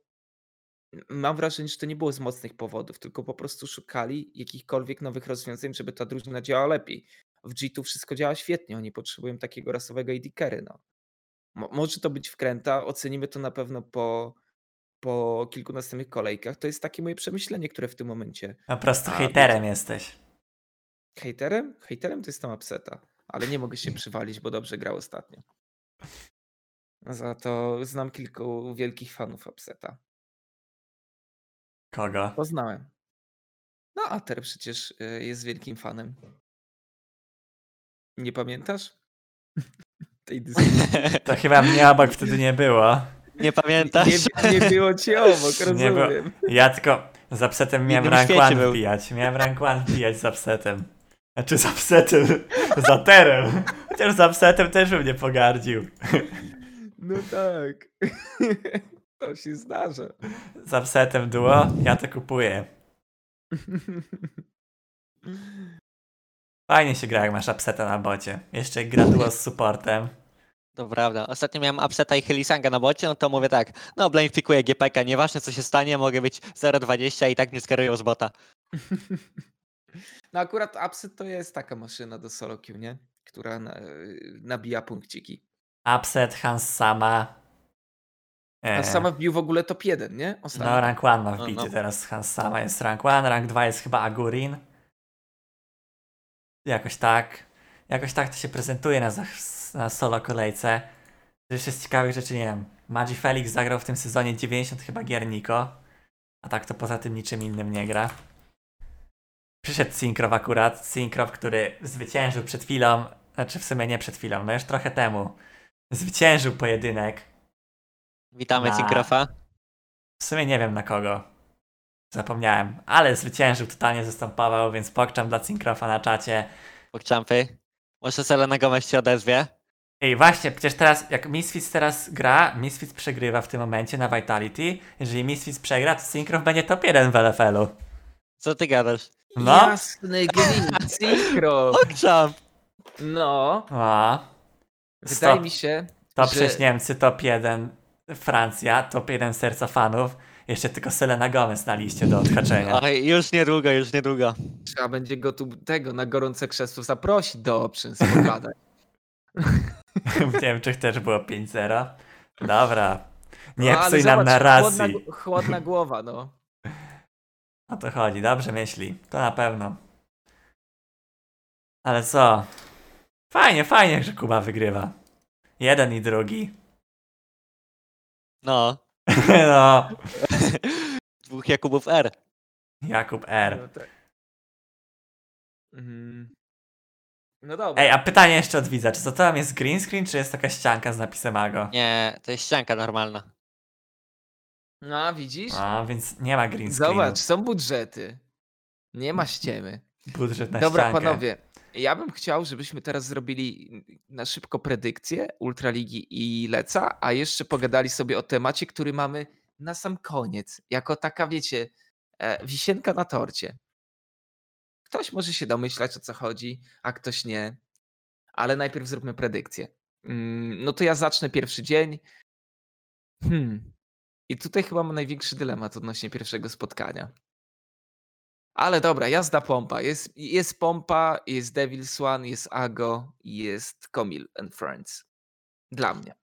mam wrażenie, że to nie było z mocnych powodów, tylko po prostu szukali jakichkolwiek nowych rozwiązań, żeby ta drużyna działała lepiej. W G2 wszystko działa świetnie, oni potrzebują takiego rasowego AD no. Mo- Może to być wkręta, ocenimy to na pewno po, po kilku następnych kolejkach. To jest takie moje przemyślenie, które w tym momencie. Po prostu A, hejterem jesteś. Hejterem? Hejterem to jestem upseta, ale nie mogę się przywalić, bo dobrze grał ostatnio. Za to znam kilku wielkich fanów upseta. Kogo? Poznałem. No, Ater przecież y, jest wielkim fanem. Nie pamiętasz? Tej dyskusji. To chyba mnie obok wtedy nie było. Nie pamiętasz? Nie, nie było ci obok, Nie było. rozumiem. Ja tylko z upsetem miałem rank świecie 1 był. wbijać. Miałem rank 1 wbijać z upsetem. Znaczy z upsetem, z aterem. Chociaż z upsetem też bym nie pogardził. No tak. To się zdarza. Z upsetem duo, ja to kupuję. Fajnie się gra, jak masz upseta na bocie. Jeszcze gra duo z supportem. To prawda. Ostatnio miałem Upseta i Hylisanga na bocie, no to mówię tak, no blamefikuję GPK, nieważne co się stanie, mogę być 0,20 i tak mnie skarują z bota. No akurat Upset to jest taka maszyna do solo queue, nie? Która na, nabija punkciki. Upset, Hans Sama. A E, sama wbił w ogóle top 1, nie? No, Ostatnio. rank 1 ma No, wbicie no. teraz. Hans Sama jest rank 1, rank 2 jest chyba Agurin. Jakoś tak. Jakoś tak to się prezentuje na, na solo kolejce. Jeszcze z ciekawych rzeczy, nie wiem. Magi Felix zagrał w tym sezonie 90 chyba gier Niko. A tak to poza tym niczym innym nie gra. Przyszedł Syncrow akurat. Syncrow, który zwyciężył przed chwilą. Znaczy w sumie nie przed chwilą, no już trochę temu. Zwyciężył pojedynek. Witamy Na- Cinkrofa. W sumie nie wiem na kogo. Zapomniałem, ale zwyciężył, totalnie zastępował, więc pokczam dla Syncrofa na czacie. Pokczampy. Może Selena Gomez się odezwie? Ej, właśnie, przecież teraz, jak Misfits teraz gra, Misfits przegrywa w tym momencie na Vitality. Jeżeli Misfits przegra, to Syncrof będzie top 1 w LFL-u. Co ty gadasz? No. Jasny gwint, synchro. Pokczamp! No, O, wydaje Stop. mi się, top że 6 Niemcy, top 1 Francja, top 1 serca fanów. Jeszcze tylko Selena Gomez na liście do odhaczenia. Oj, już niedługo, już niedługo. trzeba będzie go tu tego na gorące krzesło zaprosić do oprzyn spogadać. nie wiem, czy też było 5-0. Dobra. Nie No, ale psuj nam narracji. Chłodna, chłodna głowa, no. O to chodzi, dobrze myśli. To na pewno. Ale co? Fajnie, fajnie, że Kuba wygrywa. Jeden i drugi. No. No. Dwóch Jakubów R. Jakub R. No, tak. Mhm. no dobra. Ej, a pytanie jeszcze od widza. Czy to tam jest green screen, czy jest taka ścianka z napisem Ago? Nie, to jest ścianka normalna. No, widzisz? A, więc nie ma green screenu. Zobacz, są budżety. Nie ma ściemy. Budżet na Dobra, ściankę. panowie. Ja bym chciał, żebyśmy teraz zrobili na szybko predykcję Ultraligi i Leca, a jeszcze pogadali sobie o temacie, który mamy na sam koniec. Jako taka, wiecie, e, wisienka na torcie. Ktoś może się domyślać o co chodzi, a ktoś nie. Ale najpierw zróbmy predykcję. Mm, No to ja zacznę pierwszy dzień. Hmm. I tutaj chyba mam największy dylemat odnośnie pierwszego spotkania. Ale dobra, jazda pompa. Jest, jest pompa, jest Devil Swan, jest Ago, jest Komil and Friends. Dla mnie.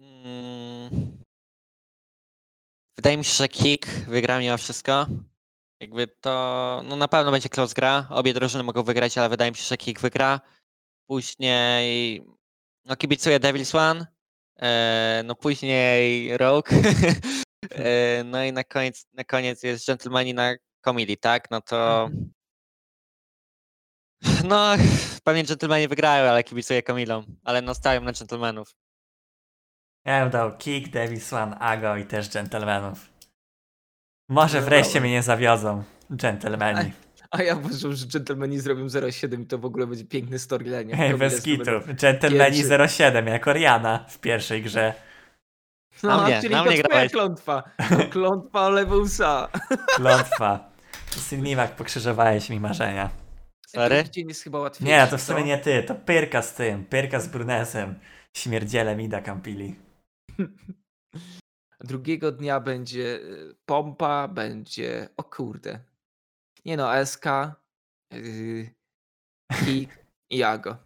Mm. Wydaje mi się, że Kick wygra mimo wszystko. Jakby to, no na pewno będzie close gra. Obie drużyny mogą wygrać, ale wydaje mi się, że Kick wygra. Później, no kibicuję Devil's One. No później Rogue. e, no i na koniec, na koniec jest Gentlemani na Komili, tak? No to... No, pewnie Gentlemani wygrają, ale kibicuję Komilom. Ale no stawiam na Gentlemanów. Ja bym dał Kick, Davis One, Ago i też Gentlemanów. Może No wreszcie dobra. mnie nie zawiozą. Gentlemani. A ja uważam, że Gentlemani zrobią 0,7 i to w ogóle będzie piękny storyline. jak Hej, bez. Gentlemani pierwszy. 07, jako Rihanna w pierwszej grze. No, Na mnie, czyli na to mnie twoja grałeś. klątwa. To klątwa Lewusa. Klątwa. Sylniwak, pokrzyżowałeś mi marzenia. Sorry? Jest chyba łatwiejszy. Nie, to w sumie nie ty, to Pyrka z tym, Pyrka z Brunesem. Śmierdziele Mida Campili. Drugiego dnia będzie y, pompa, będzie. O kurde. Nie no, SK, yy, Kik i Jago.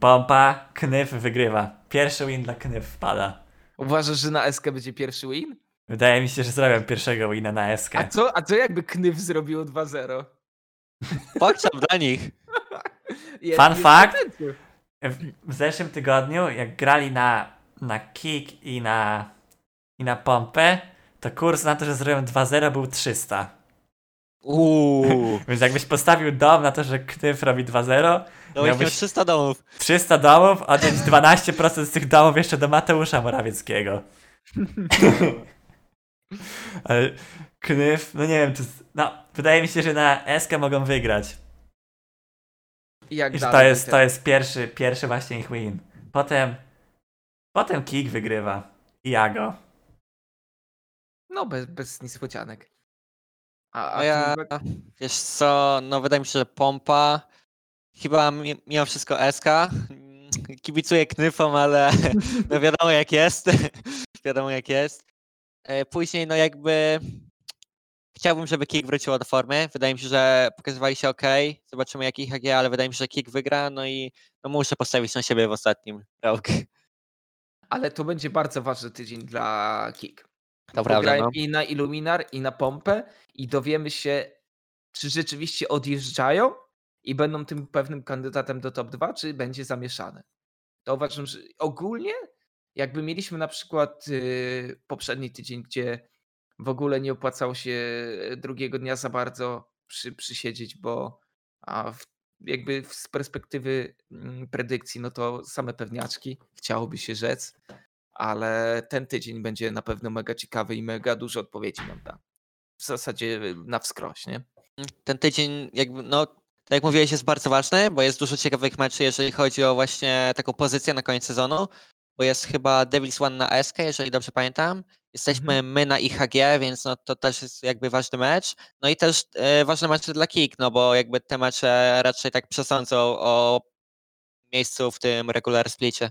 Pompa, Knyf wygrywa. Pierwszy win dla Knyf wpada. Uważasz, że na SK będzie pierwszy win? Wydaje mi się, że zrobię pierwszego wina na SK. A co, a co jakby Knyf zrobił 2-0? Pokczam dla nich. Jest- Fun jest fact. W, w zeszłym tygodniu, jak grali na, na kick i na, i na pompę, to kurs na to, że zrobiłem 2-0 był 300. Uuu. Więc jakbyś postawił dom na to, że Knyf robi 2-0, To Miałbyś- miał 300 domów. 300 domów, odjąć 12% z tych domów jeszcze do Mateusza Morawieckiego. Ale Knyf, no nie wiem, to, jest- no, wydaje mi się, że na SK mogą wygrać. I jak I to jest, to jest pierwszy, pierwszy właśnie ich win. Potem, potem Kik wygrywa. I Jago. No, bez, bez niespodzianek. A, a A ja, wiesz co, no wydaje mi się, że pompa. Chyba mi- mimo wszystko SK. Mm, Kibicuję knyfom, ale no wiadomo jak jest. wiadomo jak jest. E, Później no jakby chciałbym, żeby Kick wróciło do formy. Wydaje mi się, że pokazywali się ok. Zobaczymy jaki IHG, ale wydaje mi się, że Kick wygra. No i no muszę postawić na siebie w ostatnim roku. Ale to będzie bardzo ważny tydzień dla Kik. To prawda, no. i na Illuminar, i na pompę i dowiemy się, czy rzeczywiście odjeżdżają i będą tym pewnym kandydatem do top 2, czy będzie zamieszane. To uważam, że ogólnie jakby mieliśmy na przykład yy, poprzedni tydzień, gdzie w ogóle nie opłacało się drugiego dnia za bardzo przy, przysiedzieć, bo a w, jakby z perspektywy mm, predykcji, no to same pewniaczki, chciałoby się rzec, ale ten tydzień będzie na pewno mega ciekawy i mega dużo odpowiedzi nam da. W zasadzie na wskroś, nie? ten tydzień, jakby, no, tak jak mówiłeś, jest bardzo ważny, bo jest dużo ciekawych meczów, jeżeli chodzi o właśnie taką pozycję na koniec sezonu, bo jest chyba Devils One na SK, jeżeli dobrze pamiętam. Jesteśmy my na IHG, więc no, to też jest jakby ważny mecz. No i też e, ważne mecze dla Kik, no bo jakby te mecze raczej tak przesądzą o miejscu w tym regular splicie.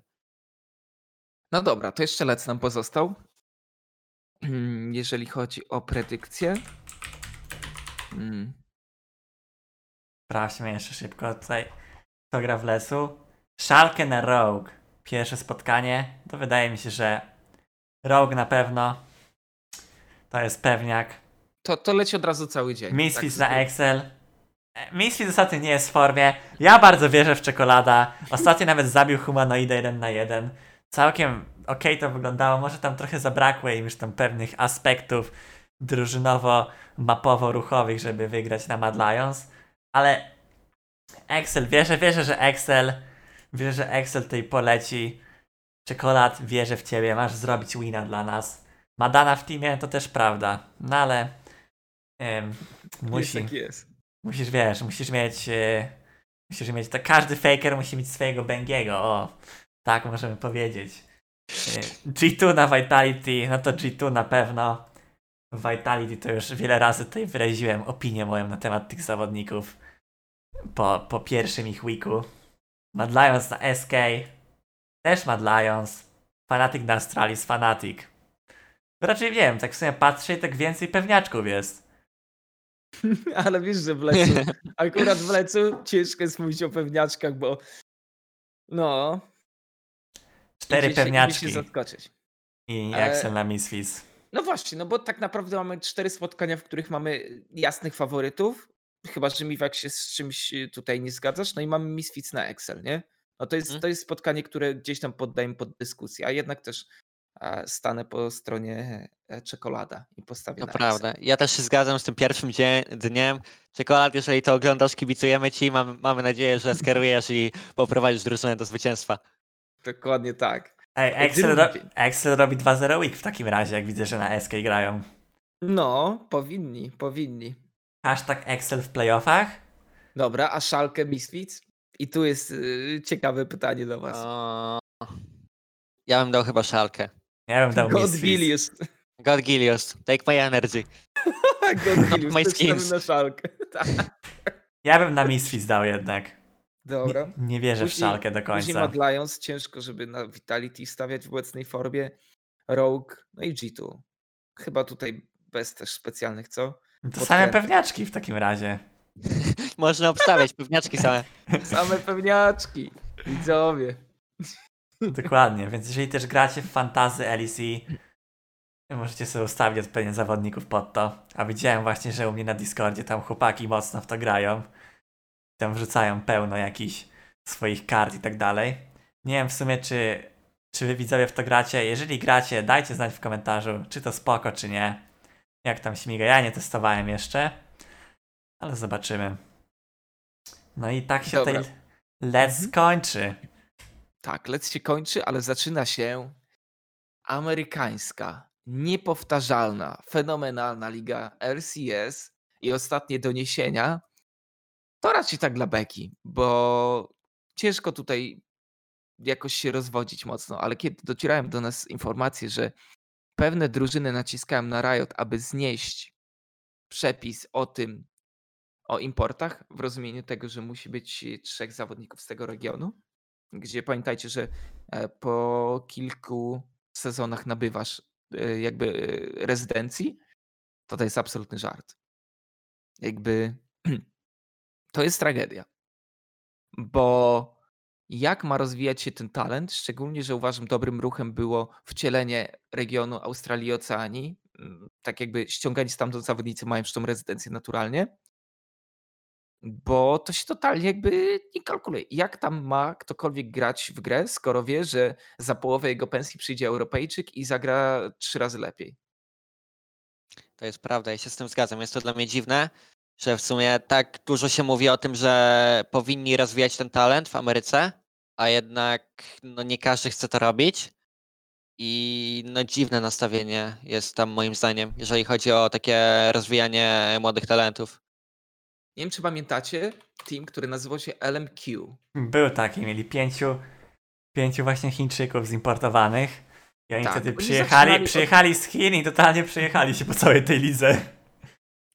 No dobra, to jeszcze lec nam pozostał. Mm, Jeżeli chodzi o predykcję. Mm, Sprawdźmy jeszcze szybko tutaj, kto gra w lesu. Szalkę na Rogue. Pierwsze spotkanie. To wydaje mi się, że Rogue na pewno. To jest pewniak. To, to leci od razu cały dzień. Misfits tak na Excel. Misfits ostatnio nie jest w formie. Ja bardzo wierzę w czekolada. Ostatnio nawet zabił humanoida 1 na 1. Całkiem okej to wyglądało. Może tam trochę zabrakło im już tam pewnych aspektów drużynowo-mapowo-ruchowych, żeby wygrać na Mad Lions. Ale Excel, wierzę, wierzę, że Excel, wierzę, że Excel tutaj poleci. Czekolad, wierzę w ciebie, masz zrobić wina dla nas. Madana w teamie to też prawda, no ale Jest musi, jak jest. musisz, wiesz, musisz mieć, e, musisz mieć, to każdy faker musi mieć swojego Bengiego, o, tak możemy powiedzieć. E, G2 na Vitality, no to G2 na pewno. Vitality to już wiele razy tutaj wyraziłem opinię moją na temat tych zawodników po, po pierwszym ich weeku. Mad Lions na SK, też Mad Lions, Fanatic na Astralis, Fanatic. Raczej wiem, tak w sumie patrzę i tak więcej pewniaczków jest. Ale wiesz, że w lecu, akurat w lecu ciężko jest mówić o pewniaczkach, bo no, Cztery idzie się- idzie pewniaczki się zaskoczyć. i Ale- Excel na Misfits. No właśnie, no bo tak naprawdę mamy cztery spotkania, w których mamy jasnych faworytów. Chyba, że Miwak się z czymś y, tutaj nie zgadzasz. No i mamy Misfits na Excel, nie? No to jest, Mhm. to jest spotkanie, które gdzieś tam poddajemy pod dyskusję, a jednak też e, stanę po stronie e, czekolada i postawię To na prawda. Ja też się zgadzam z tym pierwszym dniem. Czekolad, jeżeli to oglądasz, kibicujemy ci. Mamy, mamy nadzieję, że skierujesz i poprowadzisz drużynę do zwycięstwa. Excel. Dokładnie tak. Ej, drugi Excel, ro-. Excel robi 2-0 week w takim razie, jak widzę, że na SK grają. No, powinni, powinni. Hashtag Excel w playoffach? Dobra, a szalkę Misfits? I tu jest y, ciekawe pytanie do was. O, Ja bym dał chyba szalkę. Ja bym dał God Misfits. Gilius. God Gilius, take my energy. God Gilius, My skins. na szalkę. Tak. Ja bym na Misfits dał jednak. Dobra. Nie, nie wierzę w Później- szalkę do Później końca. Mad Lions ciężko, żeby na Vitality stawiać w obecnej formie. Rogue, no i G2. Chyba tutaj bez też specjalnych, co? To same pewniaczki w takim razie. Można obstawiać, pewniaczki same. Same pewniaczki. Widzowie. Dokładnie, więc jeżeli też gracie w fantazy LEC, możecie sobie ustawić odpowiednio zawodników pod to. A widziałem właśnie, że u mnie na Discordzie tam chłopaki mocno w to grają. Tam wrzucają pełno jakichś swoich kart i tak dalej. Nie wiem w sumie, czy, czy wy widzowie w to gracie. Jeżeli gracie, dajcie znać w komentarzu, czy to spoko, czy nie. Jak tam śmiga. Ja nie testowałem jeszcze, ale zobaczymy. No i tak się Dobra. tej Let's kończy. Tak, lec się kończy, ale zaczyna się amerykańska, niepowtarzalna, fenomenalna liga LCS i ostatnie doniesienia. To raczej tak dla beki, bo ciężko tutaj jakoś się rozwodzić mocno, ale kiedy docierają do nas informacje, że pewne drużyny naciskają na Riot, aby znieść przepis o tym, o importach, w rozumieniu tego, że musi być trzech zawodników z tego regionu, gdzie pamiętajcie, że e, po kilku sezonach nabywasz e, jakby e, rezydencji, to to jest absolutny żart. Jakby to jest tragedia. Bo jak ma rozwijać się ten talent, szczególnie, że uważam dobrym ruchem było wcielenie regionu Australii i Oceanii, mm, tak jakby ściągani stamtąd zawodnicy mają tą rezydencję naturalnie, bo to się totalnie jakby nie kalkuluje. Jak tam ma ktokolwiek grać w grę, skoro wie, że za połowę jego pensji przyjdzie Europejczyk i zagra trzy razy lepiej? To jest prawda, ja się z tym zgadzam. Jest to dla mnie dziwne, że w sumie tak dużo się mówi o tym, że powinni rozwijać ten talent w Ameryce, a jednak no, nie każdy chce to robić. I no dziwne nastawienie jest tam moim zdaniem, jeżeli chodzi o takie rozwijanie młodych talentów. Nie wiem, czy pamiętacie team, który nazywał się LMQ. Był taki, mieli pięciu, pięciu właśnie Chińczyków zimportowanych. I oni Tak, wtedy oni przyjechali, zaczynali przyjechali z Chin i totalnie przejechali się po całej tej lidze.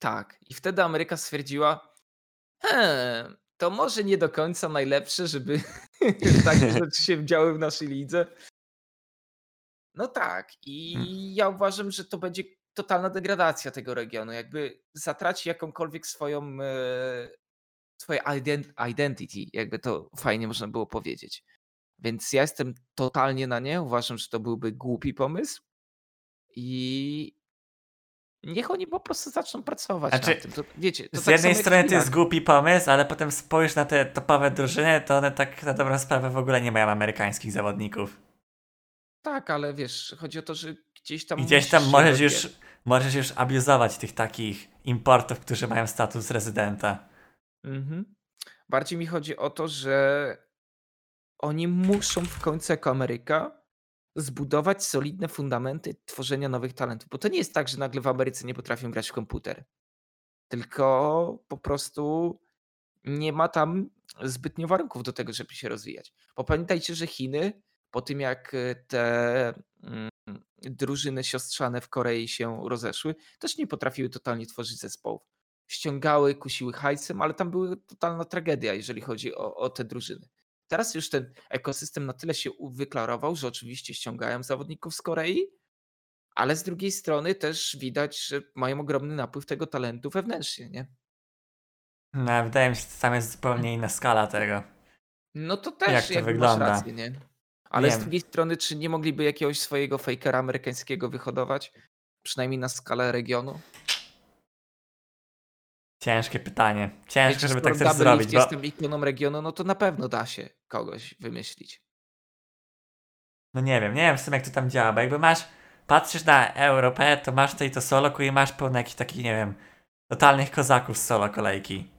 Tak. I wtedy Ameryka stwierdziła, he, to może nie do końca najlepsze, żeby takie rzeczy się działy w naszej lidze. No tak. I Hmm. ja uważam, że to będzie totalna degradacja tego regionu. Jakby zatraci jakąkolwiek swoją e, swoje ident- identity, jakby to fajnie można było powiedzieć. Więc ja jestem totalnie na nie. Uważam, że to byłby głupi pomysł. I niech oni po prostu zaczną pracować Znaczy, nad tym. To, wiecie, to Z tak jednej strony to jest głupi pomysł, ale potem spojrz na te topowe drużyny, to one tak na dobrą sprawę w ogóle nie mają amerykańskich zawodników. Tak, ale wiesz, chodzi o to, że gdzieś tam. Gdzieś tam możesz już, możesz już abuzować tych takich importów, którzy mają status rezydenta. Mhm. Bardziej mi chodzi o to, że oni muszą w końcu jako Ameryka zbudować solidne fundamenty tworzenia nowych talentów. Bo to nie jest tak, że nagle w Ameryce nie potrafią grać w komputer. Tylko po prostu nie ma tam zbytnio warunków do tego, żeby się rozwijać. Bo pamiętajcie, że Chiny po tym jak e, te mm, drużyny siostrzane w Korei się rozeszły, też nie potrafiły totalnie tworzyć zespołów. Ściągały, kusiły hajsem, ale tam była totalna tragedia, jeżeli chodzi o, o te drużyny. Teraz już ten ekosystem na tyle się wyklarował, że oczywiście ściągają zawodników z Korei, ale z drugiej strony też widać, że mają ogromny napływ tego talentu wewnętrznie, nie? No, wydaje mi się, że tam jest zupełnie inna skala tego. No to też Jak to jakby wygląda? masz rację, nie? Ale z Wiem. drugiej strony, czy nie mogliby jakiegoś swojego fakera amerykańskiego wyhodować? Przynajmniej na skalę regionu? Ciężkie pytanie. Ciężko, żeby tak też zrobić, Lift bo jest tym ikoną regionu, no to na pewno da się kogoś wymyślić. no nie wiem, nie wiem w sumie jak to tam działa, bo jakby masz, patrzysz na Europę, to masz tutaj to solo i masz pełno jakichś takich, nie wiem, totalnych kozaków z solo kolejki.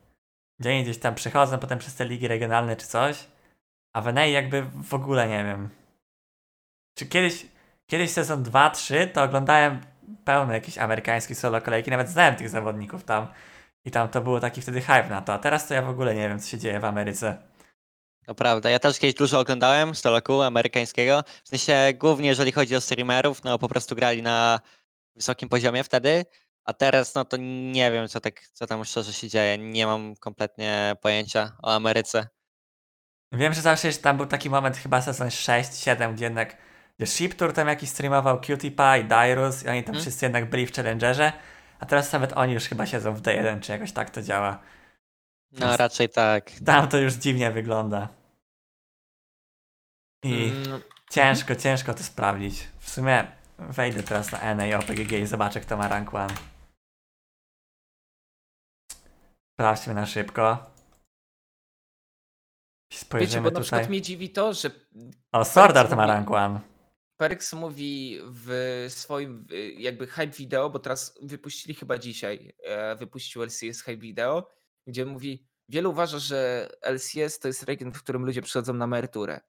Gdzie oni gdzieś tam przechodzą potem przez te ligi regionalne czy coś, a w NA jakby w ogóle nie wiem. Czy kiedyś, kiedyś sezon 2-3 to oglądałem pełno jakichś amerykańskich solo kolejki, nawet znałem tych zawodników tam i tam to było taki wtedy hype na to, a teraz to ja w ogóle nie wiem co się dzieje w Ameryce. To prawda, ja też kiedyś dużo oglądałem stoloku amerykańskiego. W sensie głównie jeżeli chodzi o streamerów, no po prostu grali na wysokim poziomie wtedy, a teraz no to nie wiem co, tak, co tam szczerze się dzieje. Nie mam kompletnie pojęcia o Ameryce. Wiem, że zawsze jeszcze tam był taki moment, chyba sezon 6-7, gdzie jednak Wiesz, Shiptour tam jakiś streamował, Cutie Pie, Dyrus i oni tam Mhm. wszyscy jednak byli w Challengerze, a teraz nawet oni już chyba siedzą w D1, czy jakoś tak to działa. No raczej tak. Tam to już dziwnie wygląda. I Mm, ciężko, ciężko to sprawdzić. W sumie wejdę teraz na NA i OPGG i zobaczę, kto ma rank 1. Sprawdźmy na szybko. Wiecie, Spojrzymy bo na tutaj. przykład mnie dziwi to, że O, Sword Art ma rank 1. Perks mówi w swoim jakby hype wideo, bo teraz wypuścili chyba dzisiaj, e, wypuścił LCS hype wideo, gdzie mówi, wielu uważa, że LCS to jest region, w którym ludzie przychodzą na emeryturę.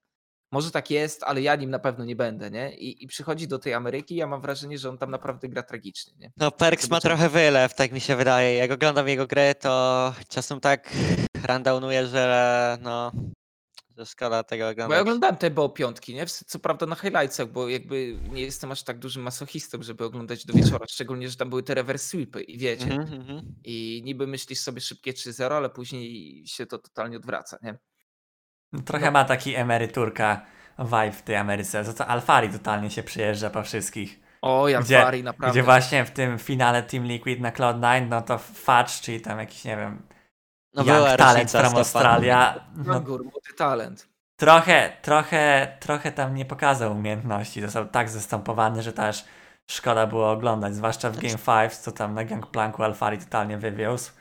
Może tak jest, ale ja nim na pewno nie będę, nie? I, I przychodzi do tej Ameryki, ja mam wrażenie, że on tam naprawdę gra tragicznie, nie? No Perks ma trochę wylew, tak mi się wydaje. Jak oglądam jego gry, to czasem tak rundownuje, że no... Że szkoda tego Bo ja oglądać. oglądałem te BO piątki, nie? Co prawda na highlightsach, bo jakby nie jestem aż tak dużym masochistą, żeby oglądać do wieczora, szczególnie, że tam były te reverse sweepy i wiecie. Mhm, mhm. I niby myślisz sobie szybkie 3-0, ale później się to totalnie odwraca, nie? Trochę No. ma taki emeryturka vibe w tej Ameryce. Za to Alfari totalnie się przyjeżdża po wszystkich. O, ja Gdzie- Fari, naprawdę. Gdzie właśnie w tym finale Team Liquid na Cloud9, no to Fudge, czyli tam jakiś, nie wiem, No young była talent from. Australia. No, Kangur, młody talent. trochę, trochę, trochę tam nie pokazał umiejętności. Został tak zastępowany, że też szkoda było oglądać. Zwłaszcza w Game 5, co tam na Gangplanku Alfari totalnie wywiózł.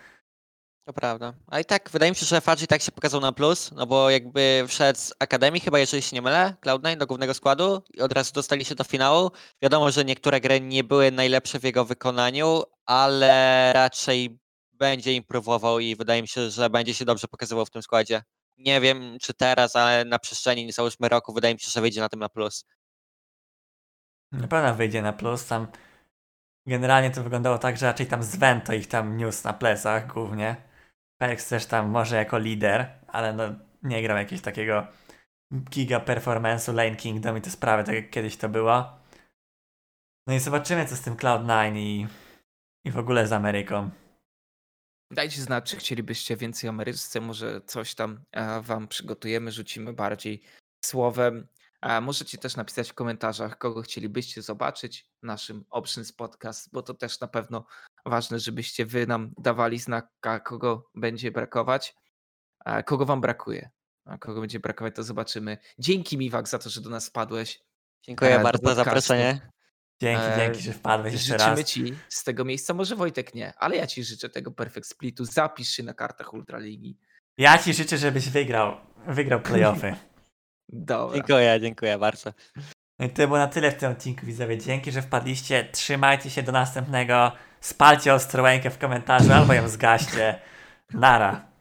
To prawda. A i tak wydaje mi się, że Fadzi tak się pokazał na plus, no bo jakby wszedł z Akademii, chyba jeżeli się nie mylę, Cloud9 do głównego składu i od razu dostali się do finału. Wiadomo, że niektóre gry nie były najlepsze w jego wykonaniu, ale raczej będzie improwował i wydaje mi się, że będzie się dobrze pokazywał w tym składzie. Nie wiem czy teraz, ale na przestrzeni załóżmy roku wydaje mi się, że wyjdzie na tym na plus. Na pewno wyjdzie na plus. Tam generalnie to wyglądało tak, że raczej tam Sven to ich tam niósł na plecach głównie. Pex też tam może jako lider, ale no nie grał jakiegoś takiego giga performance'u Lane Kingdom i te sprawy, tak jak kiedyś to było. No i zobaczymy co z tym Cloud9 i, i w ogóle z Ameryką. Dajcie znać, czy chcielibyście więcej Ameryce, może coś tam e, wam przygotujemy, rzucimy bardziej słowem. A możecie też napisać w komentarzach, kogo chcielibyście zobaczyć w naszym Options Podcast, bo to też na pewno ważne, żebyście wy nam dawali znaka, kogo będzie brakować, a kogo wam brakuje. A kogo będzie brakować, to zobaczymy. Dzięki Miwak za to, że do nas wpadłeś. Dziękuję E, bardzo za zaproszenie. Dzięki, E, dzięki, że wpadłeś jeszcze Życzymy raz. ci z tego miejsca, może Wojtek nie, ale ja ci życzę tego Perfect Splitu. Zapisz się na kartach Ultraligi. Ja ci życzę, żebyś wygrał, wygrał playoffy. Dobra. Dziękuję, dziękuję bardzo. No i to było na tyle w tym odcinku, widzowie. Dzięki, że wpadliście. Trzymajcie się do następnego. Spalcie Ostrołękę w komentarzu albo ją zgaście. Nara.